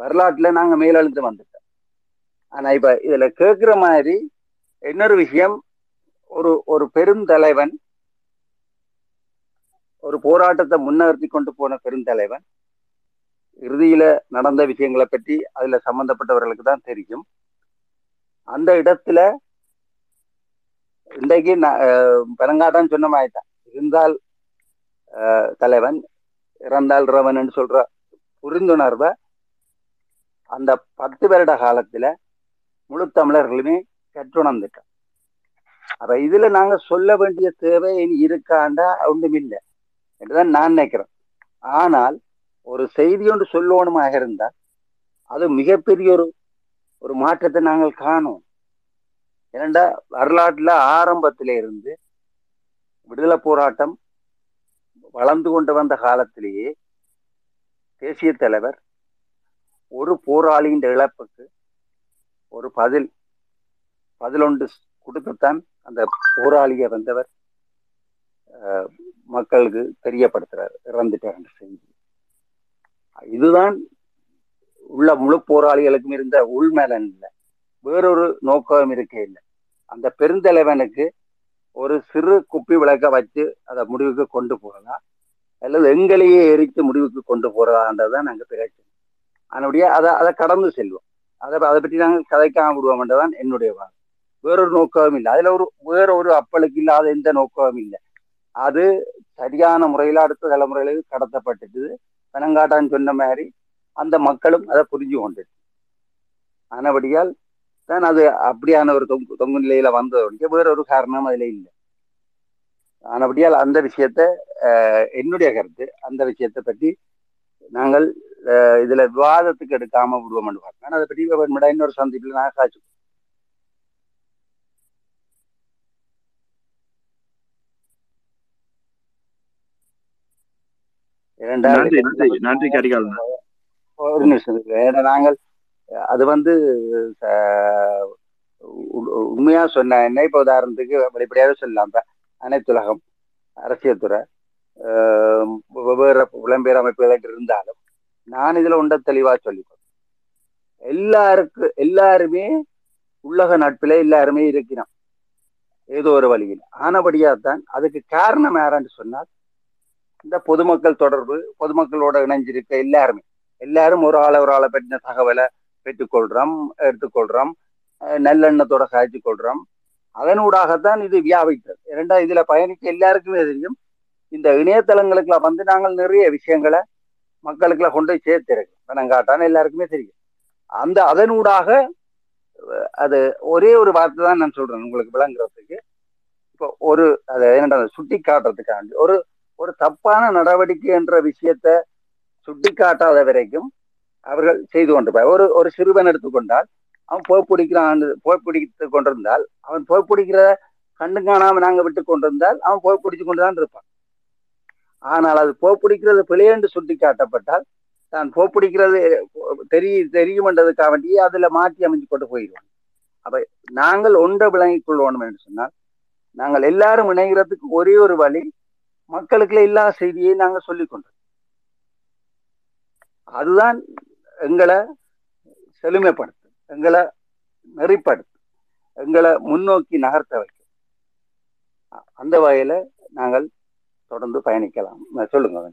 வரலாற்றுல நாங்க மேலெழுந்து வந்துட்டோம். ஆனா இப்ப இதுல கேட்கிற மாதிரி இன்னொரு விஷயம் ஒரு ஒரு பெருந்தலைவன் ஒரு போராட்டத்தை முன்னெடுத்தி கொண்டு போன பெருந்தலைவன் இறுதியில நடந்த விஷயங்களை பற்றி அதுல சம்பந்தப்பட்டவர்களுக்கு தான் தெரியும். அந்த இடத்துல இன்றைக்கு பெருங்காட்டான் சொன்ன மாதிரிதான். இருந்தால் தலைவன் இறந்தால் ரவன் சொல்ற புரிந்துணர்வை அந்த பத்து வருட காலத்துல முழு தமிழர்களுமே கற்றுணர்ந்துட்டான். அப்ப இதுல நாங்க சொல்ல வேண்டிய தேவை இனி இருக்காண்டா? ஒன்றும் இல்லை. என்றுதான் நான் நினைக்கிறேன். ஆனால் ஒரு செய்தி ஒன்று சொல்லணுமாக இருந்தால் அது மிகப்பெரிய ஒரு ஒரு மாற்றத்தை நாங்கள் காணோம். ஏனெண்டா வரலாற்றுல ஆரம்பத்தில இருந்து விடுதலை போராட்டம் வளர்ந்து கொண்டு வந்த காலத்திலேயே தேசிய தலைவர் ஒரு போராளியின் இழப்புக்கு ஒரு பதில் பதிலொன்று கொடுத்துத்தான் அந்த போராளியை வந்தவர் மக்களுக்கு தெரியப்படுத்துறாரு இறந்துட்டார் என்ற செய்தி இதுதான் உள்ள முழு போராளிகளுக்கும் இருந்த உள்மேலன் இல்லை. வேறொரு நோக்கம் இருக்கே இல்லை. அந்த பெருந்தலைவனுக்கு ஒரு சிறு குப்பி விளக்க வச்சு அதை முடிவுக்கு கொண்டு போறதா அல்லது எங்களையே எரித்து முடிவுக்கு கொண்டு போறதான்றதுதான் நாங்க பிரச்சனை. அதனுடைய அதை அதை கடந்து செல்வோம். அதை அதை பற்றி நாங்கள் கதைக்காம விடுவோம்ன்றதான் என்னுடைய வாதம் வேறொரு நோக்கமும் இல்லை. அதுல ஒரு வேற ஒரு அப்பளுக்கு இல்லாத எந்த நோக்கமும் இல்லை. அது சரியான முறையில் அடுத்த தலைமுறைகளுக்கு கடத்தப்பட்டுட்டு பனங்காட்டான் சொன்ன மாதிரி அந்த மக்களும் அதை புரிஞ்சு கொண்டு ஆனபடியால் தான் அது அப்படியான ஒரு தொங்கு தொங்கு நிலையில வந்தது வேற ஒரு காரணம் அதுல இல்லை. ஆனபடியால் அந்த விஷயத்த அஹ், என்னுடைய கருத்து அந்த விஷயத்தை பற்றி நாங்கள் அஹ், இதுல விவாதத்துக்கு எடுக்காம விடுவோம்னு பார்க்கலாம் அதை பற்றி இன்னொரு சந்திப்பில் நான் காய்ச்சி நன்றி நன்றி நன்றி கரிகால் ஒரு நிமிஷம். ஏன்னா நாங்கள் அது வந்து உண்மையா சொன்ன என்ன இப்ப உதாரணத்துக்கு வெளிப்படையாக சொல்லலாம் அனைத்துலகம் அரசியல் துறை வெவ்வேறு புலம்பெயர் அமைப்புகள் இருந்தாலும் நான் இதுல உண்ட தெளிவா சொல்லிப்பேன் எல்லாருக்கு எல்லாருமே உள்ளக நட்பில எல்லாருமே இருக்கிறோம் ஏதோ ஒரு வழியில். ஆனபடியா தான் அதுக்கு காரணம் யாரான்னு சொன்னால் இந்த பொதுமக்கள் தொடர்பு பொதுமக்களோட இணைஞ்சிருக்க எல்லாருமே. எல்லாரும் ஒரு ஆளை ஒரு ஆளை பற்றின தகவலை பெற்றுக்கொள்றோம் எடுத்துக்கொள்றோம் நல்லெண்ணத்தோட காய்ச்சி கொள்றோம் அதனூடாகத்தான் இது வியாபித்தது. இரண்டா இதுல பயணிக்க எல்லாருக்குமே தெரியும். இந்த இணையதளங்களுக்குள்ள வந்து நாங்கள் நிறைய விஷயங்களை மக்களுக்குள்ள கொண்டு போய் சேர்த்திருக்கோம். பணங்காட்டான்னு எல்லாருக்குமே தெரியும். அந்த அதனூடாக அது ஒரே ஒரு வார்த்தை தான் நான் சொல்றேன். உங்களுக்கு விளங்குறதுக்கு. இப்போ ஒரு அதை என்னடா சுட்டி காட்டுறதுக்காண்டி ஒரு ஒரு தப்பான நடவடிக்கை என்ற விஷயத்த சுட்டி காட்டாத வரைக்கும் அவர்கள் செய்து கொண்டிருப்பார். ஒரு ஒரு சிறுவன் எடுத்துக்கொண்டால் அவன் புகைப்பிடிக்கிறான் புகைப்பிடித்து கொண்டிருந்தால் அவன் புகைப்பிடிக்கிற கண்டு காணாம நாங்க விட்டு கொண்டிருந்தால் அவன் போய் பிடிச்சு கொண்டுதான் இருப்பான். ஆனால் அது போய் பிடிக்கிறது பிழையென்று சுட்டி காட்டப்பட்டால் தான் போய் பிடிக்கிறது தெரிய தெரியுமென்றதுக்காக வேண்டியே அதுல மாற்றி அமைஞ்சு கொண்டு போயிடுவான்? அப்ப நாங்கள் ஒன்றை விளங்கிக் கொள்வோம் என்று சொன்னால் நாங்கள் எல்லாரும் இணைகிறதுக்கு ஒரே ஒரு வழி மக்களுக்குள்ள இல்லாத செய்தியை நாங்க சொல்லிக் கொண்டோம். அதுதான் எங்களை செழுமைப்படுத்தும் எங்களை நெறிப்படுத்தும் எங்களை முன்னோக்கி நகர்த்த வைக்கும். அந்த வகையில நாங்கள் தொடர்ந்து பயணிக்கலாம். சொல்லுங்க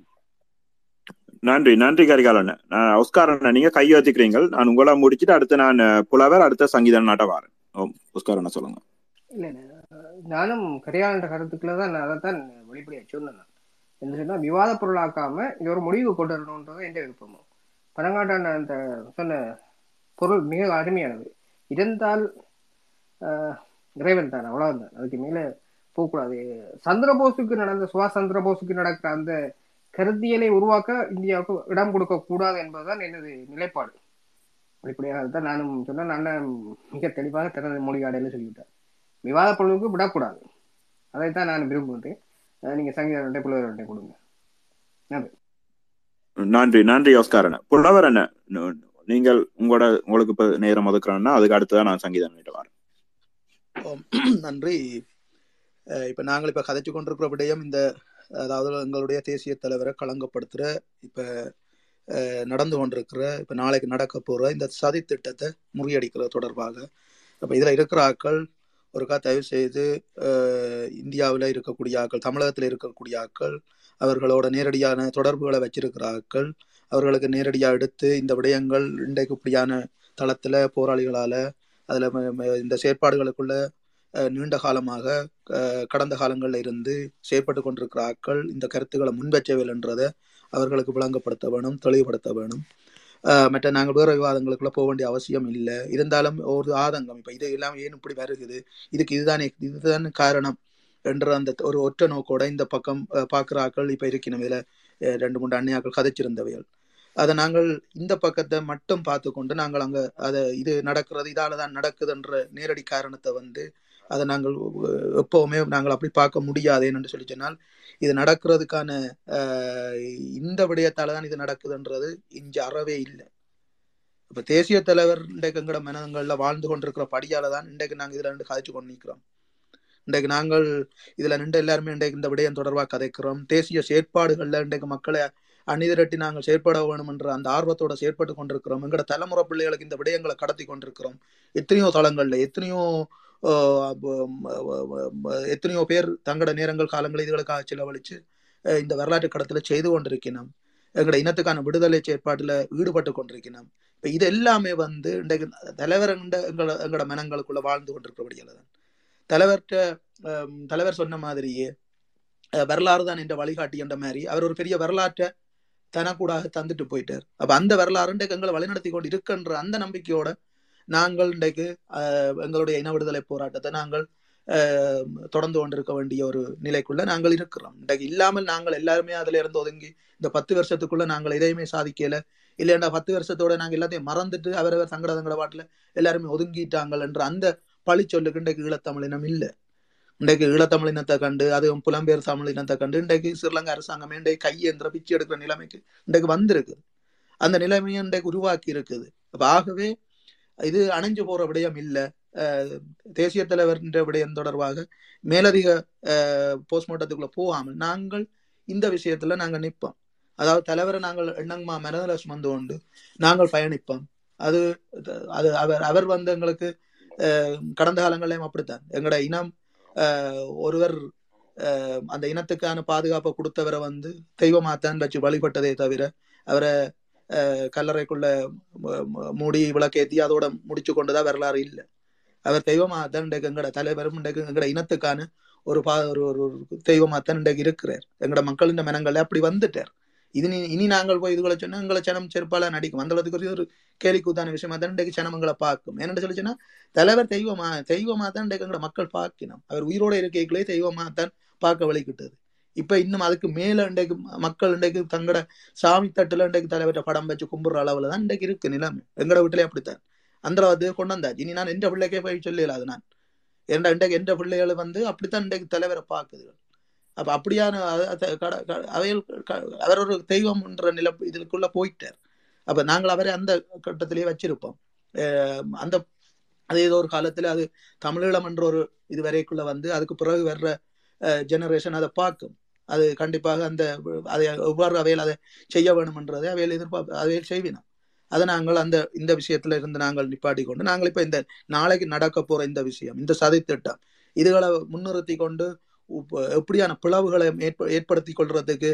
நன்றி நன்றி கரிகாலன் உஸ்காரண்ண நீங்க கை வச்சுக்கிறீங்க நான் உங்களா முடிச்சுட்டு அடுத்து நான் புலவர் அடுத்த சங்கீதம் நாட்ட வாரேன் உஸ்காரண்ண சொல்லுங்க. இல்ல நானும் கரையாளன்ற கருத்துக்களை தான் நான் தான் வெளிப்படையா சொன்னேன் என்ன சொன்னால் விவாத பொருளாக்காம இது ஒரு முடிவு கொண்டு வரணுன்றது எந்த விருப்பமும் பனங்காட்டான அந்த சொன்ன பொருள் மிக அருமையானது. இருந்தால் இறைவன் தான் அவ்வளவுதான். அதுக்கு மேலே போகக்கூடாது. சந்திரபோஸுக்கு நடந்த சுபாஷ் சந்திரபோஸுக்கு நடக்கிற அந்த கருத்தியலை உருவாக்க இந்தியாவுக்கு இடம் கொடுக்க கூடாது என்பதுதான் எனது நிலைப்பாடு. வெளிப்படையாக தான் நானும் சொன்னேன். நான் மிக தெளிவாக தனது மொழியாடையில சொல்லிவிட்டேன் விவாத பொருளுக்கு விடக்கூடாது. அதைத்தான் நான் விரும்புகிறேன். நீங்க சங்கீத ரெண்டை புலவர் ரெண்டை கொடுங்க. நன்றி. நன்றி நன்றி ஆஸ்காரன் புலவர் என்ன நீங்கள் உங்களோட உங்களுக்கு இப்ப நேரம் ஒதுக்குறோம்னா அதுக்கு அடுத்துதான் நான் சங்கீதம் கிட்ட வரேன் நன்றி. இப்ப நாங்கள் இப்ப கதைச்சு கொண்டிருக்கிற விடயம் இந்த அதாவது எங்களுடைய தேசிய தலைவரை களங்கப்படுத்துற இப்ப நடந்து கொண்டிருக்கிற இப்ப நாளைக்கு நடக்க போற இந்த சதி திட்டத்தை முறியடிக்கிறது தொடர்பாக. அப்ப இதுல இருக்கிற ஆக்கள் ஒருக்கா தயவு செய்து இந்தியாவில் இருக்கக்கூடிய ஆக்கள் தமிழகத்தில் இருக்கக்கூடிய ஆக்கள் அவர்களோட நேரடியான தொடர்புகளை வச்சிருக்கிறார்கள். அவர்களுக்கு நேரடியாக எடுத்து இந்த விடயங்கள் இன்றைக்கு இப்படியான தளத்தில் போராளிகளால் அதில் இந்த செயற்பாடுகளுக்குள்ள நீண்ட காலமாக கடந்த காலங்களில் இருந்து செயற்பட்டு கொண்டிருக்கிற ஆக்கள் இந்த கருத்துக்களை முன்வச்சவில்லைன்றதை அவர்களுக்கு விளங்கப்படுத்த வேணும் தெளிவுபடுத்த வேணும். மற்ற நாங்கள் வேறு விவாதங்களுக்குள்ள போக வேண்டிய அவசியம் இல்லை. இருந்தாலும் ஒரு ஆதங்கம். இப்போ இது எல்லாம் ஏன் இப்படி வருகிறது? இதுக்கு இதுதானே இதுதான் காரணம் என்ற அந்த ஒரு ஒற்ற நோக்கோட இந்த பக்கம் பார்க்குற ஆக்கள் இப்போ இருக்கணும் இதில் ரெண்டு மூன்று அன்னையாக்கள் கதைச்சிருந்தவைகள். அதை நாங்கள் இந்த பக்கத்தை மட்டும் பார்த்து கொண்டு நாங்கள் அங்கே அதை இது நடக்கிறது இதால தான் நடக்குதுன்ற நேரடி காரணத்தை வந்து அதை நாங்கள் எப்பவுமே நாங்கள் அப்படி பார்க்க முடியாது என்று சொல்லி சொன்னால் இது நடக்கிறதுக்கான இந்த விடயத்தால தான் இது நடக்குதுன்றது இஞ்ச அறவே இல்லை. இப்போ தேசிய தலைவர் இன்றைக்கு எங்கட மனங்களில் வாழ்ந்து கொண்டிருக்கிற படியால தான் இன்றைக்கு நாங்கள் இதில் ரெண்டு கதைச்சு கொண்டு நிற்கிறோம் இன்றைக்கு நாங்கள் இதில் நின்று எல்லாருமே இன்றைக்கு இந்த விடயம் தொடர்பாக கதைக்கிறோம். தேசிய செயற்பாடுகள்ல இன்றைக்கு மக்களை அணிதிரட்டி நாங்கள் செயற்பட வேணும் என்ற அந்த ஆர்வத்தோட செயற்பட்டு கொண்டிருக்கிறோம். எங்கட தலைமுறை பிள்ளைகளுக்கு இந்த விடயங்களை கடத்தி கொண்டிருக்கிறோம். எத்தனையோ தளங்கள்ல எத்தனையோ எத்தனையோ பேர் தங்களோட நேரங்கள் காலங்கள் இதுகளுக்காக செலவழித்து இந்த வரலாற்று கடத்துல செய்து கொண்டிருக்கணும் எங்களோட இனத்துக்கான விடுதலை செயற்பாட்டுல ஈடுபட்டு கொண்டிருக்கணும் இப்ப இது எல்லாமே வந்து இன்றைக்கு தலைவர் எங்களோட எங்களோட மனங்களுக்குள்ள வாழ்ந்து கொண்டிருக்கிறபடியால தான். தலைவர்கிட்ட தலைவர் சொன்ன மாதிரியே வரலாறு தான் என்ற வழிகாட்டி என்ற மாதிரி அவர் ஒரு பெரிய வரலாற்றை தனக்கூடாக தந்துட்டு போயிட்டார். அப்ப அந்த வரலாறு எங்களை வழிநடத்தி கொண்டு இருக்கின்ற அந்த நம்பிக்கையோட நாங்கள் இன்றைக்கு எங்களுடைய இன விடுதலை போராட்டத்தை நாங்கள் தொடர்ந்து கொண்டிருக்க வேண்டிய ஒரு நிலைக்குள்ள நாங்கள் இருக்கிறோம். இன்றைக்கு இல்லாமல் நாங்கள் எல்லாருமே அதுல இருந்து ஒதுங்கி இந்த பத்து வருஷத்துக்குள்ள நாங்கள் எதையுமே சாதிக்கல. இல்லைண்டா பத்து வருஷத்தோட நாங்கள் எல்லாத்தையும் மறந்துட்டு அவரவர் சங்கட சங்கட பாட்டுல எல்லாருமே ஒதுங்கிட்டாங்கள் என்ற அந்த பழி சொல்லுக்கு இன்றைக்கு ஈழத்தமிழினம் இல்லை. இன்றைக்கு ஈழத்தமிழினத்தை கண்டு அதுவும் புலம்பெயர் தமிழினத்தை கண்டு இன்றைக்கு ஸ்ரீலங்கா அரசாங்கமே இன்றைக்கு கையேந்திர பிச்சு எடுக்கிற நிலைமைக்கு இன்றைக்கு வந்திருக்கு. அந்த நிலைமையை இன்றைக்கு உருவாக்கி இருக்குது ஆகவே இது அணைஞ்சு போற விடயம் இல்லை. தேசிய தலைவர் விடயம் தொடர்பாக மேலதிக போஸ்ட்மார்ட்டத்துக்குள்ள போகாமல் நாங்கள் இந்த விஷயத்துல நாங்கள் நிற்போம் அதாவது தலைவரை நாங்கள் எண்ணங்கமா மனதில் சுமந்து கொண்டு நாங்கள் பயணிப்போம். அது அது அவர் அவர் வந்து எங்களுக்கு கடந்த காலங்களையும் அப்படித்தான். எங்களோட இனம் ஒருவர் அந்த இனத்துக்கான பாதுகாப்பை கொடுத்தவரை வந்து தெய்வமாத்தான் வச்சு வழிபட்டதே தவிர அவரை கல்லறைக்குள்ள மூடி விளக்கேத்தி அதோட முடிச்சு கொண்டுதான் வரலாறு இல்லை. அவர் தெய்வமாத்தான் இன்றைக்கு எங்கட தலைவரும் இன்றைக்கு எங்கட இனத்துக்கான ஒரு பா ஒரு ஒரு தெய்வமாத்தான் இன்றைக்கு இருக்கிறார். எங்கட மக்களின் மனங்கள்ல அப்படி வந்துட்டார். இது இனி நாங்கள் போய் இதுகளை சொன்னா எங்களை சனம் செருப்பால நடிக்கும். அந்த அளவுக்கு ஒரு கேலிக்கூத்தான விஷயமா தான் இன்றைக்கு சனமங்களை பார்க்கும். என்னென்னு சொல்லிச்சுன்னா சொன்னா தலைவர் தெய்வமா தெய்வமா தான் இன்றைக்கு எங்கட மக்கள் பார்க்கணும். அவர் உயிரோட இருக்கைகளே தெய்வமா தான் பார்க்க வழிகிட்டது இப்ப இன்னும் அதுக்கு மேல இன்றைக்கு மக்கள் இன்றைக்கு தங்கட சாமி தட்டுல இன்றைக்கு தலைவர்கிட்ட படம் வச்சு கும்பிடுற அளவுல தான் இன்றைக்கு இருக்கு நிலைமை. எங்கட வீட்டுல அப்படித்தான். அந்த அது கொண்டு வந்தாச்சு. இனி நான் எந்த பிள்ளைக்கே போய் சொல்லல அது நான். ஏன்டா இன்றைக்கு எந்த பிள்ளைகள் வந்து அப்படித்தான் இன்றைக்கு தலைவரை பார்க்குது அப்ப அப்படியான அவையில் கட- அவர் ஒரு தெய்வம் என்ற நில இதுக்குள்ள போயிட்டார். அப்ப நாங்கள் அவரை அந்த கட்டத்திலேயே வச்சிருப்போம். அந்த அது ஏதோ ஒரு காலத்துல அது தமிழீழம் என்ற ஒரு இது வரைக்குள்ள வந்து அதுக்கு பிறகு வர்ற ஜெனரேஷன் அதை பார்க்கும். அது கண்டிப்பாக அந்த அதை எவ்வாறு அவையில் அதை செய்ய வேணும்ன்றதை அவையில் எதிர்பார்ப்பு அவையில் செய்வினோம். அதை நாங்கள் அந்த இந்த விஷயத்துல இருந்து நாங்கள் நிப்பாட்டி கொண்டு நாங்கள் இப்போ இந்த நாளைக்கு நடக்க போற இந்த விஷயம் இந்த சதி திட்டம் இதுகளை முன்னிறுத்தி கொண்டு எப்படியான பிளவுகளை ஏற்ப ஏற்படுத்தி கொள்றதுக்கு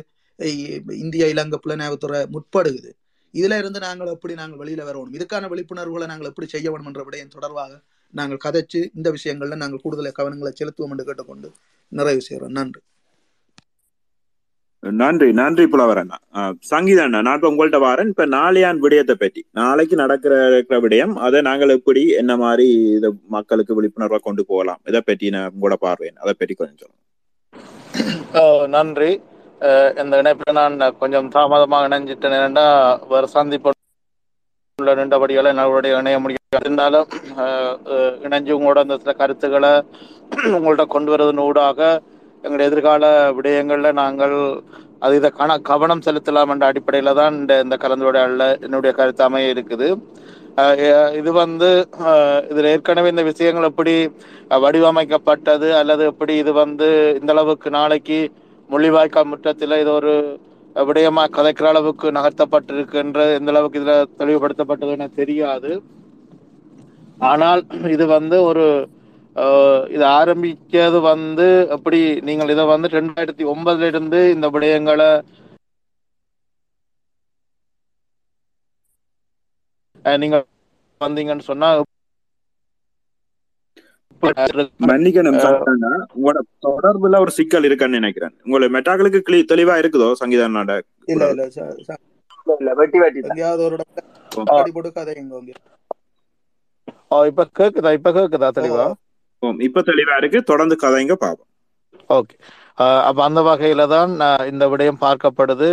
இந்திய இலங்கை புலனாய்வுத்துறை முற்படுகுது. இதுல இருந்து நாங்கள் எப்படி நாங்கள் வெளியில வரணும் இதுக்கான விழிப்புணர்வுகளை நாங்கள் எப்படி செய்ய வேணும் என்ற விடயம் தொடர்பாக நாங்கள் கதைச்சு இந்த விஷயங்கள்ல நாங்கள் கூடுதல் கவனங்களை செலுத்துவோம் என்று கேட்டுக்கொண்டு நிறைவு செய்கிறோம். நன்றி. நன்றி நன்றி புலவர் அண்ணா. அஹ், சங்கீதா அண்ணா நான் இப்ப உங்கள்ட்ட வரேன். இப்ப நாளையான் விடயத்தை பற்றி. நாளைக்கு நடக்கிற இருக்கிற விடயம் அதை நாங்கள் எப்படி என்ன மாதிரி இதை மக்களுக்கு விழிப்புணர்வா கொண்டு போகலாம்? இதை பற்றி நான் உங்களோட பார்வையன். அதை பற்றி கொஞ்சம் சொல்லுங்க. நன்றி. அஹ் இந்த இணைப்பில் நான் கொஞ்சம் தாமதமாக இணைஞ்சிட்டேன். வேறு சந்திப்பு உள்ள நின்றபடியால் என்னுடைய இணைய முடியாது இருந்தாலும் அஹ், அஹ், இணைஞ்சு உங்களோட அந்த சில கருத்துக்களை உங்கள்ட்ட கொண்டு வருவதன் ஊடாக எங்களுடைய எதிர்கால விடயங்கள்ல நாங்கள் அது இதை கண கவனம் செலுத்தலாம் என்ற அடிப்படையில தான் இந்த இந்த கலந்துரையாடல என்னுடைய கருத்து அமைய இருக்குது. இது வந்து இதில் இதுல ஏற்கனவே இந்த விஷயங்கள் எப்படி வடிவமைக்கப்பட்டது அல்லது எப்படி இது வந்து இந்த அளவுக்கு நாளைக்கு முள்ளிவாய்க்கால் முற்றத்தில் இது ஒரு விடயமா கதைக்கிற அளவுக்கு நகர்த்தப்பட்டிருக்குன்ற எந்த அளவுக்கு இதுல தெளிவுபடுத்தப்பட்டது என தெரியாது. ஆனால் இது வந்து ஒரு இது ஆரம்பிச்சது வந்து எப்படி நீங்கள் இதை வந்து ரெண்டாயிரத்தி ஒன்பதுல இருந்து இந்த விடயங்களை நீங்க வந்தீங்கன்னு சொன்னா மன்னிக்கணும் உங்களோட தொடர்புல ஒரு சிக்கல் இருக்கான்னு நினைக்கிறேன். உங்களை மெட்டாக்களுக்கு கிளி தெளிவா இருக்குதோ சங்கீதா அண்ணாட இல்ல இல்ல இல்ல வெட்டி வெட்டி. ஒரு இங்க. இப்ப கேக்குதா? இப்ப கேக்குதா தெளிவா? இப்ப தெளிவா இருக்கு. தொடர்ந்து கதைங்க பாப்போம். ஓகே. அப்ப அந்த வகையில தான் இந்த விடயம் பார்க்கப்படுது.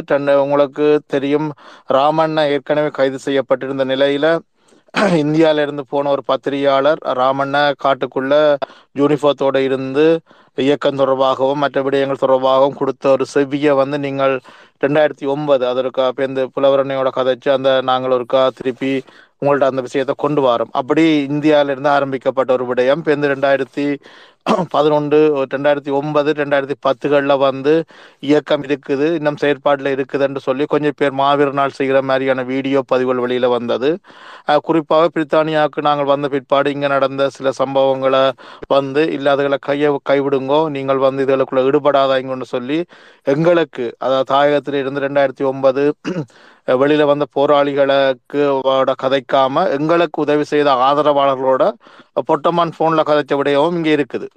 உங்களுக்கு தெரியும் ராமண்ண ஏற்கனவே கைது செய்யப்பட்டிருந்த நிலையில இந்தியால இருந்து போன ஒரு பத்திரிகையாளர் ராமண்ண காட்டுக்குள்ள யூனிஃபார்த்தோட இருந்து இயக்கம் தொடர்பாகவும் மற்ற விடயங்கள் தொடர்பாகவும் கொடுத்த ஒரு செவியை வந்து நீங்கள் ரெண்டாயிரத்தி ஒன்பது அதற்கா இப்போ இந்த புலவரணையோட கதைச்சு அந்த நாங்கள் ஒருக்கா திருப்பி உங்கள்ட்ட அந்த விஷயத்தை கொண்டு வரோம். அப்படி இந்தியாவிலிருந்து ஆரம்பிக்கப்பட்ட ஒரு விடயம். இப்போ இந்த ரெண்டாயிரத்தி பதினொன்று ரெண்டாயிரத்தி ஒன்பது ரெண்டாயிரத்தி பத்துகளில் வந்து இயக்கம் இருக்குது இன்னும் செயற்பாட்டில் இருக்குதுன்னு சொல்லி கொஞ்சம் பேர் மாவீர நாள் செய்கிற மாதிரியான வீடியோ பதிவுகள் வெளியில் வந்தது. குறிப்பாக பிரித்தானியாவுக்கு நாங்கள் வந்த பிற்பாடு இங்கே நடந்த சில சம்பவங்களை வந்து இல்லாதகளை கையை கைவிடுங்கோ நீங்கள் வந்து இதுகளுக்குள்ள ஈடுபடாதாங்கன்னு சொல்லி எங்களுக்கு அதாவது தாயகத்தில் இருந்து ரெண்டாயிரத்தி ஒன்பது வெளியில வந்த போராளிகளுக்கு கதைக்காம எங்களுக்கு உதவி செய்த ஆதரவாளர்களோட பொட்டமான் போன்ல கதைச்ச விடயமும் இங்கே இருக்குது.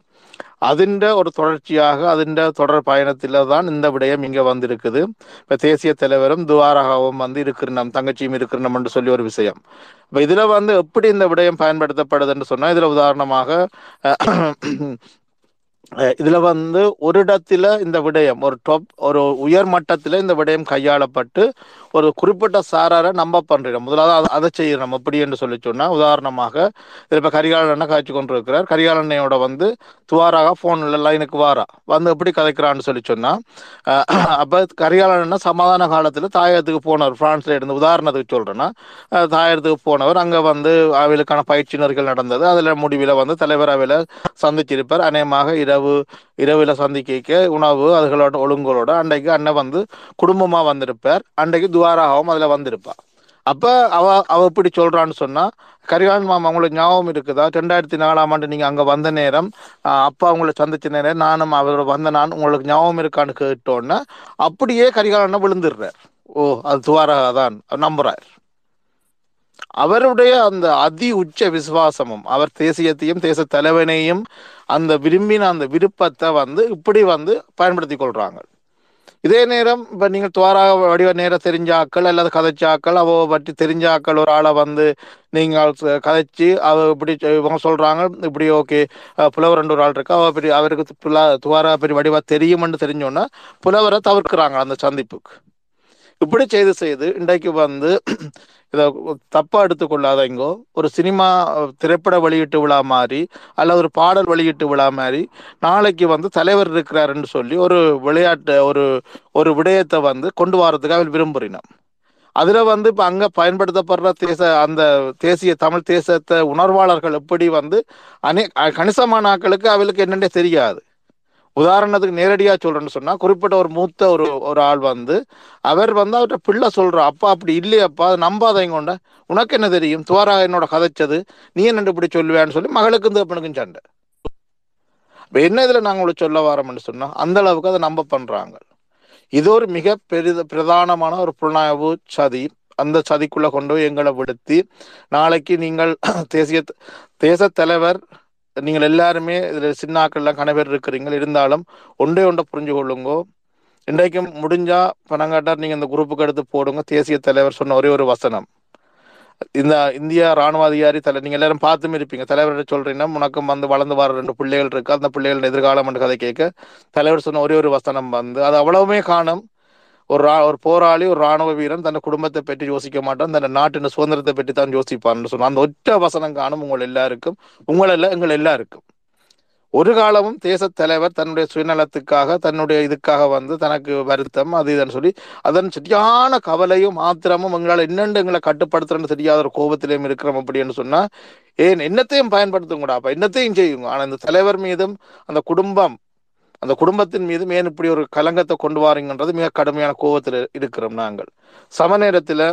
அதிண்ட ஒரு தொடர்ச்சியாக அதிண்ட தொடர் பயணத்தில் தான் இந்த விடயம் இங்கே வந்திருக்குது. இப்போ தேசிய தலைவரும் துவாரகாவும் வந்து இருக்கிறோம் தங்கச்சியும் இருக்கிறோம் என்று சொல்லி ஒரு விஷயம். இப்போ இதில் வந்து எப்படி இந்த விடயம் பயன்படுத்தப்படுதுன்னு சொன்னால் இதில் உதாரணமாக இதுல வந்து ஒரு இடத்துல இந்த விடயம் ஒரு டாப் ஒரு உயர் மட்டத்துல இந்த விடயம் கையாளப்பட்டு ஒரு குறிப்பிட்ட சாராரை நம்ப பண்றோம். முதலாவது அதை- அதை செய்யணும். எப்படி என்று சொல்லி சொன்னா உதாரணமாக இதுல இப்ப கரிகாலன் காய்ச்சி கொண்டிருக்கிறார்? கரிகாலனையோட வந்து துவாராக போன்ல லைனுக்கு வாரா. வந்து எப்படி கதைக்கிறான்னு சொல்லி சொன்னா அப்போ அப்ப கரிகாலன் சமாதான காலத்துல தாயகத்துக்கு போனவர் பிரான்ஸ்ல இருந்து உதாரணத்துக்கு சொல்றேன்னா அஹ், தாயகத்துக்கு போனவர் அங்க வந்து அவைகளுக்கான பயிற்சியினர்கள் நடந்தது. அதுல முடிவில் வந்து தலைவர் அவையில சந்திச்சிருப்பார். அநேகமாக இரவு இரவில் சந்திக்க உணவு அதுகளோட ஒழுங்குகளோட அன்றைக்கு அண்ணன் வந்து குடும்பமாக வந்திருப்பார். அன்றைக்கு துவாராகவும் அதில் வந்திருப்பார் அப்போ அவ அவ இப்படி சொல்கிறான்னு சொன்னால் கரிகாலன் மாமா உங்களுக்கு ஞாபகம் இருக்குதா? ரெண்டாயிரத்தி நாலாம் ஆண்டு நீங்கள் அங்கே வந்த நேரம் அப்பா உங்களை சந்திச்ச நேரம் நானும் அவரோட வந்த நான் உங்களுக்கு ஞாபகம் இருக்கான்னு கேட்டோன்னே அப்படியே கரிகாலனை விழுந்துடுறார். ஓ அது துவாரகா தான். நம்புறார். அவருடைய அந்த அதி உச்ச விசுவாசமும் அவர் தேசியத்தையும் தேச தலைவனையும் அந்த விரும்பின அந்த விருப்பத்தை வந்து இப்படி வந்து பயன்படுத்தி கொள்றாங்க. இதே நேரம் இப்போ நீங்கள் துவாராக வடிவ நேரம் தெரிஞ்சாக்கள் அல்லது கதைச்சாக்கள் அவ பற்றி தெரிஞ்சாக்கள் ஒரு ஆளை வந்து நீங்கள் கதைச்சு அவ இப்படி இவங்க சொல்கிறாங்க இப்படி ஓகே புலவர் ரெண்டு ஒரு ஆள் இருக்கு அவ பெரிய அவருக்கு புல துவாரா பெரிய வடிவா தெரியும்னு தெரிஞ்சோன்னா புலவரை தவிர்க்கிறாங்க அந்த சந்திப்புக்கு. இப்படி செய்து செய்து இன்றைக்கு வந்து இதை தப்பா எடுத்துக்கொள்ளாதீங்கோ ஒரு சினிமா திரைப்பட வெளியீட்டு விழா மாதிரி அல்லது ஒரு பாடல் வெளியீட்டு விழா மாதிரி நாளைக்கு வந்து தலைவர் இருக்கிறாருன்னு சொல்லி ஒரு விளையாட்டு ஒரு ஒரு விடயத்தை வந்து கொண்டு வரதுக்கு அவர் விரும்புறினோம். அதுல வந்து இப்ப அங்க பயன்படுத்தப்படுற தேச அந்த தேசிய தமிழ் தேசத்தை உணர்வாளர்கள் எப்படி வந்து அநே கணிசமான ஆக்களுக்கு அவளுக்கு என்னென்ன தெரியாது. உதாரணத்துக்கு நேரடியாக சொல்றேன்னு சொன்னால் குறிப்பிட்ட ஒரு மூத்த ஒரு ஒரு ஆள் வந்து அவர் வந்து அவர்கிட்ட பிள்ளை சொல்ற அப்பா அப்படி இல்லையப்பா அதை நம்பாதவங்க கொண்ட. உனக்கு என்ன தெரியும்? துவாரா என்னோட கதைச்சது. நீ என்ன இப்படி சொல்லுவேன்னு சொல்லி மகளுக்கும் தப்பனுக்கும் சண்டை. இப்போ என்ன இதுல நாங்கள் உங்களுக்கு சொல்ல வரோம்னு சொன்னால் அந்த அளவுக்கு அதை நம்ப பண்றாங்க. இது ஒரு மிக பெரித பிரதானமான ஒரு புலனாய்வு சதி. அந்த சதிக்குள்ளே கொண்டு போய் எங்களை விடுத்தி நாளைக்கு நீங்கள் தேசிய தேச தலைவர் நீங்கள் எல்லாருமே இதில் சின்னாக்கள்லாம் கணவர் இருக்கிறீங்க இருந்தாலும் ஒன்றே ஒன்றை புரிஞ்சு கொள்ளுங்கோ. இன்றைக்கும் முடிஞ்சா கேட்டால் நீங்கள் இந்த குரூப்புக்கு எடுத்து போடுங்க. தேசிய தலைவர் சொன்ன ஒரே ஒரு வசனம். இந்த இந்தியா ராணுவ அதிகாரி தலை நீங்கள் எல்லாரும் பார்த்தும் இருப்பீங்க. தலைவர்கிட்ட சொல்றீங்கன்னா உனக்கும் வந்து வளர்ந்து வர ரெண்டு பிள்ளைகள் இருக்கு. அந்த பிள்ளைகளின் எதிர்காலம் என்று கதை கேட்க தலைவர் சொன்ன ஒரே ஒரு வசனம் வந்து அது அவ்வளவுமே காணும். ஒரு ரா ஒரு போராளி ஒரு ராணுவ வீரன் தன் குடும்பத்தை பற்றி யோசிக்க மாட்டான் தன் நாட்டின் சுதந்திரத்தை பற்றி தான் யோசிப்பான்னு சொன்ன அந்த ஒற்ற வசனம் காணும் உங்கள் எல்லாருக்கும் உங்களெல்லாம் எங்கள் எல்லாருக்கும். ஒரு காலமும் தேச தலைவர் தன்னுடைய சுயநலத்துக்காக தன்னுடைய இதுக்காக வந்து தனக்கு வருத்தம் அது இதுன்னு சொல்லி அதன் சரியான கவலையும் ஆத்திரமும் எங்களால் என்னென்று எங்களை கட்டுப்படுத்துறன்னு தெரியாத ஒரு கோபத்திலையும் இருக்கிறோம் அப்படின்னு சொன்னா ஏன் என்னத்தையும் பயன்படுத்தும் கூடாப்பா அப்ப என்னத்தையும் செய்யுங்க. ஆனா இந்த தலைவர் மீதும் அந்த குடும்பம் அந்த குடும்பத்தின் மீது ஏன் இப்படி ஒரு கலங்கத்தை கொண்டு வாரீங்கன்றது மிக கடுமையான கோபத்தில் இருக்கிறோம் நாங்கள். சம நேரத்தில்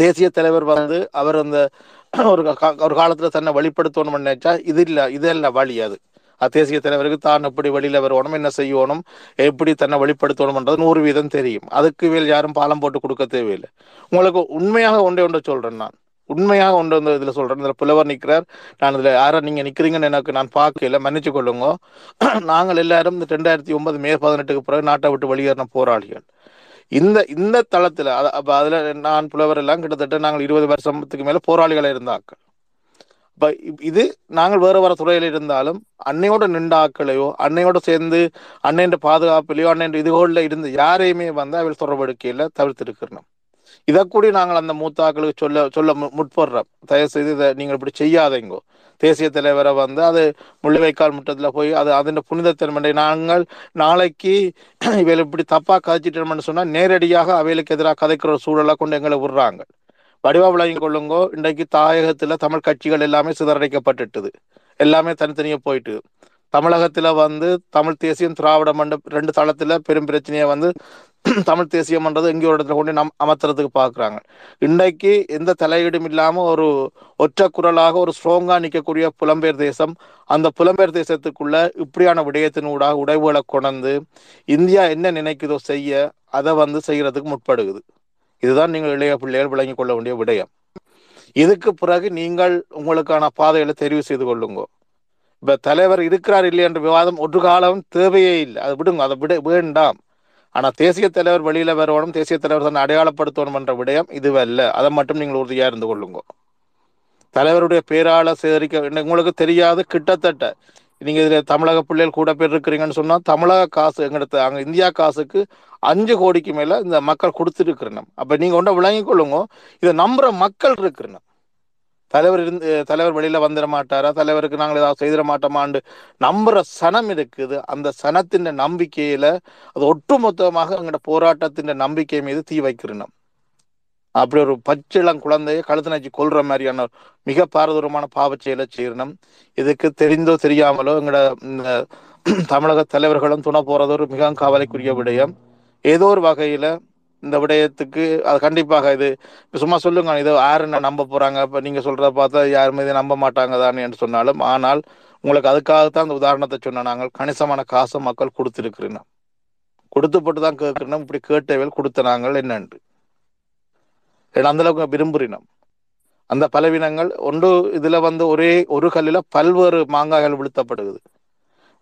தேசிய தலைவர் வந்து அவர் அந்த ஒரு ஒரு காலத்தில் தன்னை வெளிப்படுத்தணும் நினைச்சா இது இல்லை இது வழி அது. அது தேசிய தலைவருக்கு தான் எப்படி வெளியில வரணும் என்ன செய்யணும் எப்படி தன்னை வெளிப்படுத்தணும்ன்றது நூறு வீதம் தெரியும். அதுக்கு மேல் யாரும் பாலம் போட்டு கொடுக்க தேவையில்லை. உங்களுக்கு உண்மையாக ஒன்றே ஒன்றை சொல்றேன் நான். உண்மையாக கொண்டு வந்து இதில் சொல்கிறேன் இதில் புலவர் நிற்கிறார் நான் இதில் யாரை நீங்கள் நிற்கிறீங்கன்னு எனக்கு நான் பார்க்கல. மன்னிச்சு கொள்ளுங்க. நாங்கள் எல்லாரும் இந்த ரெண்டாயிரத்தி ஒன்பது மே பதினெட்டுக்கு பிறகு நாட்டை விட்டு வெளியேறின போராளிகள். இந்த இந்த தளத்தில் அப்போ அதில் நான் புலவர் எல்லாம் கிட்டத்தட்ட நாங்கள் இருபது வருஷத்துக்கு மேலே போராளிகளாக இருந்தாக்கள் இப்போ இது நாங்கள் வேறு வேறு துறையில் இருந்தாலும் அன்னையோட நின்ற ஆக்களையோ அன்னையோட சேர்ந்து அன்னையின் பாதுகாப்பிலையோ அன்னையின் இதுகளில் இருந்து யாரையுமே வந்து அவள் தொடர்பெடுக்கையில தவிர்த்திருக்கிறோம். இதை கூடி நாங்கள் அந்த மூத்தாக்களுக்கு சொல்ல சொல்ல மு- முற்படுறோம். தயவு செய்து இதை நீங்கள் இப்படி செய்யாதீங்கோ. தேசிய தலைவரை வந்து அது முள்ளிவைக்கால் முட்டத்தில் போய் அது அதன் புனிதத்தன்மை நாங்கள் நாளைக்கு இவையில் இப்படி தப்பாக கதைச்சிட்டோம்னு சொன்னால் நேரடியாக அவைகளுக்கு எதிராக கதைக்கிற ஒரு சூழலை கொண்டு எங்களை விடுறாங்க. வடிவா விளங்கி கொள்ளுங்கோ. இன்றைக்கு தாயகத்தில் தமிழ் கட்சிகள் எல்லாமே சிதறடைக்கப்பட்டுட்டுது. எல்லாமே தனித்தனியாக போயிட்டு தமிழகத்தில் வந்து தமிழ் தேசியம் திராவிட மண்ட ரெண்டு தளத்தில் பெரும் பிரச்சனையை வந்து தமிழ் தேசியம்ன்றது எங்கேயோ ஒரு இடத்துல கொண்டு நம் அமர்த்துறதுக்கு பார்க்குறாங்க இன்றைக்கு எந்த தலையீடும் இல்லாமல் ஒரு ஒற்றை குரலாக ஒரு ஸ்ட்ராங்காக நிற்கக்கூடிய புலம்பெயர் தேசம் அந்த புலம்பெயர் தேசத்துக்குள்ள இப்படியான விடயத்தினூடாக உடைவுகளை கொண்டு இந்தியா என்ன நினைக்குதோ செய்ய அதை வந்து செய்கிறதுக்கு முற்படுகுது. இதுதான் நீங்கள் இளைய பிள்ளைகள் விளங்கிக் கொள்ள வேண்டிய விடயம். இதுக்கு பிறகு நீங்கள் உங்களுக்கான பாதைகளை தெரிவு செய்து கொள்ளுங்க. இப்ப தலைவர் இருக்கிறார் இல்லை என்ற விவாதம் ஒரு காலம் தேவையே இல்லை. அதை விடுங்க அதை விட வேண்டாம். ஆனா தேசிய தலைவர் வெளியில வரணும் தேசிய தலைவர் தன்னை அடையாளப்படுத்தணும் என்ற விடயம் இதுவல்ல அதை மட்டும் நீங்கள் உறுதியா இருந்து கொள்ளுங்க. தலைவருடைய பேரால சேகரிக்க உங்களுக்கு தெரியாது கிட்டத்தட்ட. நீங்க இதுல தமிழக பிள்ளைகள் கூட பேர் இருக்கிறீங்கன்னு சொன்னா தமிழக காசு எங்கிட்ட அங்க இந்தியா காசுக்கு அஞ்சு கோடிக்கு மேல இந்த மக்கள் கொடுத்துருக்கிறோம் அப்ப நீங்க ஒன்றை விளங்கிக் கொள்ளுங்க இதை நம்புற மக்கள் இருக்கிறோம் தலைவர் இருந்து தலைவர் வெளியில வந்துட மாட்டாரா? தலைவருக்கு நாங்கள் ஏதாவது செய்திட மாட்டோமாண்டு நம்புற சனம் இருக்குது. அந்த சனத்தின் நம்பிக்கையில அது ஒட்டுமொத்தமாக எங்களோட போராட்டத்தின் நம்பிக்கை மீது தீ வைக்கிறோம் அப்படி ஒரு பச்சிளம் குழந்தைய கழுத்து நச்சு கொல்ற மாதிரியான மிக பாரதூரமான பாவச் செயலை செய்யணும் இதுக்கு தெரிந்தோ தெரியாமலோ எங்களோட இந்த தமிழக தலைவர்களும் துணை போறது ஒரு மிக கவலைக்குரிய விடயம். ஏதோ ஒரு வகையில இந்த விடயத்துக்கு அது கண்டிப்பாக இது சும்மா சொல்லுங்க இதை யாரு என்ன நம்ப போறாங்க? இப்ப நீங்க சொல்றத பார்த்தா யாருமே இதை நம்ப மாட்டாங்க தானே என்று சொன்னாலும் ஆனால் உங்களுக்கு அதுக்காகத்தான் அந்த உதாரணத்தை சொன்ன நாங்கள் கணிசமான காசை மக்கள் கொடுத்திருக்கிறோம் கொடுத்து போட்டு தான் கேட்கிறோம் இப்படி கேட்டவர்கள் கொடுத்த நாங்கள் என்னன்று. ஏன்னா அந்த அளவுக்கு விரும்புறினோம் அந்த பலவீனங்கள் ஒன்று இதுல வந்து ஒரே ஒரு கல்லில பல்வேறு மாங்காய்கள் விழுத்தப்படுகிறது.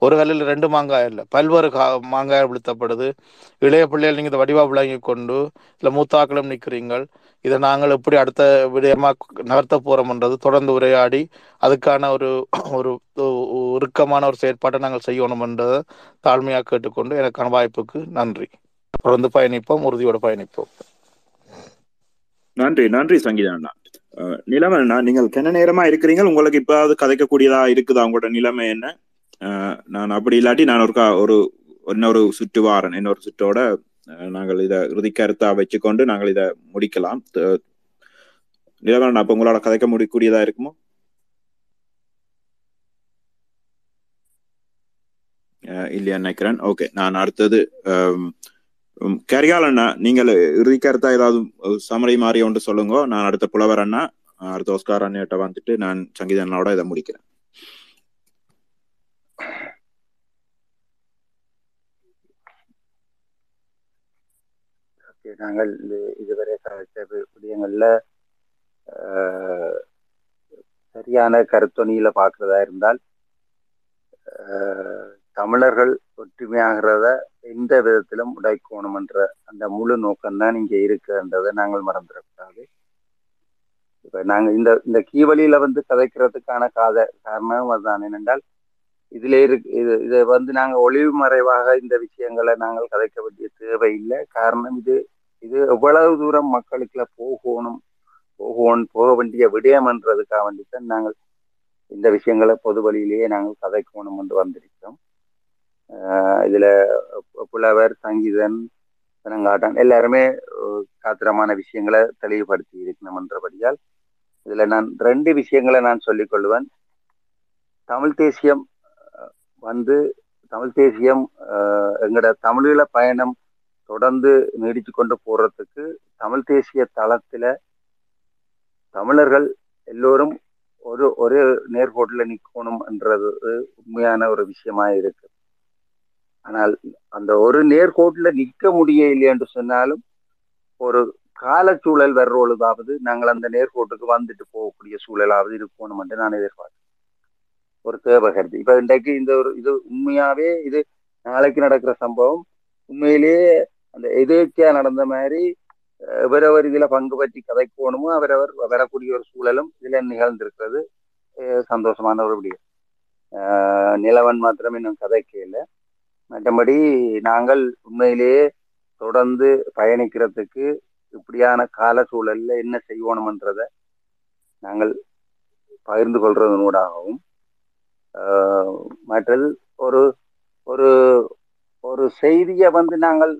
ஒரு கல்லில் ரெண்டு மாங்காய் இல்லை பல்வேறு கா மாங்காய் விழுத்தப்படுது. இளைய பிள்ளைகள் நீங்க இதை வடிவா விளங்கி கொண்டு இல்லை மூத்தாக்களும் நிற்கிறீங்கள் இதை நாங்கள் எப்படி அடுத்த விடயமா நகர்த்த போகிறோம்ன்றது தொடர்ந்து உரையாடி அதுக்கான ஒரு ஒரு உருக்கமான ஒரு செயற்பாட்டை நாங்கள் செய்யணும்ன்றதை தாழ்மையாக கேட்டுக்கொண்டு எனக்கான வாய்ப்புக்கு நன்றி. தொடர்ந்து பயணிப்போம் உறுதியோடு பயணிப்போம். நன்றி நன்றி சங்கீதா அண்ணா. நிலைமை அண்ணா நீங்கள் கென்ன நேரமா இருக்கிறீங்க உங்களுக்கு இப்ப கதைக்கக்கூடியதா இருக்குதா? உங்களோட நிலைமை என்ன? நான் அப்படி இல்லாட்டி நான் ஒரு ஒரு இன்னொரு சுற்று வாரன் இன்னொரு சுற்றோட நாங்கள் இதை இறுதி கருத்தா வச்சுக்கொண்டு நாங்கள் இதை முடிக்கலாம். நிலவரன் அண்ணா அப்ப உங்களோட கதைக்க முடியக்கூடியதா இருக்குமோ? இல்லையா நினைக்கிறேன். ஓகே நான் அடுத்தது கரிகால் அண்ணா நீங்கள் இறுதி கருத்தா ஏதாவது சமரை மாதிரி ஒன்று சொல்லுங்க. நான் அடுத்த புலவர் அண்ணா அடுத்த ஒஸ்கார் அண்ணிட்ட வந்துட்டு நான் சங்கீத அண்ணாவோட இதை முடிக்கிறேன் ஓகே, நாங்கள் இது- இதுவரை கதைத்த வி- விடயங்கள்ல ஆஹ், சரியான கருத்தொனியில பார்க்கிறதா இருந்தால் ஆஹ், தமிழர்கள் ஒற்றுமையாகிறத எந்த விதத்திலும் உடைக்கணும் என்ற அந்த முழு நோக்கம்தான் இங்க இருக்குன்றதை நாங்கள் மறந்துடக்கூடாது. இப்ப நாங்க இந்த இந்த கீவழியில வந்து கதைக்கிறதுக்கான காத காரணம் அதுதான். என்னென்றால் இதுல இருக்கு இது இதை வந்து நாங்க ஒளிவு மறைவாக இந்த விஷயங்களை நாங்கள் கதைக்க வேண்டிய தேவை இல்லை காரணம் இது இது எவ்வளவு தூரம் மக்களுக்குள்ள போகணும் போகணும் போக வேண்டிய விடயம்ன்றதுக்காக வேண்டித்தான் நாங்கள் இந்த விஷயங்களை பொது வழியிலேயே நாங்கள் கதைக்கணும் என்று வந்திருக்கிறோம். ஆஹ் இதுல புலவர் சங்கீதன் பிணங்காட்டன் எல்லாருமே காத்திரமான விஷயங்களை தெளிவுபடுத்தி இருக்கணும் என்றபடியால் இதுல நான் ரெண்டு விஷயங்களை நான் சொல்லிக்கொள்வேன் தமிழ் தேசியம் வந்து தமிழ் தேசியம் அஹ், எங்களோட தமிழீழ பயணம் தொடர்ந்து நீடிச்சு கொண்டு போறதுக்கு தமிழ் தேசிய தளத்துல தமிழர்கள் எல்லோரும் ஒரு ஒரு நேர்கோட்டில் நிற்கணும் என்றது உண்மையான ஒரு விஷயமா இருக்கு. ஆனால் அந்த ஒரு நேர்கோட்டில் நிற்க முடியவில்லை என்று சொன்னாலும் ஒரு காலச்சூழல் வர்ற நாங்கள் அந்த நேர்கோட்டுக்கு வந்துட்டு போகக்கூடிய சூழலாவது இருக்கணும் என்று நான் எதிர்பார்க்கிறேன். ஒரு தேவை கருத்து இப்ப இன்றைக்கு இந்த ஒரு இது உண்மையாவே இது நாளைக்கு நடக்கிற சம்பவம். உண்மையிலேயே அந்த எதேச்சியா நடந்த மாதிரி இவரவர் இதுல பங்கு பற்றி கதைக்கணுமோ அவரவர் வரக்கூடிய ஒரு சூழலும் இதுல நிகழ்ந்திருக்கிறது. சந்தோஷமான ஒரு விடயம் நிலவன் மாத்திரம் இன்னும் கதைக்க இல்லை மற்றபடி நாங்கள் உண்மையிலேயே தொடர்ந்து பயணிக்கிறதுக்கு இப்படியான கால சூழல்ல என்ன செய்யணும்ன்றத நாங்கள் பகிர்ந்து கொள்றதனூடாகவும் மற்றது ஒரு ஒரு ஒரு செய்தியை வந்து நாங்கள்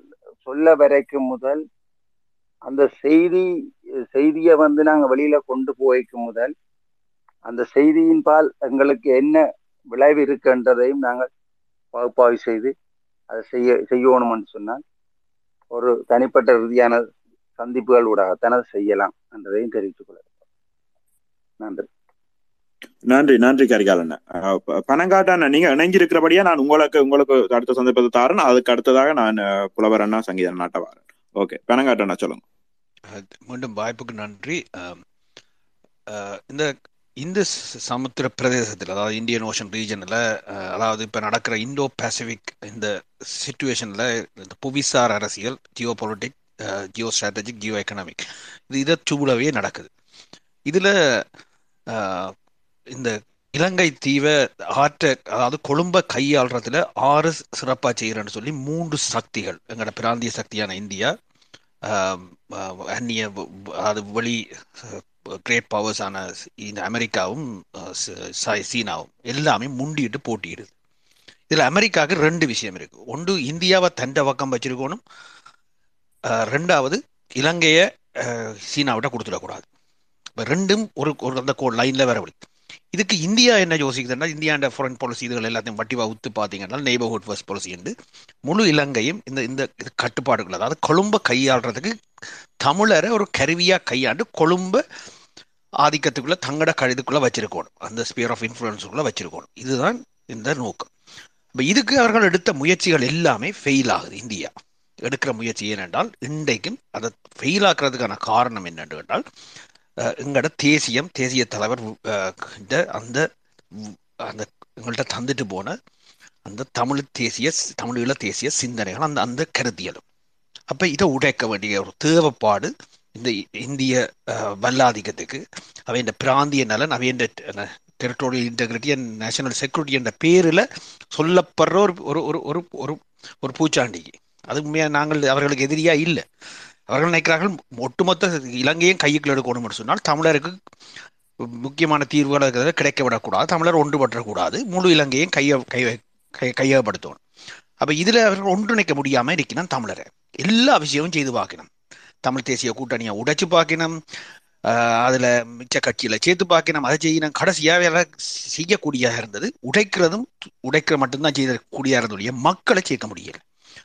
சொல்ல வரைக்கும் முதல் அந்த செய்தி செய்தியை வந்து நாங்கள் வெளியில கொண்டு போய்க்கும் முதல் அந்த செய்தியின் பால் எங்களுக்கு என்ன விளைவு இருக்குன்றதையும் நாங்கள் பகுப்பாய்வு செய்து அதை செய்ய செய்யணும்னு சொன்னால் ஒரு தனிப்பட்ட ரீதியான சந்திப்புகள் ஊடாகத்தான் அதை செய்யலாம் என்றதையும் தெரிவித்துக் கொள்ள நன்றி. நன்றி நன்றி கரிகாலண்ண பணங்காட்டான நீங்க இணைஞ்சிருக்கிறபடியா நான் உங்களுக்கு உங்களுக்கு அடுத்த சந்தர்ப்பத்தை தாரேன். அதுக்கு அடுத்ததாக நான் புலவர் அண்ணா சங்கீத நாட்டவாரன். ஓகே பணங்காட்டண்ணா சொல்லுங்க. மீண்டும் வாய்ப்புக்கு நன்றி. இந்த இந்த சமுத்திர பிரதேசத்தில் அதாவது இந்தியன் ஓஷன் ரீஜனில் அதாவது இப்போ நடக்கிற இந்தோ பசிபிக் இந்த சுச்சுவேஷனில் இந்த புவிசார் அரசியல் geopolitic geostrategic geoeconomic இது இதை சூழவே நடக்குது. இதில் இந்த இலங்கை தீவை ஆற்ற அதாவது கொழும்பை கையாளுறதுல ஆறு சிறப்பாக செய்கிறேன்னு சொல்லி மூன்று சக்திகள் எங்களோட பிராந்திய சக்தியான இந்தியா அந்நிய அது வெளி கிரேட் பவர்ஸான இந்த அமெரிக்காவும் சீனாவும் எல்லாமே முண்டிட்டு போட்டியிடுது. இதுல அமெரிக்காவுக்கு ரெண்டு விஷயம் இருக்கு. ஒன்று இந்தியாவை தண்ட பக்கம் வச்சிருக்கணும். ரெண்டாவது இலங்கைய சீனாவிட்ட கொடுத்துடக்கூடாது. இப்போ ரெண்டும் ஒரு ஒரு அந்த கோ லைன்ல வரவழி இதுக்கு இந்தியா என்ன யோசிக்குதுன்னா இந்தியாண்ட ஃபாரின் பாலிசி இதுகள் எல்லாத்தையும் வட்டி வகுத்து பார்த்தீங்கன்னா நெய்பர்ஹுட் ஃபர்ஸ்ட் பாலிசி என்று முழு இலங்கையும் இந்த இந்த இது கட்டுப்பாடுகள் அதாவது கொழும்பை கையாளுறதுக்கு தமிழரை ஒரு கருவியாக கையாண்டு கொழும்பை ஆதிக்கத்துக்குள்ள தங்கட கழுதுக்குள்ளே வச்சிருக்கணும். அந்த ஸ்பியர் ஆஃப் இன்ஃப்ளூயன்ஸுக்குள்ளே வச்சிருக்கணும். இதுதான் இந்த நோக்கம். இப்போ இதுக்கு அவர்கள் எடுத்த முயற்சிகள் எல்லாமே ஃபெயில் ஆகுது இந்தியா. எடுக்கிற முயற்சி ஏனென்றால் இன்றைக்கும் அதை ஃபெயில் ஆக்குறதுக்கான காரணம் என்னென்று கேட்டால் எங்களோட தேசியம் தேசிய தலைவர் இந்த அந்த அந்த எங்கள்கிட்ட தந்துட்டு போன அந்த தமிழ் தேசிய தமிழீழ தேசிய சிந்தனைகள் அந்த அந்த கருத்தியலும். அப்ப இதை உடைக்க வேண்டிய ஒரு தேவைப்பாடு இந்த இந்திய வல்லாதிக்கத்துக்கு. அவை இந்த பிராந்திய நலன் அவை இந்த territorial integrity and national security என்ற பேரில் சொல்லப்படுற ஒரு ஒரு ஒரு ஒரு ஒரு ஒரு பூச்சாண்டிக்கு. அது உண்மையா நாங்கள் அவர்களுக்கு எதிரியா இல்லை. அவர்கள் நினைக்கிறார்கள் ஒட்டுமொத்த இலங்கையும் கையுக்குள் எடுக்கணும்னு சொன்னால் தமிழருக்கு முக்கியமான தீர்வுகள் இருக்கிறத கிடைக்க விடக்கூடாது தமிழர் ஒன்றுபற்றக்கூடாது முழு இலங்கையும் கைய கை கை கையகப்படுத்தணும். அப்போ இதில் அவர்கள் ஒன்றிணைக்க முடியாமல் இருக்கணும் தமிழரை. எல்லா விஷயமும் செய்து பார்க்கணும் தமிழ் தேசிய கூட்டணியை உடைச்சு பார்க்கணும் அதில் மிச்ச கட்சியில் சேர்த்து பார்க்கணும் அதை செய்யணும் கடைசியாக வேலை செய்யக்கூடியதாக இருந்தது உடைக்கிறதும் உடைக்கிற மட்டும்தான் செய்யக்கூடியதாக இருந்தது மக்களை சேர்க்க முடியலை.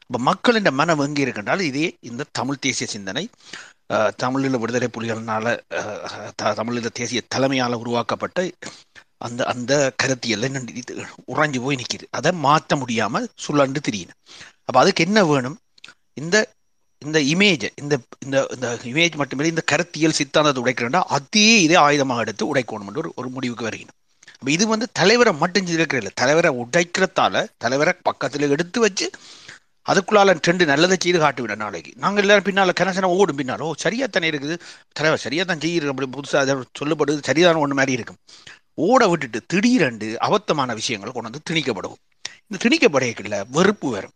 இப்போ மக்களின் மனம் எங்கே இருக்கின்றால் இதே இந்த தமிழ் தேசிய சிந்தனை தமிழில் தமிழீழ விடுதலை புலிகளினால த- தமிழீழ தேசிய தலைமையால் உருவாக்கப்பட்ட அந்த அந்த கருத்தியல்ல உறைஞ்சு போய் நிற்கிது அதை மாற்ற முடியாமல் சுழண்டு திரியுது அப்போ அதுக்கு என்ன வேணும்? இந்த இந்த இமேஜ் இந்த இந்த இந்த இமேஜ் மட்டுமே இந்த கருத்தியல் சித்தாந்தத்தை உடைக்கிறா அதே இதே ஆயுதமாக எடுத்து உடைக்கணும் ஒரு ஒரு முடிவுக்கு வருகிறோம் அப்போ இது வந்து தலைவரை மட்டும் இருக்கிற இல்லை தலைவரை உடைக்கிறதால தலைவரை பக்கத்தில் எடுத்து வச்சு அதுக்குள்ளால ட்ரெண்டு நல்லதை செய்து காட்டு விட நாளைக்கு. நாங்கள் எல்லாரும் பின்னால் கனசன ஓடும் பின்னால் ஓ சரியா தானே இருக்குது. தலைவர் சரியா தான் செய்யிருக்கு அப்படி புதுசாக அதை சொல்லப்படுது சரியான ஒன்று மாதிரி இருக்கும். ஓட விட்டுட்டு திடீரெண்டு அபத்தமான விஷயங்கள் கொண்டு வந்து திணிக்கப்படும். இந்த திணிக்கப்படையக்குள்ள வெறுப்பு வரும்.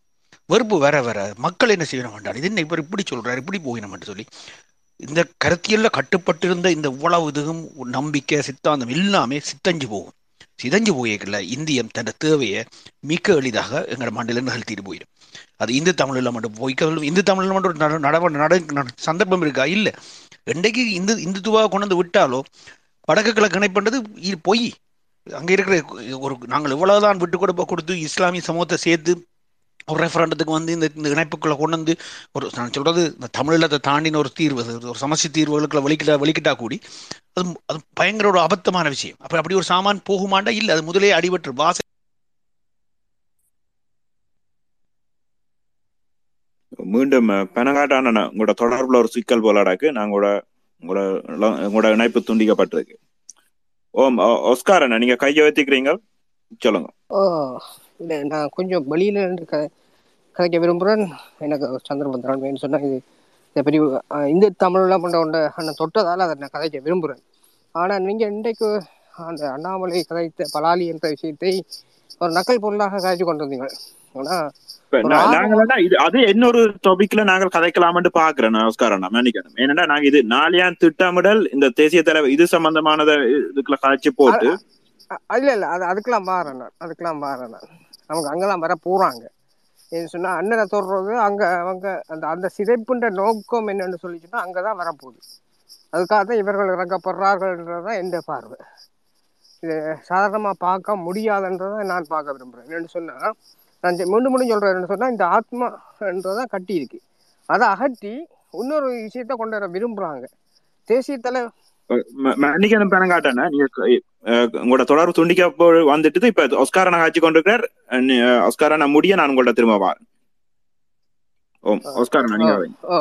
வெறுப்பு வர வர மக்கள் என்ன செய்யணும் வேண்டாம் இது என்ன இவர் இப்படி சொல்கிறார் இப்படி போகணும்னு சொல்லி இந்த கருத்தியல்ல கட்டுப்பட்டிருந்த இந்த இவ்வளவு இதுவும் நம்பிக்கை சித்தாந்தம் எல்லாமே சித்தஞ்சு போகும். சிதஞ்சு போயிருக்கல இந்தியம் தன் தேவையை மிக எளிதாக எங்களோட மண்டல நிகழ்த்திட்டு போயிடும். அது இந்து தமிழில் மட்டும் போய்க்க இந்து தமிழில் மட்டும் ஒரு நட நட நட சந்தர்ப்பம் இருக்கா? இல்லை. என்றைக்கு இந்து இந்துத்துவாக கொண்டு வந்து விட்டாலோ வடக்கு கிழக்கு இணைப்புன்றது பொய். அங்கே இருக்கிற ஒரு நாங்கள் இவ்வளவுதான் விட்டு கொடுப்ப கொடுத்து இஸ்லாமிய சமூகத்தை சேர்த்து ஒரு ரெஃபரண்டத்துக்கு வந்து இந்த இந்த இணைப்புக்குள்ள கொண்டு வந்து ஒரு நான் சொல்றது இந்த தமிழீழத்தை தாண்டின ஒரு தீர்வு ஒரு சமஸ்டி தீர்வுகளுக்குள்ள வெளிக்கிட்டா வெளிக்கிட்டா கூடி அது அது பயங்கர ஒரு அபத்தமான விஷயம். அப்ப அப்படி ஒரு சாமான் போகுமாண்டா? இல்லை அது முதலே அடிபட்டு வாசல் மீண்டும் பெனகாட்டான உங்களோட தொடர்புல ஒரு சிக்கல் போலாடாக்கு நாங்களோட உங்களோட உங்களோட இணைப்பு துண்டிக்கப்பட்டிருக்கு. ஓம் ஒஸ்கார் அண்ணா நீங்க கையை வச்சுக்கிறீங்க சொல்லுங்க. ஓ இல்லை நான் கொஞ்சம் வெளியில இருந்து கதைக்க விரும்புகிறேன். எனக்கு சந்திரபந்திரன் சொன்னால் இது இந்த பெரிய இந்து தமிழ்லாம் கொண்ட கொண்ட அண்ணன் தொட்டதால் அதை நான் கதைக்க விரும்புகிறேன். ஆனால் நீங்கள் இன்றைக்கு அந்த அண்ணாமலை கதைத்த பலாலி என்ற விஷயத்தை ஒரு நக்கல் பொருளாக காய்ச்சி கொண்டு வந்தீங்க ஆனால் நாங்களா இது அது இன்னொரு டாபிக்ல நாங்கள் கதைக்கலாம்னு பாக்குறேன் நமஸ்காரம் அண்ணா. மன்னிக்கணும். ஏன்னா நாங்க இது நாளியான் திட்டமிடல் இந்த தேசிய தலைவர் இது சம்பந்தமானத இதுக்குள்ள காய்ச்சி போட்டு இல்லை இல்லை. அது அதுக்கெல்லாம் மாறேன் நான் அதுக்கெல்லாம் மாறேன் நான் நமக்கு அங்கெல்லாம் வர போகிறாங்க ஏன்னு சொன்னால் அண்ணனை தொடுறது அங்கே அவங்க அந்த அந்த சிதைப்புன்ற நோக்கம் என்னன்னு சொல்லிச்சுன்னா அங்கே தான் வரப்போகுது. அதுக்காக தான் இவர்கள் இறக்கப்படுறார்கள்ன்றது தான் எந்த பார்வை. இது சாதாரணமாக பார்க்க முடியாதுன்றதை நான் பார்க்க விரும்புகிறேன் என்னன்னு சொன்னால் நான் மீண்டும் மீண்டும் சொல்கிறேன் சொன்னால் இந்த ஆத்மான்றதான் கட்டி இருக்கு அதை அகற்றி இன்னொரு விஷயத்தை கொண்டு வர விரும்புகிறாங்க தேசிய தலை மன்னிக்கணும் நீங்க அஹ், உங்களோட தொடர்பு துண்டிக்க வந்துட்டு இப்ப ஒஸ்காரனை காய்ச்சி கொண்டிருக்கிறார். ஒஸ்காரனா முடிய நான் உங்கள்ட்ட திரும்ப வரேன் ஓம் ஒஸ்காரனா ஓ நீங்க. ஓ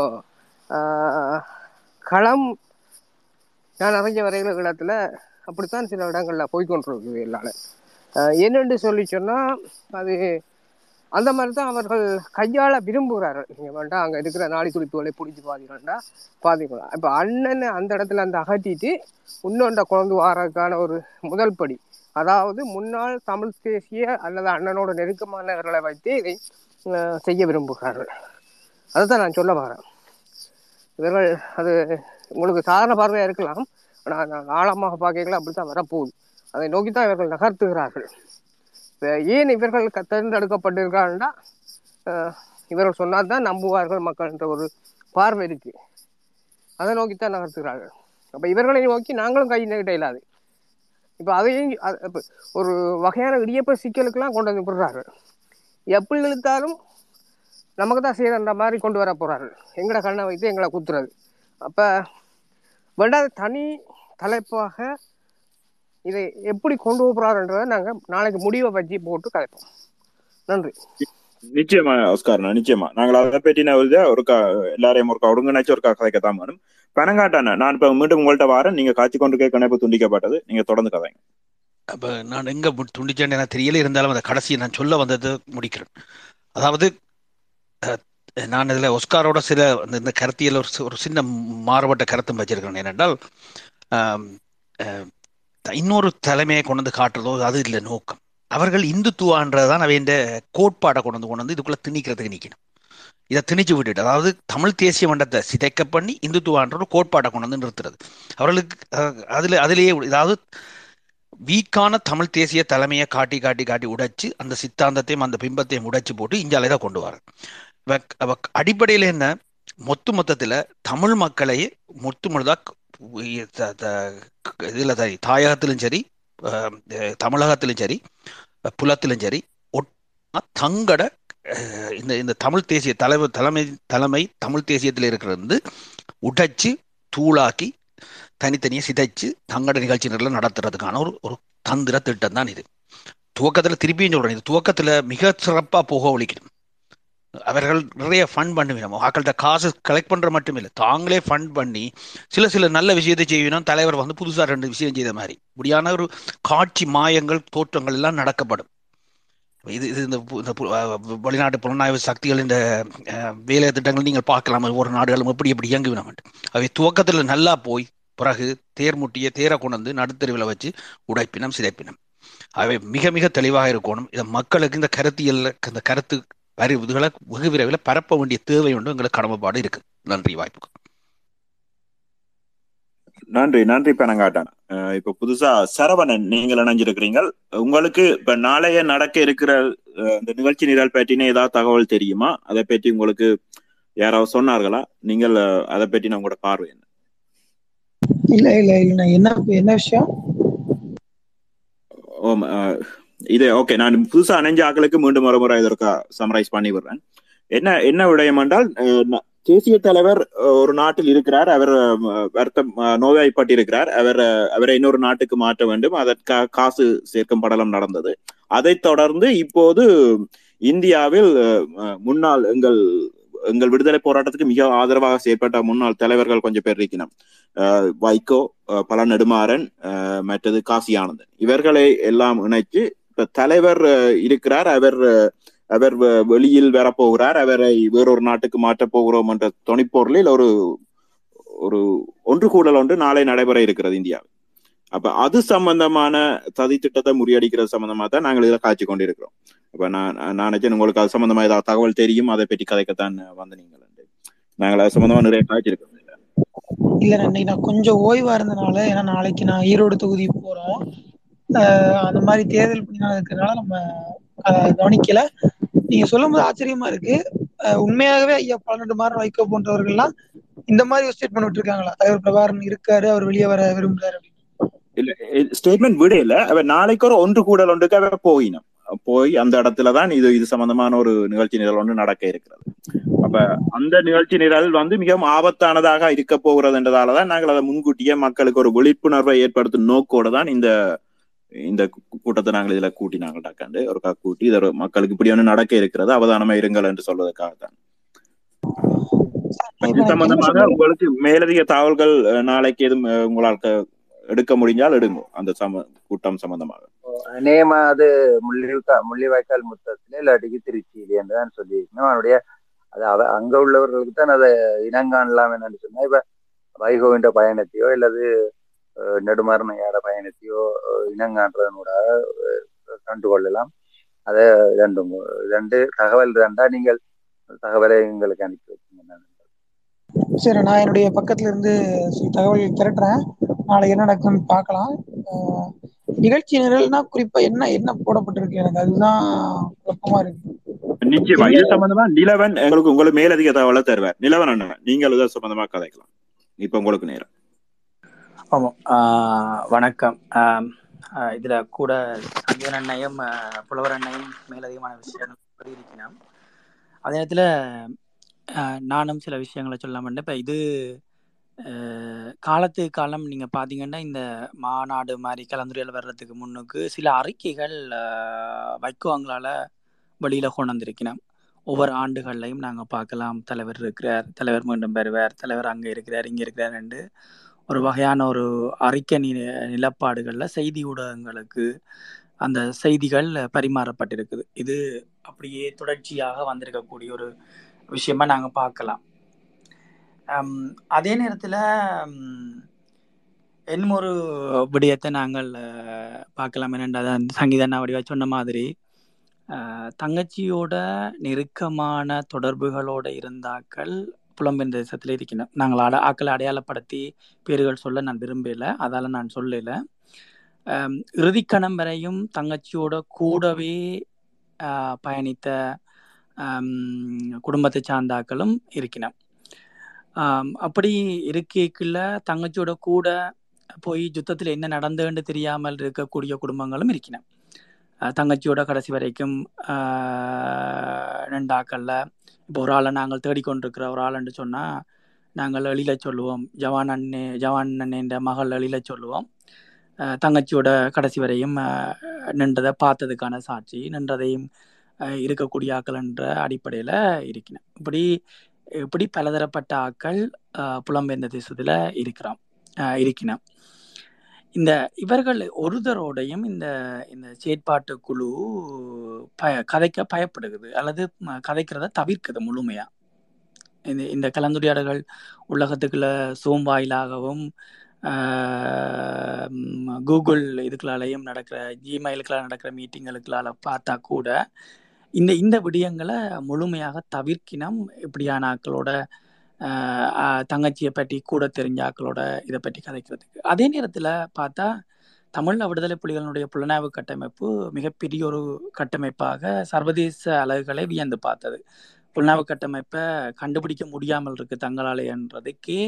களம் நான் அறிஞ்ச வரைகிற இடத்துல அப்படித்தான் சில இடங்கள்ல போய்கொண்டிருக்குது எல்லால ஆஹ், என்னென்று சொல்லி சொன்னா அது அந்த மாதிரி தான் அவர்கள் கையாள விரும்புகிறார்கள். நீங்கள் வேண்டாம் அங்கே இருக்கிற நாடி துடிப்புகளை பிடிச்சி பாதிக்கண்டா பாதிக்கலாம் இப்போ அண்ணனை அந்த இடத்துல அந்த அகற்றிட்டு இன்னொன்ற குழந்து வாரதுக்கான ஒரு முதல் படி. அதாவது முன்னாள் தமிழ் தேசிய அல்லது அண்ணனோட நெருக்கமானவர்களை வைத்து இதை செய்ய விரும்புகிறார்கள். அதுதான் நான் சொல்ல வரேன். இவர்கள் அது உங்களுக்கு சாதாரண பார்வையாக இருக்கலாம். ஆனால் நான் ஆழமாக பார்க்கலாம் அப்படி தான் வரப்போகுது. அதை நோக்கி தான் இவர்கள் நகர்த்துகிறார்கள். ஏன் இவர்கள் க- தேர்ந்தெடுக்கப்பட்டிருக்காங்கன்னா இவர்கள் சொன்னால் தான் நம்புவார்கள் மக்கள் என்ற ஒரு பார்வை இருக்கு. அதை நோக்கி தான் நகர்த்துகிறார்கள். அப்போ இவர்களை நோக்கி நாங்களும் கை நீட்ட இல்லாது இப்போ அதையும் ஒரு வகையான இடியப்ப சிக்கலுக்கெல்லாம் கொண்டு வந்து விடுறாரு எப்படி இழுத்தாலும் நமக்கு தான் செய்யறன்ற மாதிரி கொண்டு வர போகிறாரு எங்களை கண்ணை வைத்து எங்களை குத்துறது. அப்போ வேண்டாத தனி தலைப்பாக இதை எப்படி கொண்டு போறாருன்றதை நாங்க நாளைக்கு முடிவை வச்சு போட்டு கலைப்போம் நன்றி. நிச்சயமா ஆஸ்கார்ண்ணா நிச்சயமா. நாங்கள் அதை பற்றின ஒரு இதை ஒரு கா- எல்லாரையும் ஒரு ஒருங்கிணைச்சு ஒரு கதைக்கத்தான் வேணும் பனங்காட்டாண்ணா நான் இப்ப மீண்டும் உங்கள்ட்ட வரேன். நீங்க காட்சி கொண்டு கேட்க இணைப்பு துண்டிக்கப்பட்டது. நீங்க தொடர்ந்து கதைங்க. அப்ப நான் எங்க துண்டிச்சேன்னு எனக்கு தெரியல. இருந்தாலும் அந்த கடைசி நான் சொல்ல வந்தது முடிக்கிறேன். அதாவது நான் இதுல ஒஸ்காரோட சில அந்த இந்த கருத்தியல் ஒரு ஒரு சின்ன மாறுபட்ட கருத்தும் வச்சிருக்கிறேன். ஏனென்றால் இன்னொரு தலைமையை கொண்டு வந்து காட்டுறதோ அது இல்லை நோக்கம். அவர்கள் இந்துத்துவான்றதான் அவன் கோட்பாடை கொண்டு வந்து கொண்டு வந்து இதுக்குள்ள திணிக்கிறதுக்கு நிற்கணும் இதை திணிச்சு விட்டுட்டு அதாவது தமிழ் தேசிய மண்டத்தை சிதைக்க பண்ணி இந்துத்துவான்ற ஒரு கோட்பாட்டை கொண்டு வந்து நிறுத்துறது. அவர்களுக்கு அதில் அதுல அதிலேயே அதாவது வீக்கான தமிழ் தேசிய தலைமையை காட்டி காட்டி காட்டி உடைச்சு அந்த சித்தாந்தத்தையும் அந்த பிம்பத்தையும் உடைச்சு போட்டு இந்தியாவில தான் கொண்டு வர அடிப்படையில் என்ன? மொத்த மொத்தத்தில் தமிழ் மக்களை மொத்த முழுதா இதில் சரி தாயகத்திலும் சரி தமிழகத்திலும் சரி புலத்திலும் சரி தங்கட இந்த இந்த தமிழ் தேசிய தலைவர் தலைமை தலைமை தமிழ் தேசியத்தில் இருக்கிறது வந்து உடைச்சு தூளாக்கி தனித்தனியாக சிதைச்சு தங்கட நிகழ்ச்சி நிரல நடத்துறதுக்கான ஒரு ஒரு தந்திர திட்டம் தான் இது. துவக்கத்தில் திருப்பியும் சொல்றேன் இது துவக்கத்தில் மிக சிறப்பாக போக ஒழிக்கணும். அவர்கள் நிறைய ஃபண்ட் பண்ணுவினோம் மக்கள்கிட்ட காசு கலெக்ட் பண்ணுற மட்டும் இல்லை. தாங்களே ஃபண்ட் பண்ணி சில சில நல்ல விஷயத்தை செய்யணும் தலைவர் வந்து புதுசாக ரெண்டு விஷயம் செய்த மாதிரி. இப்படியான ஒரு காட்சி மாயங்கள் தோற்றங்கள் எல்லாம் நடக்கப்படும். இது இது இந்த வெளிநாட்டு புலனாய்வு சக்திகள் இந்த வேலை திட்டங்கள் நீங்கள் பார்க்கலாம். ஒவ்வொரு நாடுகளும் எப்படி எப்படி இயங்குவினோம் அவை துவக்கத்தில் நல்லா போய் பிறகு தேர் முட்டிய தேரை கொண்டு நடுத்தருவில் வச்சு உடைப்பினம் சிதைப்பினம். அவை மிக மிக தெளிவாக இருக்கணும். இதை மக்களுக்கு இந்த கருத்தியல் இந்த கருத்து அறிவுகளை வெகு விரைவில் பரப்ப வேண்டிய தேவை உண்டு. எங்களுக்கு கடமைப்பாடு இருக்கு. நன்றி வாய்ப்புக்கு நன்றி நன்றி பெனங்காட்டன். இப்ப புதுசா சரவணன் நீங்கள் இணைஞ்சிருக்கிறீங்க உங்களுக்கு இப்ப நாளைய நடக்க இருக்கிற இந்த நிகழ்ச்சி நிரல் பற்றின ஏதாவது தகவல் தெரியுமா? அதை பற்றி உங்களுக்கு யாராவது சொன்னார்களா? நீங்கள் அதை பற்றி உங்களோட பார்வை என்ன? இல்ல இல்ல இல்ல. என்ன என்ன விஷயம்? இது ஓகே நான் புதுசா அணைஞ்ச ஆக்களுக்கு மீண்டும் ஒரு முறை இதற்கா சமரைஸ் பண்ணி விடுறேன். என்ன என்ன விடயம் என்றால் அஹ், தேசிய தலைவர் ஒரு நாட்டில் இருக்கிறார் அவர் வருத்தம் அஹ், நோய்வாய்ப்பட்டிருக்கிறார் அவர் அவரை இன்னொரு நாட்டுக்கு மாற்ற வேண்டும் அதற்காக காசு சேர்க்கும் படலம் நடந்தது. அதைத் தொடர்ந்து இப்போது இந்தியாவில் முன்னாள் எங்கள் எங்கள் விடுதலை போராட்டத்துக்கு மிக ஆதரவாக செயற்பட்ட முன்னாள் தலைவர்கள் கொஞ்சம் பேர் இருக்கணும் அஹ், வைகோ பல நெடுமாறன் அஹ், மற்றது காசி ஆனந்தன் இவர்களை எல்லாம் இணைச்சு தலைவர் இருக்கிறார். அவர் அவர் வெளியில் வரப்போகிறார். அவரை வேறொரு நாட்டுக்கு மாற்றப் போகிறோம் என்ற துணிப்பொருளில் ஒரு ஒரு ஒன்று கூடல் ஒன்று நாளை நடைபெற இருக்கிறது இந்தியாவில். அப்ப அது சம்பந்தமான சதி திட்டத்தை முறியடிக்கிறது சம்பந்தமா தான் நாங்கள் இதில் காய்ச்சி கொண்டிருக்கிறோம். அப்ப நான் நான் நினைச்சேன் உங்களுக்கு அது சம்பந்தமா ஏதாவது தகவல் தெரியும்? அதை பற்றி கதைக்கத்தான் வந்து நீங்கள் நாங்கள் அது சம்பந்தமா நிறைய காய்ச்சிருக்கோம் இல்ல இன்னைக்கு நான் கொஞ்சம் ஓய்வா இருந்தனால ஏன்னா நாளைக்கு நான் ஈரோடு தொகுதி போறோம். அந்த மாதிரி தேர்தல் பணியாளர் இருக்கிறதுனால நம்ம கவனிக்கல. நீங்க சொல்லும் போது ஆச்சரியமா இருக்கு. உண்மையாகவே ஐயா பன்னெண்டு மாதம் வைகோ போன்றவர்கள்லாம் இந்த மாதிரி ஒரு ஸ்டேட்மெண்ட் விட்டுருக்காங்களா? தலைவர் பிரபாகரன் இருக்காரு அவர் வெளியே வர விரும்புறாரு அப்படின்னு. இல்ல ஸ்டேட்மெண்ட் விட இல்ல அவ நாளைக்கு ஒரு ஒன்று கூடல் ஒன்றுக்கு அவ போயினும் போய் அந்த இடத்துல தான் இது இது சம்பந்தமான ஒரு நிகழ்ச்சி நிரல் ஒன்று நடக்க இருக்கிறது. அப்ப அந்த நிகழ்ச்சி நிரல் வந்து மிகவும் ஆபத்தானதாக இருக்க போகிறது என்றதாலதான் நாங்கள் அதை முன்கூட்டியே மக்களுக்கு ஒரு விழிப்புணர்வை ஏற்படுத்தும் நோக்கோடு தான் இந்த இந்த கூட்டத்தை நாங்கள் இதுல கூட்டினாங்க டாக்காண்டு ஒரு கா- கூட்டி இதை மக்களுக்கு இப்படி ஒன்று நடக்க இருக்கிறது அவதானமா இருங்கள் என்று சொல்வதற்காகத்தான். இப்ப இது சம்பந்தமாக உங்களுக்கு மேலதிக தகவல்கள் நாளைக்கு எதுவும் உங்களால் எடுக்க முடிஞ்சால் எடுங்க. அந்த சம கூட்டம் சம்பந்தமாக. நேம அது முள்ளிவாய்க்கா முள்ளிவாய்க்கால் முத்தத்திலே இல்லாட்டிக்கு திருச்சியிலே தான் சொல்லியிருக்கணும். அவனுடைய அது அவ அங்க உள்ளவர்களுக்கு தான் அதை இனங்காணலாம் என்னன்னு சொன்னா இப்ப வைகோவின்ற பயணத்தையோ அல்லது அஹ், நெடுமாறனையாட பயணத்தையோ அஹ், கண்டுகொள்ளலாம் அதை ரெண்டும் ரெண்டு தகவல் ரெண்டா நீங்கள் தகவலை எங்களுக்கு அனுப்பி வச்சுங்க சரி நான் என்னுடைய பக்கத்துல இருந்து தகவல் திரட்டுறேன். நாளைக்கு என்ன நடக்குதுன்னு பார்க்கலாம். ஆஹ் நிகழ்ச்சி நிரல்னா குறிப்பா என்ன என்ன போடப்பட்டிருக்கு? எனக்கு அதுதான் குழப்பமா இருக்கு. நிச்சயமா இது சம்பந்தமா நிலவன் எங்களுக்கு உங்களுக்கு மேலதிக தகவலை தருவார். நிலவன் அண்ணன் நீங்கள் சம்பந்தமா கதைக்கலாம். இப்ப உங்களுக்கு நேரம். வணக்கம். இதில் இதுல கூட சங்கீதன் அண்ணையும் புலவர் அண்ணையும் மேலதிகமான விஷயங்கள் சொல்லியிருக்கிறோம் அதே நேரத்தில் நானும் சில விஷயங்களை சொல்லாம இப்போ இது காலத்து காலம் நீங்கள் பார்த்தீங்கன்னா இந்த மாநாடு மாதிரி கலந்துரையில் வர்றதுக்கு முன்னுக்கு சில அறிக்கைகள் வைக்குவங்களால் வெளியில் கொண்டு வந்திருக்கிறோம் ஒவ்வொரு ஆண்டுகள்லையும் நாங்கள் பார்க்கலாம். தலைவர் இருக்கிறார் தலைவர் மீண்டும் பெறுவார் தலைவர் அங்கே இருக்கிறார் இங்கே இருக்கிறார் என்று ஒரு வகையான ஒரு அறிக்கை நிலப்பாடுகளில் செய்தி ஊடகங்களுக்கு அந்த செய்திகள் பரிமாறப்பட்டிருக்குது. இது அப்படியே தொடர்ச்சியாக வந்திருக்கக்கூடிய ஒரு விஷயமா நாங்கள் பார்க்கலாம். அதே நேரத்தில் ம், இன்னும் ஒரு விடயத்தை நாங்கள் பார்க்கலாம். என்னென்றால் சங்கீதண்ணா வடிவா சொன்ன மாதிரி தங்கச்சியோட நெருக்கமான தொடர்புகளோட இருந்தாக்கள் புலம்பெயர்ந்த தேசத்தில் இருக்கின்றோம் நாங்கள் அட ஆக்களை அடையாளப்படுத்தி பேர்கள் சொல்ல நான் விரும்பல அதால் நான் சொல்லல இறுதிக்கணம் வரையும் தங்கச்சியோட கூடவே பயணித்த குடும்பத்தை சார்ந்தாக்களும் இருக்கின்றன. அப்படி இருக்கைக்குள்ள தங்கச்சியோட கூட போய் யுத்தத்தில் என்ன நடந்ததுன்னு தெரியாமல் இருக்கக்கூடிய குடும்பங்களும் இருக்கின்றன. தங்கச்சியோட கடைசி வரைக்கும் ஆஹ், இப்போ ஒரு ஆளை நாங்கள் தேடிக்கொண்டிருக்கிற ஒரு ஆளுன்னு சொன்னால் நாங்கள் எழில சொல்லுவோம். ஜவான் அண்ணே ஜவான் அண்ணேன்ற மகள் எழில சொல்லுவோம். தங்கச்சியோட கடைசி வரையும் நின்றதை பார்த்ததுக்கான சாட்சி நின்றதையும் இருக்கக்கூடிய ஆக்கள் என்ற அடிப்படையில் இருக்கிறேன். இப்படி இப்படி பலதரப்பட்ட ஆக்கள் புலம்பெயர்ந்த தேசத்தில் இருக்கிறான். இருக்கினான் இந்த இவர்கள் ஒருதரோடையும் இந்த இந்த செயற்பாட்டு குழு பய கதைக்க பயப்படுகிறது அல்லது கதைக்கிறத தவிர்க்குது முழுமையா. இந்த இந்த கலந்துரையாடல்கள் உலகத்துக்குள்ள சோம் வாயிலாகவும் கூகுள் இதுக்களாலையும் நடக்கிற ஜிமெயிலுக்களால் நடக்கிற மீட்டிங்களுக்களால பார்த்தா கூட இந்த இந்த விடயங்களை முழுமையாக தவிர்க்கினம் இப்படியான ஆக்களோட தங்கச்சியை பற்றி கூட தெரிஞ்ச ஆக்களோட இதை பற்றி கதைக்கிறதுக்கு. அதே நேரத்தில் பார்த்தா தமிழ் விடுதலை புலிகளினுடைய புலனாய்வு கட்டமைப்பு மிகப்பெரிய ஒரு கட்டமைப்பாக சர்வதேச அலகுகளை வியந்து பார்த்தது. புலனாய்வு கட்டமைப்பை கண்டுபிடிக்க முடியாமல் இருக்கு தங்களாலே என்றதுக்கே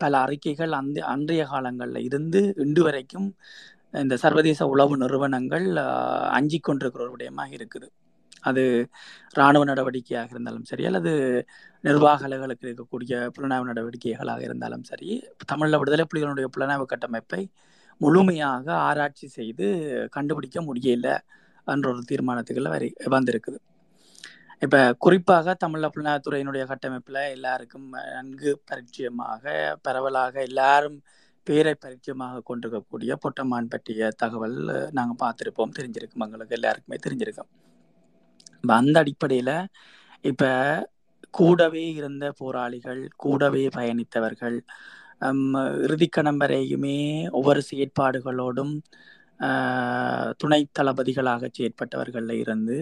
பல அறிக்கைகள் அந்த அன்றைய காலங்களில் இருந்து இன்று வரைக்கும் இந்த சர்வதேச உளவு நிறுவனங்கள் அஞ்சிக் கொண்டிருக்கிற ஒரு விடயமாக இருக்குது. அது இராணுவ நடவடிக்கையாக இருந்தாலும் சரி அல்லது நிர்வாக அலுவலர்களுக்கு இருக்கக்கூடிய புலனாய்வு நடவடிக்கைகளாக இருந்தாலும் சரி தமிழில் விடுதலை புலிகளுடைய புலனாய்வு கட்டமைப்பை முழுமையாக ஆராய்ச்சி செய்து கண்டுபிடிக்க முடியல என்ற ஒரு தீர்மானத்துக்குள்ள வரி வந்திருக்குது. இப்போ குறிப்பாக தமிழ் புலனாய்வுத்துறையினுடைய கட்டமைப்பில் எல்லாருக்கும் நன்கு பரிச்சயமாக பரவலாக எல்லாரும் பேரை பரிச்சயமாக கொண்டிருக்கக்கூடிய பொட்டமான் பற்றிய தகவல் நாங்கள் பார்த்துருப்போம் தெரிஞ்சிருக்கோம் எங்களுக்கு எல்லாருக்குமே தெரிஞ்சிருக்கும். அந்த அடிப்படையில இப்ப கூடவே இருந்த போராளிகள் கூடவே பயணித்தவர்கள் இறுதிக்கணம் வரையுமே ஒவ்வொரு செயற்பாடுகளோடும் துணை தளபதிகளாக செயற்பட்டவர்களில் இருந்து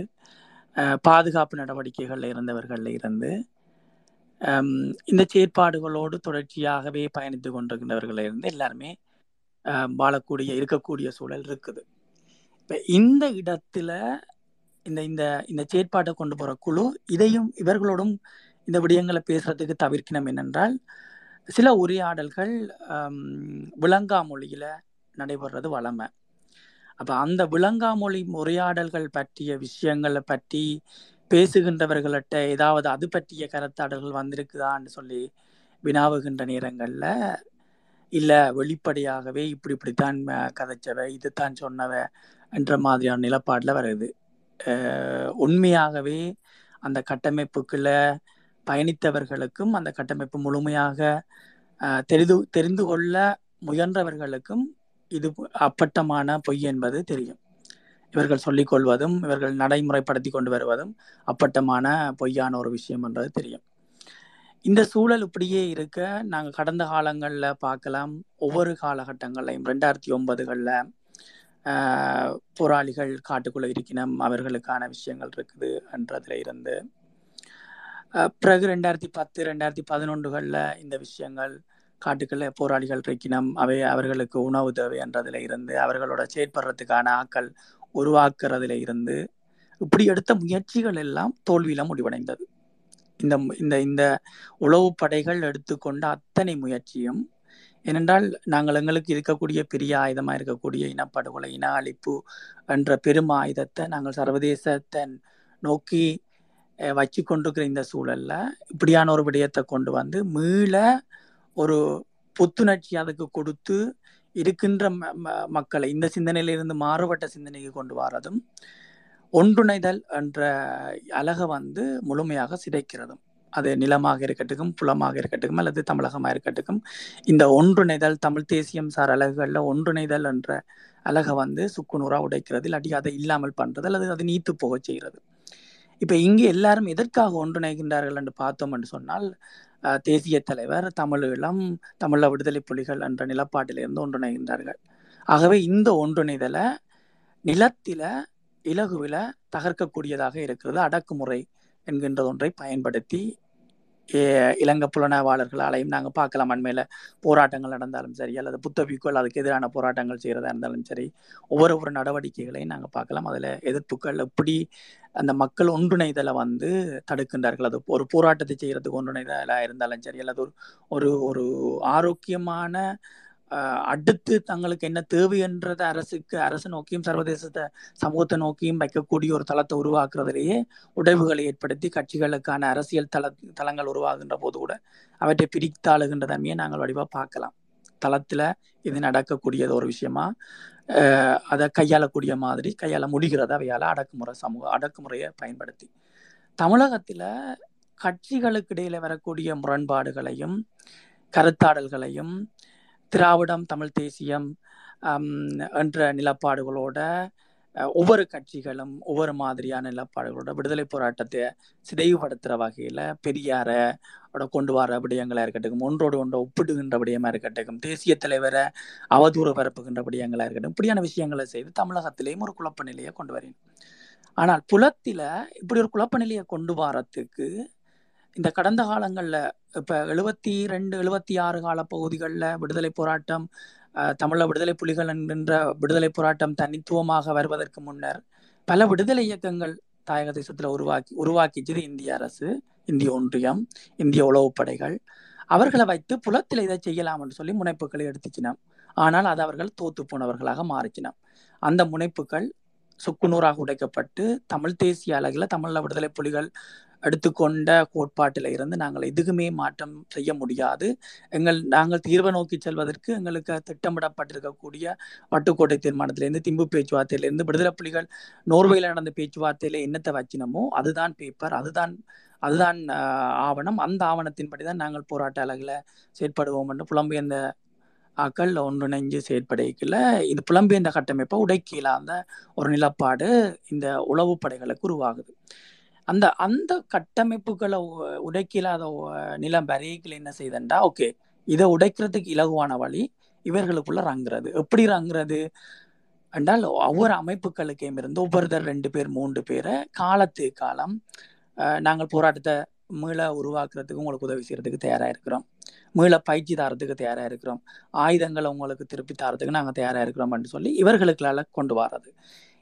பாதுகாப்பு நடவடிக்கைகளில் இருந்தவர்களில் இருந்து இந்த செயற்பாடுகளோடு தொடர்ச்சியாகவே பயணித்து கொண்டிருக்கின்றவர்களில் இருந்து எல்லாருமே வாழக்கூடிய இருக்கக்கூடிய சூழல் இருக்குது. இப்போ இந்த இடத்துல இந்த இந்த இந்த செயற்பாட்டை கொண்டு போகிற குழு இதையும் இவர்களோடும் இந்த விடயங்களை பேசுறதுக்கு தவிர்க்கணும் என்னென்றால் சில உரையாடல்கள் விளங்கா மொழியில் நடைபெறது வளமை அப்போ அந்த விளங்கா மொழி உரையாடல்கள் பற்றிய விஷயங்களை பற்றி பேசுகின்றவர்கள்ட்ட ஏதாவது அது பற்றிய கருத்தாடல்கள் வந்திருக்குதான்னு சொல்லி வினாவுகின்ற நேரங்களில் இல்லை வெளிப்படையாகவே இப்படி இப்படித்தான் கதைச்சவ இதுதான் சொன்னவ என்ற மாதிரியான நிலப்பாடில் வருது. உண்மையாகவே அந்த கட்டமைப்புக்குள்ள பயணித்தவர்களுக்கும் அந்த கட்டமைப்பு முழுமையாக தெரிந்து தெரிந்து கொள்ள முயன்றவர்களுக்கும் இது அப்பட்டமான பொய் என்பது தெரியும். இவர்கள் சொல்லிக் கொள்வதும் இவர்கள் நடைமுறைப்படுத்தி கொண்டு வருவதும் அப்பட்டமான பொய்யான ஒரு விஷயம் என்றது தெரியும். இந்த சூழல் இப்படியே இருக்க நாங்கள் கடந்த காலங்களில் பார்க்கலாம். ஒவ்வொரு காலகட்டங்களையும் ரெண்டாயிரத்தி ஒன்பதுகளில் போராளிகள் காட்டுக்குள்ள இருக்கணும் அவர்களுக்கான விஷயங்கள் இருக்குது என்றதுல இருந்து. பிறகு ரெண்டாயிரத்தி பத்து ரெண்டாயிரத்தி பதினொன்றுகளில் இந்த விஷயங்கள் காட்டுக்குள்ள போராளிகள் இருக்கணும் அவை அவர்களுக்கு உணவு தேவை என்றதுல இருந்து அவர்களோட செயற்படுறதுக்கான ஆக்கள் உருவாக்குறதுல இருந்து இப்படி எடுத்த முயற்சிகள் எல்லாம் தோல்வியில முடிவடைந்தது. இந்த இந்த இந்த உளவு படைகள் எடுத்துக்கொண்ட அத்தனை முயற்சியும் ஏனென்றால் நாங்கள் எங்களுக்கு இருக்கக்கூடிய பெரிய ஆயுதமாக இருக்கக்கூடிய இனப்படுகொலை இன அழிப்பு என்ற பெரும் ஆயுதத்தை நாங்கள் சர்வதேசத்தை நோக்கி வச்சு கொண்டிருக்கிற இந்த சூழல்ல இப்படியான ஒரு விடயத்தை கொண்டு வந்து மீள ஒரு புத்துணர்ச்சி அதுக்கு கொடுத்து இருக்கின்ற ம- ம- மக்களை இந்த சிந்தனையிலிருந்து மாறுபட்ட சிந்தனைக்கு கொண்டு வரதும் ஒன்றுணைதல் என்ற அழகை வந்து முழுமையாக சிதைக்கிறதும். அது நிலமாக இருக்கட்டும் புலமாக இருக்கட்டும் அல்லது தமிழகமாக இருக்கட்டும் இந்த ஒன்றுணைதல் தமிழ் தேசியம் சார் அழகுகளில் ஒன்றுணைதல் என்ற அழகை வந்து சுக்குநூறா உடைக்கிறது இல்லாட்டி அதை இல்லாமல் பண்றது அல்லது அது நீத்து போக செய்கிறது. இப்ப இங்கே எல்லாரும் எதற்காக ஒன்றிணைகின்றார்கள் என்று பார்த்தோம் என்று சொன்னால் தேசிய தலைவர் தமிழீழம் தமிழ விடுதலை புலிகள் என்ற நிலப்பாட்டிலிருந்து ஒன்றிணைகின்றார்கள். ஆகவே இந்த ஒன்றிணைதலை நிலத்தில இலகுவில தகர்க்கக்கூடியதாக இருக்கிறது அடக்குமுறை என்கின்ற ஒன்றை பயன்படுத்தி இலங்கை புலனாய்வாளர்களாலையும் நாங்கள் பார்க்கலாம். அண்மையில் போராட்டங்கள் நடந்தாலும் சரி அல்லது புத்தபிக்குள் அதுக்கு எதிரான போராட்டங்கள் செய்கிறதா இருந்தாலும் சரி ஒவ்வொரு ஒரு நடவடிக்கைகளையும் நாங்கள் பார்க்கலாம். அதில் எதிர்ப்புகள் எப்படி அந்த மக்கள் ஒன்றிணைதலை வந்து தடுக்கின்றார்கள்? அது ஒரு போராட்டத்தை செய்கிறதுக்கு ஒன்றிணைதலாக இருந்தாலும் சரி அல்லது ஒரு ஒரு ஆரோக்கியமான அடுத்து தங்களுக்கு என்ன தேவை என்றதை அரசுக்கு அரசு நோக்கியும் சர்வதேசத்தை சமூகத்தை நோக்கியும் வைக்கக்கூடிய ஒரு தளத்தை உருவாக்குறதுலேயே உடைவுகளை ஏற்படுத்தி கட்சிகளுக்கான அரசியல் தள தளங்கள் உருவாகின்ற போது கூட அவற்றை பிரித்தாளுகின்ற தன்மையை நாங்கள் வடிவாக பார்க்கலாம். தளத்தில் இது நடக்கக்கூடியது ஒரு விஷயமா அதை கையாளக்கூடிய மாதிரி கையாள முடிகிறது அவையால் அடக்குமுறை சமூக அடக்குமுறையை பயன்படுத்தி. தமிழகத்தில் கட்சிகளுக்கு இடையில வரக்கூடிய முரண்பாடுகளையும் கருத்தாடல்களையும் திராவிடம் தமிழ் தேசியம் என்ற நிலப்பாடுகளோட ஒவ்வொரு கட்சிகளும் ஒவ்வொரு மாதிரியான நிலப்பாடுகளோட விடுதலை போராட்டத்தை சிதைவுபடுத்துகிற வகையில் பெரியாரை கொண்டு வர விடயங்களாக இருக்கட்டும் ஒன்றோடு ஒன்றை ஒப்பிடுகின்ற விடயமா இருக்கட்டும் தேசிய தலைவரை அவதூறு பரப்புகின்ற விடயங்களாக இருக்கட்டும் இப்படியான விஷயங்களை செய்து தமிழகத்திலேயும் ஒரு குழப்ப நிலையை கொண்டு வரேன். ஆனால் புலத்தில் இப்படி ஒரு குழப்ப நிலையை கொண்டு வரத்துக்கு இந்த கடந்த காலங்களில் இப்போ எழுபத்தி ரெண்டு எழுபத்தி ஆறு கால பகுதிகளில் விடுதலை போராட்டம் தமிழ விடுதலை புலிகள் என்கின்ற விடுதலை போராட்டம் தனித்துவமாக வருவதற்கு முன்னர் பல விடுதலை இயக்கங்கள் தாயக தேசத்தில் உருவாக்கி உருவாக்கிச்சது இந்திய அரசு இந்திய ஒன்றியம் இந்திய உளவுப்படைகள் அவர்களை வைத்து புலத்தில் இதை செய்யலாம்னு சொல்லி முனைப்புகளை எடுத்துச்சினம் ஆனால் அது அவர்கள் தோத்து போனவர்களாக மாறிச்சினாம் அந்த முனைப்புகள் சுக்குநூறாக உடைக்கப்பட்டு தமிழ் தேசிய அழகில் தமிழ விடுதலை புலிகள் எடுத்துக்கொண்ட கோட்பாட்டில் இருந்து நாங்கள் எதுக்குமே மாற்றம் செய்ய முடியாது. எங்கள் நாங்கள் தீர்வை நோக்கி செல்வதற்கு எங்களுக்கு திட்டமிடப்பட்டிருக்கக்கூடிய வட்டுக்கோட்டை தீர்மானத்திலேருந்து திம்பு பேச்சுவார்த்தையிலேருந்து விடுதலை புலிகள் நோர்வேயில் நடந்த பேச்சுவார்த்தையில என்னத்தை வச்சினமோ அதுதான் பேப்பர் அதுதான் அதுதான் ஆவணம். அந்த ஆவணத்தின்படி தான் நாங்கள் போராட்ட அலகில் செயற்படுவோம் என்று புலம்பெயர்ந்த ஆக்கள் ஒன்றிணைஞ்சு செயற்படைக்கல இது புலம்பெயர்ந்த கட்டமைப்பை உடைக்கீழாந்த ஒரு நிலப்பாடு இந்த உளவு படைகளுக்கு உருவாகுது. அந்த அந்த கட்டமைப்புகளை உடைக்கலாத நிலம் வரையில் என்ன செய்தண்டா? ஓகே இதை உடைக்கிறதுக்கு இலகுவான வழி இவர்களுக்குள்ள ரங்குறது. எப்படி ரங்குறது? என்றால் ஒவ்வொரு அமைப்புகளுக்கே இருந்து ஒவ்வொருத்தர் ரெண்டு பேர் மூன்று பேரை காலத்து காலம் நாங்கள் போராட்டத்தை மீள உருவாக்குறதுக்கு உங்களுக்கு உதவி செய்யறதுக்கு தயாரா இருக்கிறோம். மீள பயிற்சி தரத்துக்கு தயாரா இருக்கிறோம். ஆயுதங்களை உங்களுக்கு திருப்பி தரத்துக்கு நாங்கள் தயாரா இருக்கிறோம்னு சொல்லி இவர்களுக்களால கொண்டு வர்றது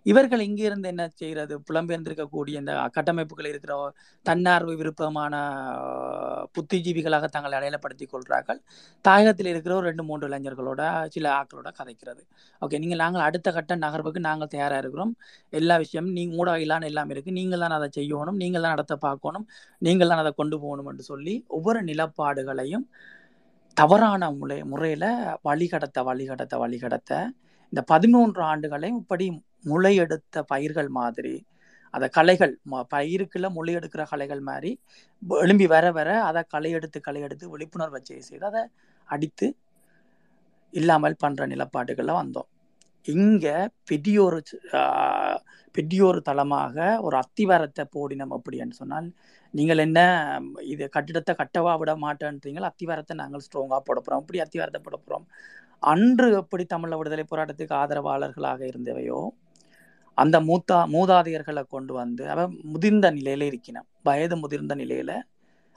இவர்கள் இங்கே இருந்து என்ன செய்கிறது? புலம்பெயர்ந்திருக்கக்கூடிய இந்த கட்டமைப்புகள் இருக்கிற தன்னார்வ விருப்பமான புத்திஜீவிகளாக தங்களை அடையாளப்படுத்திக் கொள்கிறார்கள். தாயகத்தில் இருக்கிற ஒரு ரெண்டு மூன்று இளைஞர்களோட சில ஆக்களோட கதைக்கிறது. ஓகே நீங்கள் நாங்கள் அடுத்த கட்ட நகர்வுக்கு நாங்கள் தயாராக இருக்கிறோம். எல்லா விஷயமும் நீங்கள் ஊடகம் எல்லாம் இருக்குது நீங்கள் தான் அதை செய்யணும். நீங்கள் தான் நடத்த பார்க்கணும். நீங்கள் தான் அதை கொண்டு போகணும் என்று சொல்லி ஒவ்வொரு நிலப்பாடுகளையும் தவறான முறை முறையில் வழிகடத்த வழிகடத்த வழிகடத்த இந்த பதிமூன்று ஆண்டுகளையும் இப்படி முளையெடுத்த பயிர்கள் மாதிரி அதை களைகள் ம- முளை எடுக்கிற களைகள் மாதிரி எழும்பி வர வர அதை களையெடுத்து களையெடுத்து விழிப்புணர்வை செய்து செய்து அதை அடித்து இல்லாமல் பண்ணுற நிலப்பாடுகளில் வந்தோம். இங்கே பெரியோரு பெரியோரு தளமாக ஒரு அத்திவாரத்தை போடினோம் அப்படின்னு சொன்னால் நீங்கள் என்ன இது கட்டிடத்தை கட்டவா விட மாட்டேன்றீங்களா? அத்திவாரத்தை நாங்கள் ஸ்ட்ராங்காக போட போகிறோம் இப்படி அத்திவாரத்தை போட போகிறோம் அன்று எப்படி தமிழ விடுதலை போராட்டத்துக்கு ஆதரவாளர்களாக இருந்தவையோ அந்த மூத்தா மூதாதையர்களை கொண்டு வந்து அவ முதிர்ந்த நிலையில இருக்கணும் வயது முதிர்ந்த நிலையில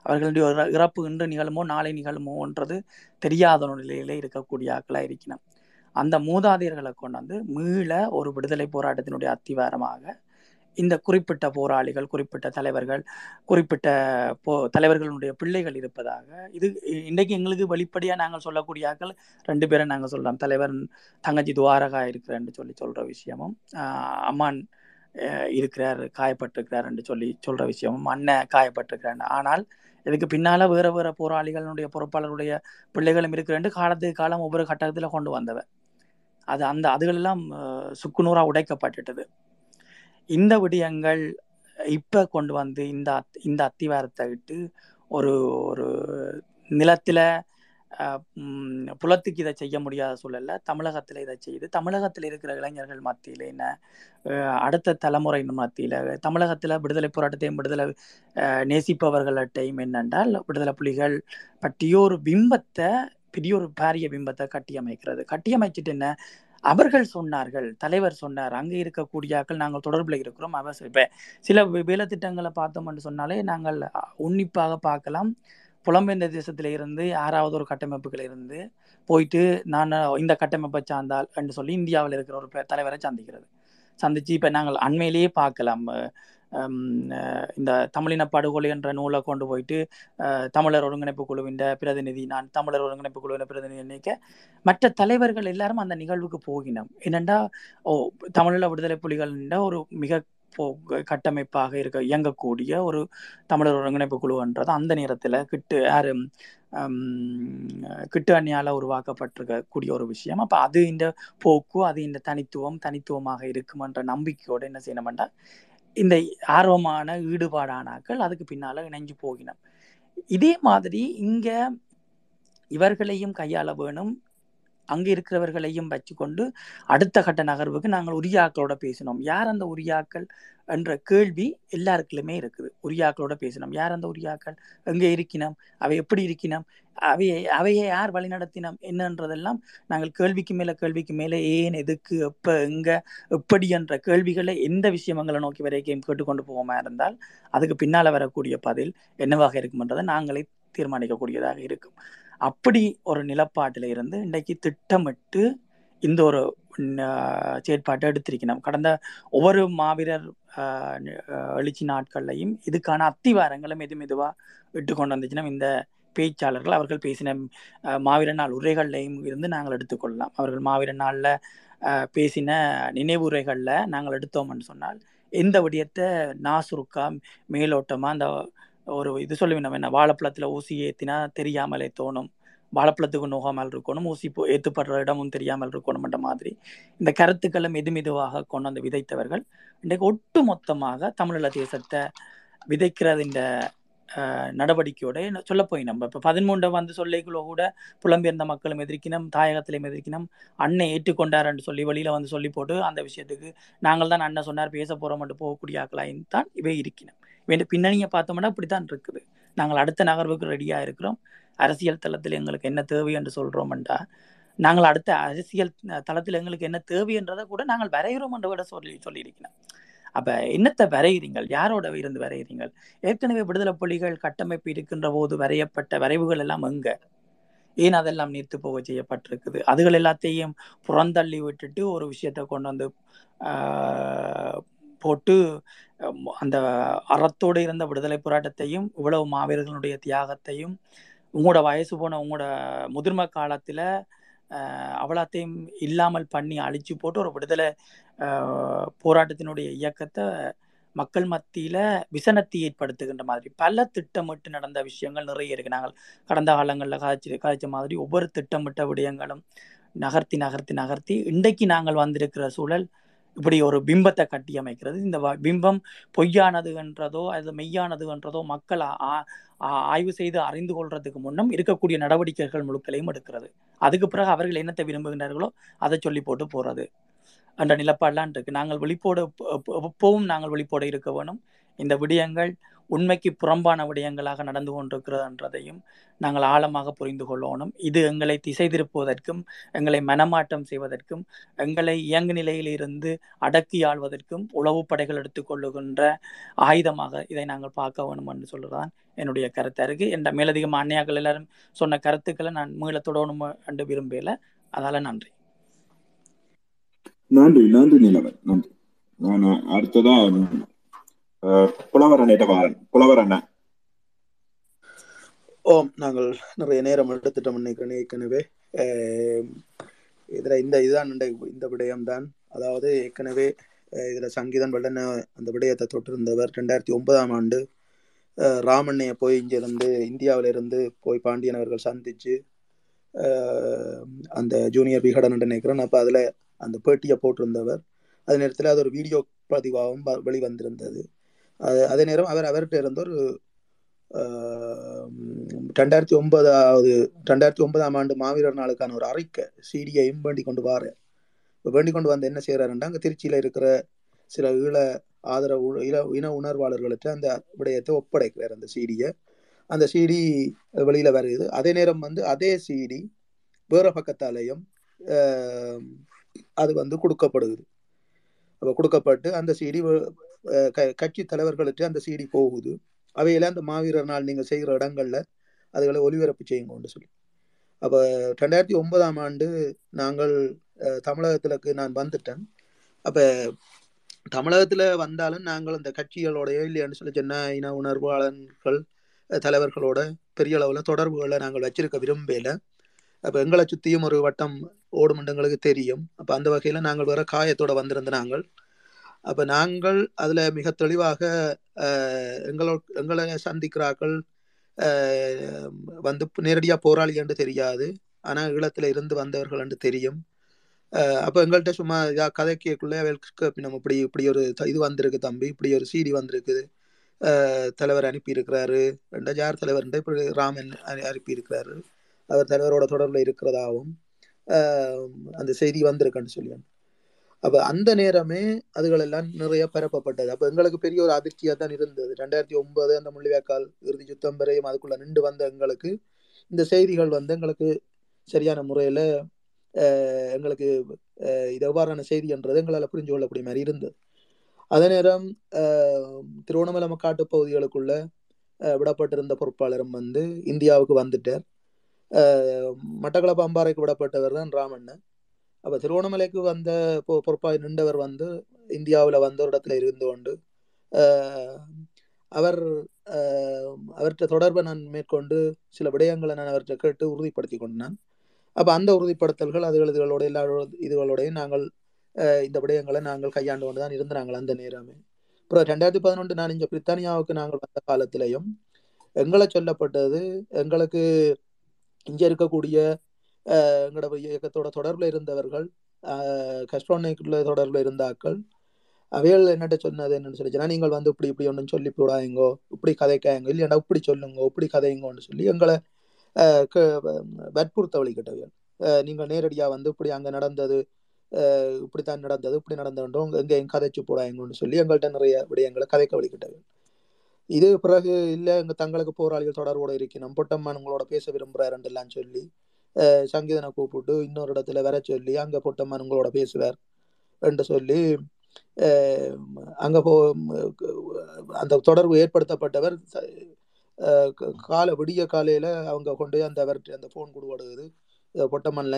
அவர்களுடைய இறப்பு இன்று நிகழுமோ நாளை நிகழுமோன்றது தெரியாத நிலையில இருக்கக்கூடிய ஆக்களா இருக்கணும் அந்த மூதாதையர்களை கொண்டு வந்து மீள ஒரு விடுதலை போராட்டத்தினுடைய அத்திவாரமாக இந்த குறிப்பிட்ட போராளிகள் குறிப்பிட்ட தலைவர்கள் குறிப்பிட்ட போ தலைவர்களுடைய பிள்ளைகள் இருப்பதாக இது இன்றைக்கு எங்களுக்கு வெளிப்படையாக நாங்கள் சொல்லக்கூடிய ஆக்கள் ரெண்டு பேரும் நாங்கள் சொல்லலாம். தலைவர் தங்கச்சி துவாரகா இருக்கிறேன்னு சொல்லி சொல்கிற விஷயமும் அம்மான் இருக்கிறார் காயப்பட்டிருக்கிறார் என்று சொல்லி சொல்கிற விஷயமும் அண்ணன் காயப்பட்டிருக்கிறார். ஆனால் இதுக்கு பின்னால் வேறு வேறு போராளிகளுடைய பொறுப்பாளருடைய பிள்ளைகளும் இருக்கிறேன் காலத்துக்கு காலம் ஒவ்வொரு கட்டத்தில் கொண்டு வந்தவன் அது அந்த அதுகளெல்லாம் சுக்குநூறாக உடைக்கப்பட்டுட்டது. இந்த விடயங்கள் இப்ப கொண்டு வந்து இந்த அத்- இந்த அத்திவாரத்தை விட்டு ஒரு ஒரு நிலத்துல புலத்துக்கு இதை செய்ய முடியாத சூழல்ல தமிழகத்துல இதை செய்து தமிழகத்தில் இருக்கிற இளைஞர்கள் மத்தியில என்ன அடுத்த தலைமுறை மத்தியில தமிழகத்துல விடுதலை போராட்டத்தையும் விடுதலை அஹ், என்னென்றால் விடுதலை புலிகள் பற்றிய ஒரு பிம்பத்தை பெரிய ஒரு பாரிய பிம்பத்தை கட்டியமைக்கிறது. கட்டியமைச்சிட்டு என்ன அவர்கள் சொன்னார்கள் தலைவர் சொன்னார் அங்கே இருக்கக்கூடிய ஆட்கள் நாங்கள் தொடர்பில் இருக்கிறோம். அவர் இப்போ இப்ப சில வேலை திட்டங்களை பார்த்தோம்னு சொன்னாலே நாங்கள் உன்னிப்பாக பார்க்கலாம். புலம்பெயர்ந்த தேசத்தில இருந்து யாராவது ஒரு கட்டமைப்புகள் இருந்து போயிட்டு நான் இந்த கட்டமைப்பை சார்ந்தால் என்று சொல்லி இந்தியாவில் இருக்கிற ஒரு தலைவரை சந்திக்கிறது. சந்திச்சு இப்ப நாங்கள் அண்மையிலேயே பார்க்கலாம். இந்த தமிழின படுகொலை என்ற நூலை கொண்டு போயிட்டு அஹ் தமிழர் ஒருங்கிணைப்பு குழுவின் பிரதிநிதி நான் தமிழர் ஒருங்கிணைப்பு குழுவின் பிரதிநிதி நினைக்க மற்ற தலைவர்கள் எல்லாரும் அந்த நிகழ்வுக்கு போகினோம் என்னென்னா ஓ தமிழீழ விடுதலை புலிகள் ஒரு மிக போ- கட்டமைப்பாக இருக்க இயங்கக்கூடிய ஒரு தமிழர் ஒருங்கிணைப்பு குழுன்றது அந்த நேரத்துல கிட்டு யாரு கிட்டு அணியால் உருவாக்கப்பட்டிருக்கக்கூடிய ஒரு விஷயம். அப்ப அது இந்த போக்கு அது இந்த தனித்துவம் தனித்துவமாக இருக்குமன்ற நம்பிக்கையோட என்ன செய்யணும்டா இந்த ஆர்வமான ஈடுபாடானாக்கள் அதுக்கு பின்னால் இணைஞ்சு போகினோம் இதே மாதிரி இங்கே இவர்களையும் கையாள வேணும். அங்கே இருக்கிறவர்களையும் வச்சுக்கொண்டு அடுத்த கட்ட நகர்வுக்கு நாங்கள் உரியாக்களோட பேசினோம். யார் அந்த உரியாக்கள் என்ற கேள்வி எல்லாருக்குள்ளுமே இருக்குது. உரியாக்களோட பேசினோம். யார் அந்த உரியாக்கள்? எங்கே இருக்கினோம்? அவை எப்படி இருக்கினோம்? அவையை அவையை யார் வழிநடத்தினோம் என்னன்றதெல்லாம் நாங்கள் கேள்விக்கு மேலே கேள்விக்கு மேலே ஏன் எதுக்கு எப்ப எங்கே எப்படி என்ற கேள்விகளை எந்த விஷயங்களை நோக்கி வரைக்கும் கேட்டுக்கொண்டு போவோமா இருந்தால் அதுக்கு பின்னால் வரக்கூடிய பதில் என்னவாக இருக்கும்ன்றதை நாங்களே தீர்மானிக்கக்கூடியதாக இருக்கும். அப்படி ஒரு நிலப்பாட்டில் இருந்து இன்றைக்கு திட்டமிட்டு இந்த ஒரு செயற்பாட்டை எடுத்திருக்கணும் கடந்த ஒவ்வொரு மாவீரர் எழுச்சி நாட்கள்லையும் இதுக்கான அத்திவாரங்களும் மெது மெதுவாக இட்டு கொண்டு வந்துச்சுன்னா இந்த பேச்சாளர்கள் அவர்கள் பேசின மாவீர மாவீரர் நாள் உரைகள்லையும் இருந்து நாங்கள் எடுத்துக்கொள்ளலாம். அவர்கள் மாவீர நாளில் பேசின நினைவுரைகளில் நாங்கள் எடுத்தோம்னு சொன்னால் எந்த விடயத்தை நாசுருக்கா மேலோட்டமாக அந்த ஒரு இது சொல்லுவேன் நம்ம என்ன வாழைப்பழத்துல ஊசி ஏற்றினா தெரியாமலே தோணும். வாழைப்பழத்துக்கு நோகாமல் இருக்கணும் ஊசி போ- ஏற்றுப்படுற இடமும் தெரியாமல் இருக்கணும்ன்ற மாதிரி. இந்த கருத்துக்களை மெது மெதுவாக கொண்டு வந்து விதைத்தவர்கள் இன்றைக்கு ஒட்டு மொத்தமாக தமிழீழ தேசத்தை விதைக்கிறது இந்த நடவடிக்கையோட என்ன சொல்ல போய் நம்ம. இப்போ பதிமூன்றை வந்து சொல்லிக்குள்ள கூட புலம்பெயர்ந்த மக்களும் எதிர்க்கினோம் தாயகத்திலையும் எதிர்க்கினோம் அண்ணன் ஏற்றுக்கொண்டாருன்னு சொல்லி வெளியில வந்து சொல்லி போட்டு அந்த விஷயத்துக்கு நாங்கள் தான் அண்ணன் சொன்னார் பேச போறோம் மட்டும் போகக்கூடிய ஆக்களாயின் தான் இவை இருக்கணும் வேண்டிய பின்னணியை பார்த்தோம்னா இப்படித்தான் இருக்குது. நாங்கள் அடுத்த நகர்வுக்கு ரெடியாக இருக்கிறோம். அரசியல் தளத்தில் எங்களுக்கு என்ன தேவை என்று சொல்றோம்டா நாங்கள் அடுத்த அரசியல் தளத்தில் எங்களுக்கு என்ன தேவைன்றதை கூட நாங்கள் வரைகிறோம் என்று கூட சொல்லி சொல்லியிருக்கிறோம் அப்போ என்னத்தை வரைகிறீங்கள்? யாரோட இருந்து வரைகிறீங்கள்? ஏற்கனவே விடுதலை புலிகள் கட்டமைப்பு இருக்கின்ற போது வரையப்பட்ட வரைவுகள் எல்லாம் எங்கே? ஏன் அதெல்லாம் நீர்த்து போக செய்யப்பட்டிருக்குது? அதுகள் எல்லாத்தையும் புறந்தள்ளி விட்டுட்டு ஒரு விஷயத்தை கொண்டு வந்து போட்டு அந்த அறத்தோடு இருந்த விடுதலை போராட்டத்தையும் இவ்வளவு மாவீரர்களுடைய தியாகத்தையும் உங்களோட வயசு போன உங்களோட முதிர்ம காலத்தில் அவலாத்தையும் இல்லாமல் பண்ணி அழிச்சு போட்டு ஒரு விடுதலை போராட்டத்தினுடைய இயக்கத்தை மக்கள் மத்தியில் விசனத்தை ஏற்படுத்துகின்ற மாதிரி பல திட்டமிட்டு நடந்த விஷயங்கள் நிறைய இருக்கு. நாங்கள் கடந்த காலங்களில் காய்ச்சி காய்ச்ச மாதிரி ஒவ்வொரு திட்டமிட்ட விடயங்களும் நகர்த்தி நகர்த்தி நகர்த்தி இன்றைக்கு நாங்கள் வந்திருக்கிற சூழல் இப்படி ஒரு பிம்பத்தை கட்டி அமைக்கிறது. இந்த வ- பிம்பம் பொய்யானது என்றதோ அது மெய்யானது என்றதோ மக்கள் ஆ- ஆய்வு செய்து அறிந்து கொள்றதுக்கு முன்னும் இருக்கக்கூடிய நடவடிக்கைகள் முழுக்களையும் எடுக்கிறது. அதுக்கு பிறகு அவர்கள் என்னத்தை விரும்புகின்றார்களோ அதை சொல்லி போட்டு போறது. என்ற நிலப்பாடெல்லாம் இருக்கு. நாங்கள் விழிப்போடு எப்பவும் நாங்கள் வெளிப்போட இருக்க வேணும். இந்த விடயங்கள் உண்மைக்கு புறம்பான விடயங்களாக நடந்து கொண்டிருக்கிறதுன்றதையும் நாங்கள் ஆழமாக புரிந்து கொள்ளணும். இது எங்களை திசை திருப்புவதற்கும் எங்களை மனமாட்டம் செய்வதற்கும் எங்களை இயங்கு நிலையிலிருந்து அடக்கி ஆள்வதற்கும் உளவு படைகள் எடுத்துக்கொள்ளுகின்ற ஆயுதமாக இதை நாங்கள் பார்க்க வேணும் என்று சொல்றதுதான் என்னுடைய கருத்து. அருகே என்ற மேலதிகமாக அன்னையாக்கள் எல்லாரும் சொன்ன கருத்துக்களை நான் மீள தொடணும் என்று விரும்பல. அதால நன்றி. நன்றி நன்றி நிலவன். நன்றி. நான் புலவர் புலவர் அண்ணன் ஓம். நாங்கள் நிறைய நேரம் எடுத்துட்டோம் நினைக்கிறேன் ஏற்கனவே. இதில் இதுல இந்த இதுதான் இந்த விடயம் விடயம்தான். அதாவது ஏற்கனவே இதில் இதுல சங்கீதன் வல்லன அந்த விடயத்தை தொட்டிருந்தவர். ரெண்டாயிரத்தி ஒன்பதாம் ஆண்டு அஹ், ராமண்ணைய போய் இங்கிருந்து இந்தியாவில இருந்து போய் பாண்டியன் அவர்கள் சந்திச்சு அந்த ஜூனியர் விகடன் நினைக்கிறேன். அப்ப அதுல அந்த பேட்டியை போட்டிருந்தவர். அதே நேரத்தில் அது ஒரு வீடியோ பதிவாகவும் வெளிவந்திருந்தது. அது அதே நேரம் அவர் அவர்கிட்ட இருந்த ஒரு ரெண்டாயிரத்தி ஒன்பதாவது ரெண்டாயிரத்தி ஒன்பதாம் ஆண்டு மாவீரர் நாளுக்கான ஒரு அறிக்கை சிடிஐயும் வேண்டி கொண்டு வாரார் இப்போ வேண்டி கொண்டு வந்து என்ன செய்யறாருன்னா அங்கே திருச்சியில் இருக்கிற சில ஈழ ஆதரவு இன இன உணர்வாளர்களுக்கு அந்த விடயத்தை ஒப்படைக்கிறார் அந்த சிடியை அந்த சிடி வெளியில வருது. அதே நேரம் வந்து அதே சிடி வேற பக்கத்தாலேயும் அது வந்து கொடுக்கப்படுது அப்போ கொடுக்கப்பட்டு அந்த சிடி கட்சி தலைவர்களுக்கு அந்த சிடி போகுது. அவையில அந்த மாவீரர் நாள் நீங்கள் செய்கிற இடங்கள்ல அதுகளை ஒளிபரப்பு செய்யுங்கன்னு சொல்லி. அப்போ ரெண்டாயிரத்தி ஒன்பதாம் ஆண்டு நாங்கள் தமிழகத்திலக்கு தமிழகத்துலக்கு நான் வந்துட்டேன். அப்போ தமிழகத்தில் வந்தாலும் நாங்கள் அந்த கட்சிகளோடய இல்லையான்னு சொல்லி சின்ன இன உணர்வாளர்கள் தலைவர்களோட பெரிய அளவில் தொடர்புகளை நாங்கள் வச்சிருக்க விரும்பல. அப்போ எங்களை சுற்றியும் ஒரு வட்டம் ஓடுமண்டங்களுக்கு தெரியும். அப்போ அந்த வகையில் நாங்கள் வேற காயத்தோட வந்திருந்த நாங்கள் அப்ப நாங்கள் அதுல மிக தெளிவாக எங்களோ எங்களை சந்திக்கிறார்கள். வந்து நேரடியா போராளி என்று தெரியாது. ஆனா ஈழத்துல இருந்து வந்தவர்கள் என்று தெரியும். அப்போ அப்ப எங்கள்கிட்ட சும்மா இதா கதைக்குள்ள நம்ம இப்படி இப்படி ஒரு இது வந்திருக்கு தம்பி இப்படி ஒரு சீடி வந்திருக்குது. தலைவர் அனுப்பி இருக்கிறாரு ஜார் தலைவர் இப்படி ராமன் அனுப்பி இருக்கிறாரு அவர் தலைவரோட தொடர்புல இருக்கிறதாகவும் அந்த செய்தி வந்திருக்குன்னு சொல்லி அப்ப அந்த நேரமே அதுகளெல்லாம் நிறைய பரப்பப்பட்டது. அப்ப எங்களுக்கு பெரிய ஒரு அதிர்ச்சியா தான் இருந்தது. ரெண்டாயிரத்தி ஒன்பது அந்த முள்ளிவாய்க்கால் இறுதி சுத்தம் வரையும் அதுக்குள்ள நின்று வந்த எங்களுக்கு இந்த செய்திகள் வந்து எங்களுக்கு சரியான முறையில எங்களுக்கு இது எவ்வாறான செய்தி என்றது எங்களால் புரிஞ்சு கொள்ளக்கூடிய மாதிரி இருந்தது. அதே நேரம் திருவண்ணாமலை மக்காட்டு பகுதிகளுக்குள்ள விடப்பட்டிருந்த பொறுப்பாளரும் வந்து இந்தியாவுக்கு வந்துட்டார். மட்டக்களப்பு அம்பாறைக்கு விடப்பட்டவர் தான் ராமண்ணன். அப்போ திருவண்ணாமலைக்கு வந்த பொ- பொறுப்பாய் நின்றவர் வந்து இந்தியாவில் வந்த ஒரு இடத்துல இருந்து கொண்டு அவர் அவர்கிட்ட தொடர்பை நான் மேற்கொண்டு சில விடயங்களை நான் அவர்கிட்ட கேட்டு உறுதிப்படுத்தி கொண்டான். அப்போ அந்த உறுதிப்படுத்தல்கள் அதுகள் இதுகளோட எல்லா இதுகளோடையும் நாங்கள் இந்த விடயங்களை நாங்கள் கையாண்டு கொண்டு தான் இருந்து நாங்கள் அந்த நேரமே. அப்புறம் ரெண்டாயிரத்தி பதினொன்று நான் இங்கே பிரித்தானியாவுக்கு நாங்கள் வந்த காலத்திலையும் எங்களை சொல்லப்பட்டது எங்களுக்கு இங்கே இருக்கக்கூடிய எங்களோட இயக்கத்தோட தொடர்பில் இருந்தவர்கள் கஸ்ட்ரோனைக்குள்ள தொடர்பில் இருந்தாக்கள் அவைகள் என்னட்ட சொன்னது என்னன்னு சொல்லிச்சுன்னா நீங்கள் வந்து இப்படி இப்படி ஒன்றும் சொல்லி போடாதீங்கோ இப்படி கதைக்காயங்க இல்லைன்னா இப்படி சொல்லுங்க இப்படி கதைங்கோன்னு சொல்லி எங்களை க- வற்புறுத்த வழிகிட்டவைகள் நீங்கள் நேரடியாக வந்து இப்படி அங்கே நடந்தது இப்படித்தான் நடந்தது இப்படி நடந்தோம் எங்கேயும் கதைச்சு போடாங்கன்னு சொல்லி எங்கள்கிட்ட நிறைய விடயங்களை கதைக்க வழிகிட்டவைகள் இது பிறகு இல்லை எங்கள் தங்களுக்கு போராளிகள் தொடர்போடு இருக்கணும் பொட்டம்மா உங்களோட பேச விரும்புறாருன்றெல்லாம் சொல்லி சங்கீதனை கூப்பிட்டு இன்னொரு இடத்துல வர சொல்லி அங்கே பொட்டம்மன் உங்களோட பேசுவார் என்று சொல்லி அங்கே போ அந்த தொடர்பு ஏற்படுத்தப்பட்டவர் காலை விடிய காலையில் அவங்க கொண்டு போய் அந்த அவர்கிட்ட அந்த ஃபோன் கொடுபடுது பொட்டம்மன்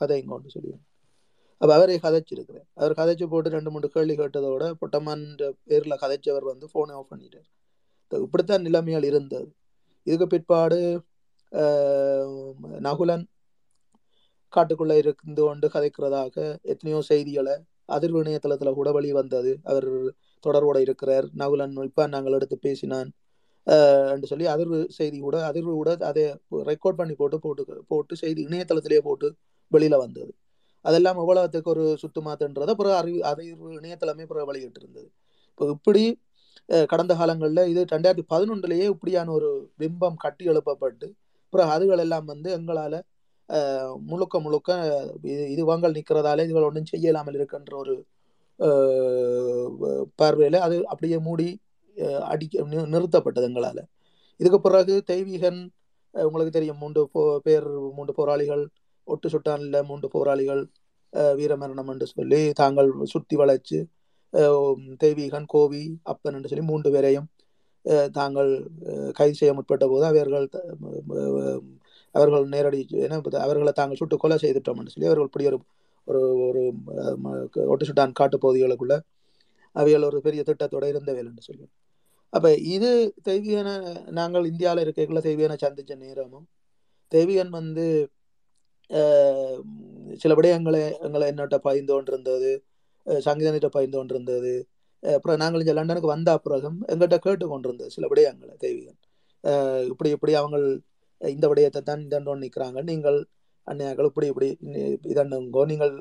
கதை இங்கே கொண்டு சொல்லி அப்போ அவரை கதைச்சிருக்கிறார். அவர் கதைச்சு போட்டு ரெண்டு மூணு கேள்வி கேட்டதோட பொட்டம்மன் பேரில் கதைச்சவர் வந்து ஃபோனை ஆஃப் பண்ணிட்டார். இப்படித்தான் நிலைமைகள் இருந்தது. இதுக்கு பிற்பாடு நகுலன் காட்டுக்குள்ள இருந்து கொண்டு கதைக்கிறதாக எத்தனையோ செய்திகளை அதிர்வு இணையதளத்துல கூட வழி வந்தது. அவர் தொடர்போட இருக்கிறார். நகுலன் இப்ப நாங்கள் எடுத்து பேசினான். என்று சொல்லி அதிர்வு செய்தி கூட அதிர்வு கூட அதை ரெக்கார்ட் பண்ணி போட்டு போட்டு போட்டு செய்தி இணையதளத்திலேயே போட்டு வெளியில வந்தது. அதெல்லாம் எவ்வளவுக்கு ஒரு சுத்துமாத்துன்றதை பிறகு அறிவு அதிர்வு இணையதளமே பிறகு வெளியிட்டு இருந்தது இப்போ இப்படி கடந்த காலங்களில் இது ரெண்டாயிரத்தி பதினொன்றுலேயே இப்படியான ஒரு பிம்பம் கட்டி எழுப்பப்பட்டு பிறகு அதுகள் எல்லாம் வந்து எங்களால் முழுக்க முழுக்க இது இது வாங்கல் நிற்கிறதால இதுகள் ஒன்றும் செய்யலாமல் இருக்கின்ற ஒரு பார்வையில் அது அப்படியே மூடி அடிக்க நிறுத்தப்பட்டது எங்களால். இதுக்கு பிறகு தெய்வீகன் உங்களுக்கு தெரியும் மூன்று போ பேர் மூன்று போராளிகள் ஒட்டு சுட்டான்ல மூன்று போராளிகள் வீரமரணம் என்று சொல்லி தாங்கள் சுற்றி வளைச்சு தெய்வீகன் கோவி அப்பன் என்று சொல்லி மூன்று பேரையும் தாங்கள் கைது செய்ய முற்பட்ட போது அவர்கள் அவர்கள் நேரடி ஏன்னா அவர்களை தாங்கள் சுட்டு கொலை செய்துட்டோம்னு சொல்லி அவர்கள் இப்படி ஒரு ஒரு ஒரு ஒட்டு சுட்டான் காட்டு பகுதிகளுக்குள்ள. அவைகள் ஒரு பெரிய திட்டத்தோட இருந்தவைகள் என்று சொல்லி அப்போ இது தெய்வீகன நாங்கள் இந்தியாவில் இருக்கக்குள்ள தெய்வீகனை சந்திச்ச நேரமும் தெய்வீகன் வந்து சில விடயங்களை எங்களை என்னட்ட பகிர்ந்து கொண்டிருந்தது சங்கீதனிட்ட பகிர்ந்து கொண்டிருந்தது அப்புறம் நாங்கள் இங்கே லண்டனுக்கு வந்த அப்புறம் எங்கள்கிட்ட கேட்டு கொண்டிருந்த சில விடயங்களை தெய்வீகன் இப்படி இப்படி அவங்க இந்த விடயத்தை தான் இதண்டோன்னு நிற்கிறாங்க. நீங்கள் அன்னையாக்கள் இப்படி இப்படி நி- இதண்டுங்கோ நீங்கள்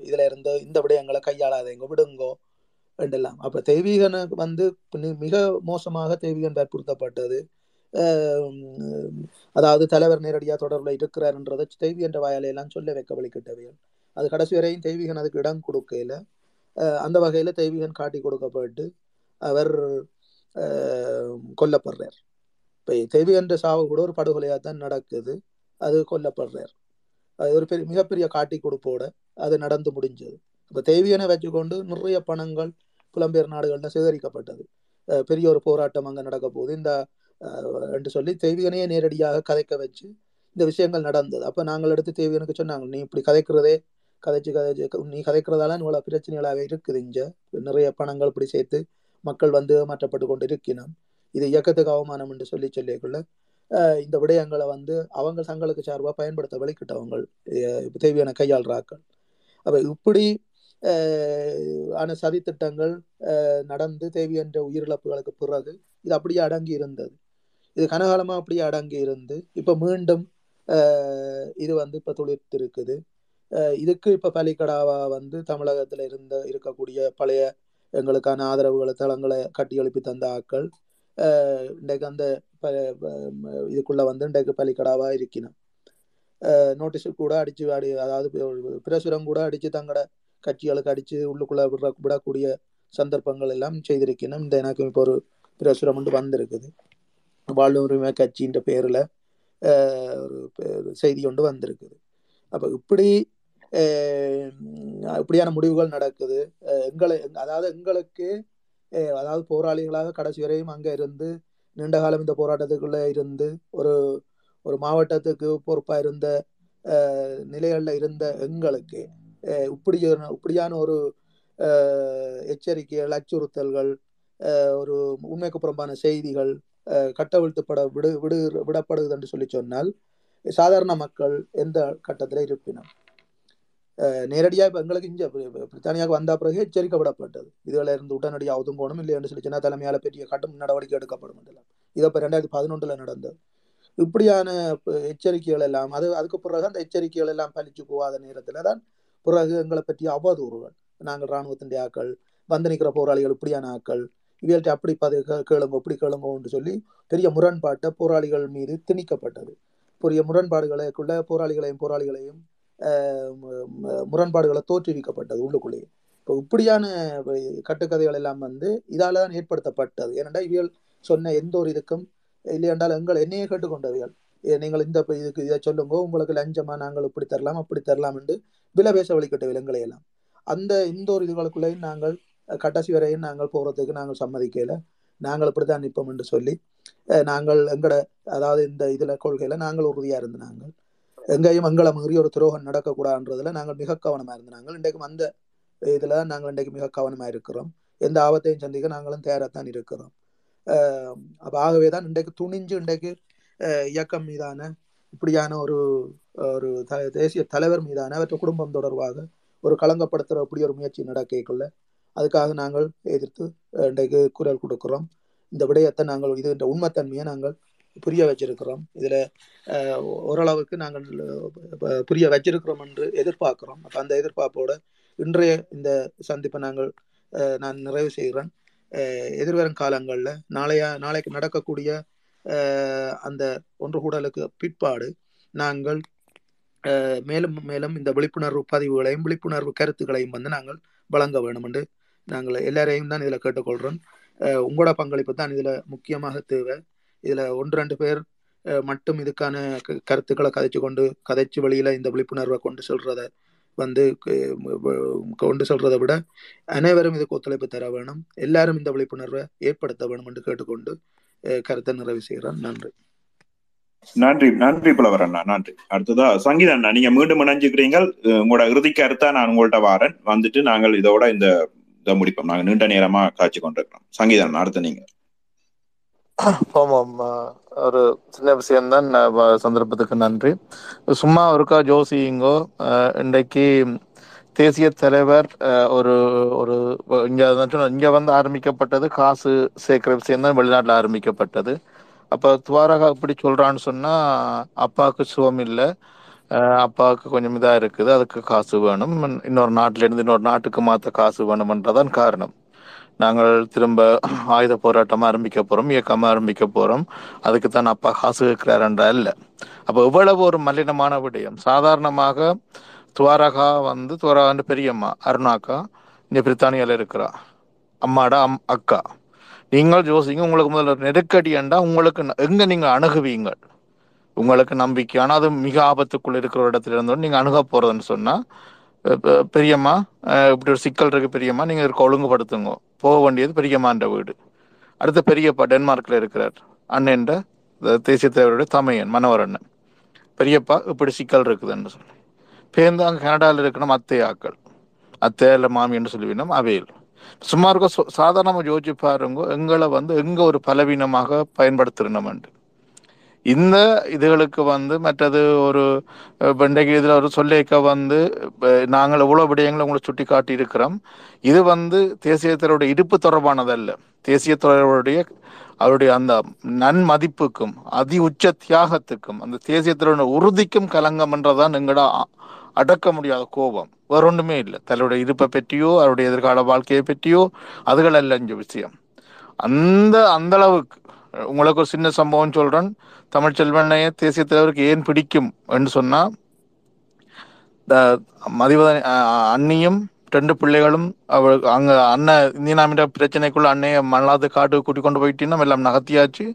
இதில் இருந்து இந்த விடயங்களை கையாளாதீங்க விடுங்கோ என்றெல்லாம். அப்போ தெய்வீகனுக்கு வந்து மிக மோசமாக தெய்வீகன் வற்புறுத்தப்பட்டது. அதாவது தலைவர் நேரடியாக தொடர்பில் இருக்கிறார்ன்றதை தெய்வீகன்ற வாயிலையெல்லாம் எல்லாம் சொல்ல வைக்க வழிகிட்டவைகள் அது கடைசி வரையும் தெய்வீகன் அதுக்கு இடம் கொடுக்கல அந்த வகையில் தெய்வீகன் காட்டி கொடுக்கப்பட்டு அவர் கொல்லப்படுறார். இப்போ தெய்வீகன்ற சாவு கூட ஒரு படுகொலையாக தான் நடக்குது. அது கொல்லப்படுறார். அது ஒரு பெரிய மிகப்பெரிய காட்டி கொடுப்போட அது நடந்து முடிஞ்சது. இப்போ தெய்வீகனை வச்சுக்கொண்டு நிறைய பணங்கள் புலம்பெயர் நாடுகளில் சேகரிக்கப்பட்டது. பெரிய ஒரு போராட்டம் அங்கே நடக்க போகுது. இந்த என்று சொல்லி தெய்வீகனையே நேரடியாக கதைக்க வச்சு இந்த விஷயங்கள் நடந்தது. அப்போ நாங்கள் எடுத்து தேவியனுக்கு சொன்னாங்க நீ இப்படி கதைக்கிறதே கதைச்சு கதைச்சு நீ கதைக்கிறதால இவ்வளோ பிரச்சனைகளாக இருக்குது இங்கே. நிறைய பணங்கள் இப்படி சேர்த்து மக்கள் வந்து மாற்றப்பட்டு கொண்டு இருக்கணும் இது இயக்கத்துக்கு அவமானம் என்று சொல்லி சொல்லிக்குள்ள இந்த விடயங்களை வந்து அவங்க தங்களுக்கு சார்பாக பயன்படுத்த வெளிக்கிட்டவங்க தேவையான கையாளுறாக்கள் அப்போ இப்படி ஆன சதித்திட்டங்கள் நடந்து தேவி உயிரிழப்புகளுக்கு பிறகு இது அப்படியே அடங்கி இருந்தது. இது கனகாலமாக அப்படியே அடங்கி இருந்து இப்போ மீண்டும் இது வந்து இப்போ துளிர்த்து இருக்குது இதுக்கு இப்போ பலிக்கடாவா வந்து தமிழகத்தில் இருந்த இருக்கக்கூடிய பழைய எங்களுக்கான ஆதரவுகளை தளங்களை கட்டி எழுப்பி தந்த ஆக்கள் இன்றைக்கு அந்த ப- இதுக்குள்ள வந்து இன்றைக்கு பலிக்கடாவா இருக்கணும் நோட்டீஸ் கூட அடிச்சு அடி அதாவது பிரசுரம் கூட அடிச்சு தங்களோட கட்சிகளுக்கு அடிச்சு உள்ளுக்குள்ள விட விடக்கூடிய சந்தர்ப்பங்கள் எல்லாம் செய்திருக்கணும் இந்த எனக்கு இப்போ ஒரு பிரசுரம் வந்து வந்திருக்குது. வாழ்வு உரிமை கட்சின்ற பேரில் ஒரு செய்தி ஒன்று வந்திருக்குது. அப்போ இப்படி இப்படியான முடிவுகள் நடக்குது. எங்களை அதாவது எங்களுக்கு அதாவது போராளிகளாக கடைசி வரையும் அங்கே இருந்து நீண்ட காலம் இந்த போராட்டத்துக்குள்ளே இருந்து ஒரு ஒரு மாவட்டத்துக்கு பொறுப்பாக இருந்த நிலைகளில் இருந்த எங்களுக்கு இப்படியான இப்படி இப்படியான ஒரு எச்சரிக்கைகள் அச்சுறுத்தல்கள் ஒரு உண்மைக்கு புறம்பான செய்திகள் கட்டவிழ்த்துப்பட விடு விடு விடப்படுது என்று சொல்லி சொன்னால் சாதாரண மக்கள் எந்த கட்டத்தில் இருப்பினர் நேரடியாக இப்போ எங்களுக்கு இங்கே பிரித்தானியாவுக்கு வந்த பிறகு எச்சரிக்கப்படப்பட்டது விடப்பட்டது இருந்து உடனடியாக ஒதுங்கணும் இல்லை என்று சொல்லி சின்ன தலைமையால் பெரிய கடும் நடவடிக்கை எடுக்கப்படும் இதெல்லாம் இதை இப்போ ரெண்டாயிரத்தி பதினொன்றில் நடந்தது இப்படியான எச்சரிக்கைகள் எல்லாம் அது அதுக்கு பிறகு அந்த எச்சரிக்கைகள் எல்லாம் பழிச்சு போகாத நேரத்தில் தான் பிறகு எங்களை பற்றிய அவதூறுகள் நாங்கள் இராணுவத்தின் ஆக்கள் வந்து நிற்கிற போராளிகள் இப்படியான ஆக்கள் இவர்கிட்ட அப்படி பது கேளுங்க இப்படி கேளுங்கன்னு சொல்லி பெரிய முரண்பாட்டை போராளிகள் மீது திணிக்கப்பட்டது பெரிய முரண்பாடுகளுக்குள்ள போராளிகளையும் போராளிகளையும் முரண்பாடுகளை தோற்றுவிக்கப்பட்டது உள்ளுக்குள்ளேயே. இப்போ இப்படியான கட்டுக்கதைகள் எல்லாம் வந்து இதால தான் ஏற்படுத்தப்பட்டது. ஏனென்றால் இவியல் சொன்ன எந்த ஒரு இதுக்கும் இல்லையென்றால் எங்கள் என்னையே கேட்டுக்கொண்டவர்கள் நீங்கள் இந்த இதுக்கு இதை சொல்லுங்க உங்களுக்கு லஞ்சமா நாங்கள் இப்படி தரலாம் அப்படி தரலாம் என்று வில பேச வழிக்கட்ட எல்லாம். அந்த இந்த ஒரு இதுகளுக்குள்ளேயும் நாங்கள் அஹ், கடைசி வரையும் நாங்கள் போகிறதுக்கு நாங்கள் சம்மதிக்கல. நாங்கள் இப்படித்தான் நிற்போம் என்று சொல்லி நாங்கள் எங்கட அதாவது இந்த இதில் கொள்கையில் நாங்கள் உறுதியாக இருந்து நாங்கள் எங்கேயும் எங்களை மீறி ஒரு துரோகம் நடக்கக்கூடாதுன்றதுல நாங்கள் மிக கவனமாக இருந்தாங்க இன்றைக்கும் அந்த இதில் தான் நாங்கள் இன்றைக்கு மிக கவனமாக இருக்கிறோம். எந்த ஆபத்தையும் சந்திக்க நாங்களும் தயாராத்தான் இருக்கிறோம். அப்போ ஆகவே தான் இன்றைக்கு துணிஞ்சு இன்றைக்கு இயக்கம் மீதான இப்படியான ஒரு ஒரு த- தேசிய தலைவர் மீதான அவற்றை குடும்பம் தொடர்பாக ஒரு களங்கப்படுத்துகிற அப்படி ஒரு முயற்சி நடக்கக்குள்ள அதுக்காக நாங்கள் எதிர்த்து இன்றைக்கு குரல் கொடுக்கிறோம். இந்த விடயத்தை நாங்கள் இது இந்த உண்மைத்தன்மையை நாங்கள் புரிய வச்சிருக்கிறோம். இதுல அஹ், ஓரளவுக்கு நாங்கள் புரிய வச்சிருக்கிறோம் என்று எதிர்பார்க்கிறோம். அப்போ அந்த எதிர்பார்ப்போட இன்றைய இந்த சந்திப்பை நாங்கள் அஹ், நான் நிறைவு செய்கிறேன். அஹ், எதிர்வரும் காலங்களில் நாளைய நாளைக்கு நடக்கக்கூடிய அந்த ஒன்று கூடலுக்கு பிற்பாடு நாங்கள் அஹ், மேலும் மேலும் இந்த விழிப்புணர்வு பதிவுகளையும் விழிப்புணர்வு கருத்துக்களையும் வந்து நாங்கள் வழங்க வேண்டும் என்று நாங்கள் எல்லாரையும் தான் இதில் கேட்டுக்கொள்கிறோம். உங்களோட பங்களிப்பு தான் இதில் முக்கியமாக தேவை. இதில் ஒன்று ரெண்டு பேர் மட்டும் இதுக்கான க- கருத்துக்களை கதைச்சு கொண்டு கதைச்சு வழியில் இந்த விழிப்புணர்வை கொண்டு செல்றத வந்து கொண்டு செல்றதை விட அனைவரும் இதுக்கு ஒத்துழைப்பு தர வேணும். எல்லாரும் இந்த விழிப்புணர்வை ஏற்படுத்த வேணும் என்று கேட்டுக்கொண்டு கருத்தை நிறைவு செய்கிறேன். நன்றி. நன்றி நன்றி புலவரண்ணா நன்றி. அடுத்ததா சங்கீத அண்ணா நீங்க மீண்டும் இணைஞ்சுக்கிறீங்க உங்களோட இறுதி கருத்தா நான் உங்கள்கிட்ட வாரேன். வந்துட்டு நாங்கள் இதோட இந்த இதை முடிப்போம் நாங்க நீண்ட நேரமா காட்சி கொண்டிருக்கிறோம். சங்கீத அண்ணா அடுத்து நீங்க. ஆமாம் ஒரு சின்ன விஷயம்தான் தான் வ- சந்தர்ப்பத்துக்கு நன்றி. சும்மா ஒருக்கா ஜோசிங்கோ இன்றைக்கு தேசிய தலைவர் ஒரு ஒரு இங்கே இங்கே வந்து ஆரம்பிக்கப்பட்டது காசு சேர்க்குற விஷயம் தான் வெளிநாட்டில் ஆரம்பிக்கப்பட்டது. அப்போ துவாரகா இப்படி சொல்கிறான்னு சொன்னால் அப்பாவுக்கு சுகம் இல்லை. அப்பாவுக்கு கொஞ்சம் இதாக இருக்குது அதுக்கு காசு வேணும். இன்னொரு நாட்டிலேருந்து இன்னொரு நாட்டுக்கு மாற்ற காசு வேணும்ன்றதான் காரணம். நாங்கள் திரும்ப ஆயுத போராட்டம் ஆரம்பிக்க போறோம் இயக்கம் ஆரம்பிக்க போறோம். அதுக்கு தான் அப்பா காசு கேட்கிறார் என்றால் இல்ல. அப்ப இவ்வளவு ஒரு மலினமான விடயம். சாதாரணமாக துவாரகா வந்து துவாரகான்னு பெரியம்மா அருணாக்கா இங்க பிரித்தானியால இருக்கிறா. அம்மாடா அம் அக்கா. நீங்கள் யோசிங்க உங்களுக்கு முதல்ல நெருக்கடி என்றா உங்களுக்கு எங்கே எங்க நீங்க உங்களுக்கு நம்பிக்கை. ஆனால் அது மிக ஆபத்துக்குள்ள இருக்கிற ஒரு இடத்துல இருந்தோம் நீங்க அணுக போறதுன்னு சொன்னா பெரியம்மா இப்படி ஒரு சிக்கல் இருக்கு பெரியம்மா நீங்க இருக்க ஒழுங்குபடுத்துங்க. போக வேண்டியது பெரியம்மான்ற வீடு. அடுத்து பெரியப்பா டென்மார்க்ல இருக்கிறார். அண்ணன்ற தேசிய தலைவருடைய தமையன் மனோரண்ணன் அண்ணன் பெரியப்பா இப்படி சிக்கல் இருக்குதுன்னு சொல்லி. பேருந்து அங்கே கனடாவில் இருக்கணும் அத்தையாக்கள். அத்தை இல்லை மாமி என்று சொல்லுவினோம் அவையில். சும்மா இருக்க சாதாரணமாக யோசிச்சு பாருங்க எங்களை வந்து எங்கே ஒரு பலவீனமாக பயன்படுத்துறோம்ட்டு இந்த இதுகளுக்கு வந்து மற்றது ஒரு அஹ், இதில் இன்றைக்கு ஒரு சொல்லிக்க வந்து நாங்கள் இவ்வளோ விடயங்களை உங்களை சுட்டி காட்டியிருக்கிறோம் இது வந்து தேசியத்தினுடைய இருப்பு தொடர்பானதல்ல. தேசிய தொடர்புடைய அவருடைய அந்த நன்மதிப்புக்கும் அதி உச்ச தியாகத்துக்கும் அந்த தேசியத்தினுடைய உறுதிக்கும் கலங்கம் என்றதான் எங்களோட அ- அடக்க முடியாத கோபம். வேற ஒன்றுமே இல்லை. தன்னுடைய இருப்பை பற்றியோ அவருடைய எதிர்கால வாழ்க்கையை பற்றியோ அதுகளெல்லாம் அல்ல விஷயம். அந்த அந்த அளவுக்கு உங்களுக்கு ஒரு சின்ன சம்பவம் சொல்றேன். தமிழ் செல்வனைய தேசிய தலைவருக்கு ஏன் பிடிக்கும் என்று சொன்னா இந்த அண்ணியும் ரெண்டு பிள்ளைகளும் அவளுக்கு அங்க அண்ணன் இந்தியனாமிட பிரச்சனைக்குள்ள அன்னைய மல்லாது காட்டு கூட்டி கொண்டு போயிட்டீங்கன்னா எல்லாம் நகர்த்தியாச்சு.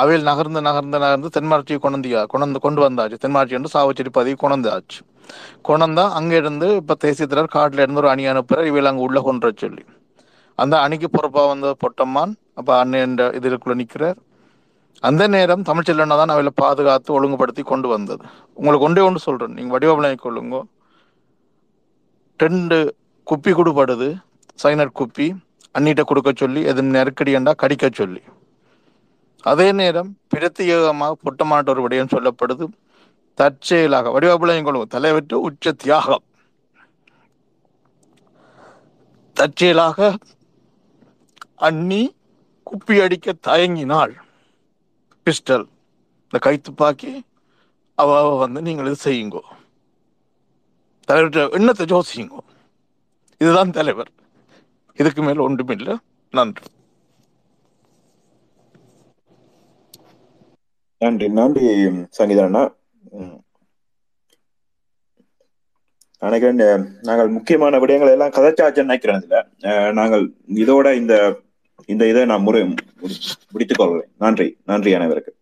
அவையில் நகர்ந்து நகர்ந்து நகர்ந்து தென்மார்ச்சியை கொண்டு கொண்டு கொண்டு வந்தாச்சு. தென்மார்ச்சி என்று சாவச்சேரி பதவி கொண்டாச்சு கொண்டா அங்க இருந்து இப்ப தேசிய தலைவர் காட்டுல இருந்து ஒரு அணி அனுப்புற இவையில் அங்க உள்ள கொன்ற சொல்லி. அந்த அணிக்கு பொறுப்பா வந்த பொட்டம்மான் அப்போ அண்ணன் இதுக்குள்ள நிற்கிறார் அந்த நேரம் தமிழ்ச்செல்வனை தான் அவளை பாதுகாத்து ஒழுங்குபடுத்தி கொண்டு வந்தது. உங்களுக்கு ஒன்றே ஒன்று சொல்றேன். நீங்க வடிவமைலை கொள்ளுங்க. ரெண்டு குப்பி கொடுப்படுது சைனட் குப்பி. அண்ணிட்ட கொடுக்க சொல்லி எது நெருக்கடி என்றா கடிக்க சொல்லி. அதே நேரம் பிரத்யேகமாக புட்டமாட்ட ஒரு விடயம் சொல்லப்படுது. தற்செயலாக வடிவபிள்ளையும் கொள்ளும் தலைவற்று உச்ச தியாகம். தற்செயலாக அண்ணி குப்பி அடிக்க தயங்கினாள். பிஸ்டல் இந்த கைத்துப்பாக்கி அவ வந்து நீங்கள் இது செய்யுங்கோ. தலைவர்கிட்ட எண்ணத்தை யோசியுங்கோ. இதுதான் தலைவர். இதுக்கு மேல் ஒன்றுமில்லை. நன்றி. நன்றி நன்றி சங்கீதா அண்ணா நினைக்கிறேன் நாங்கள் முக்கியமான விடயங்கள் எல்லாம் கதைச்சாச்சு நினைக்கிறேன் இதுல நாங்கள் இதோட இந்த இந்த இதை நான் முறை முடி- முடித்துக் கொள்வேன் நன்றி. நன்றி அனைவருக்கு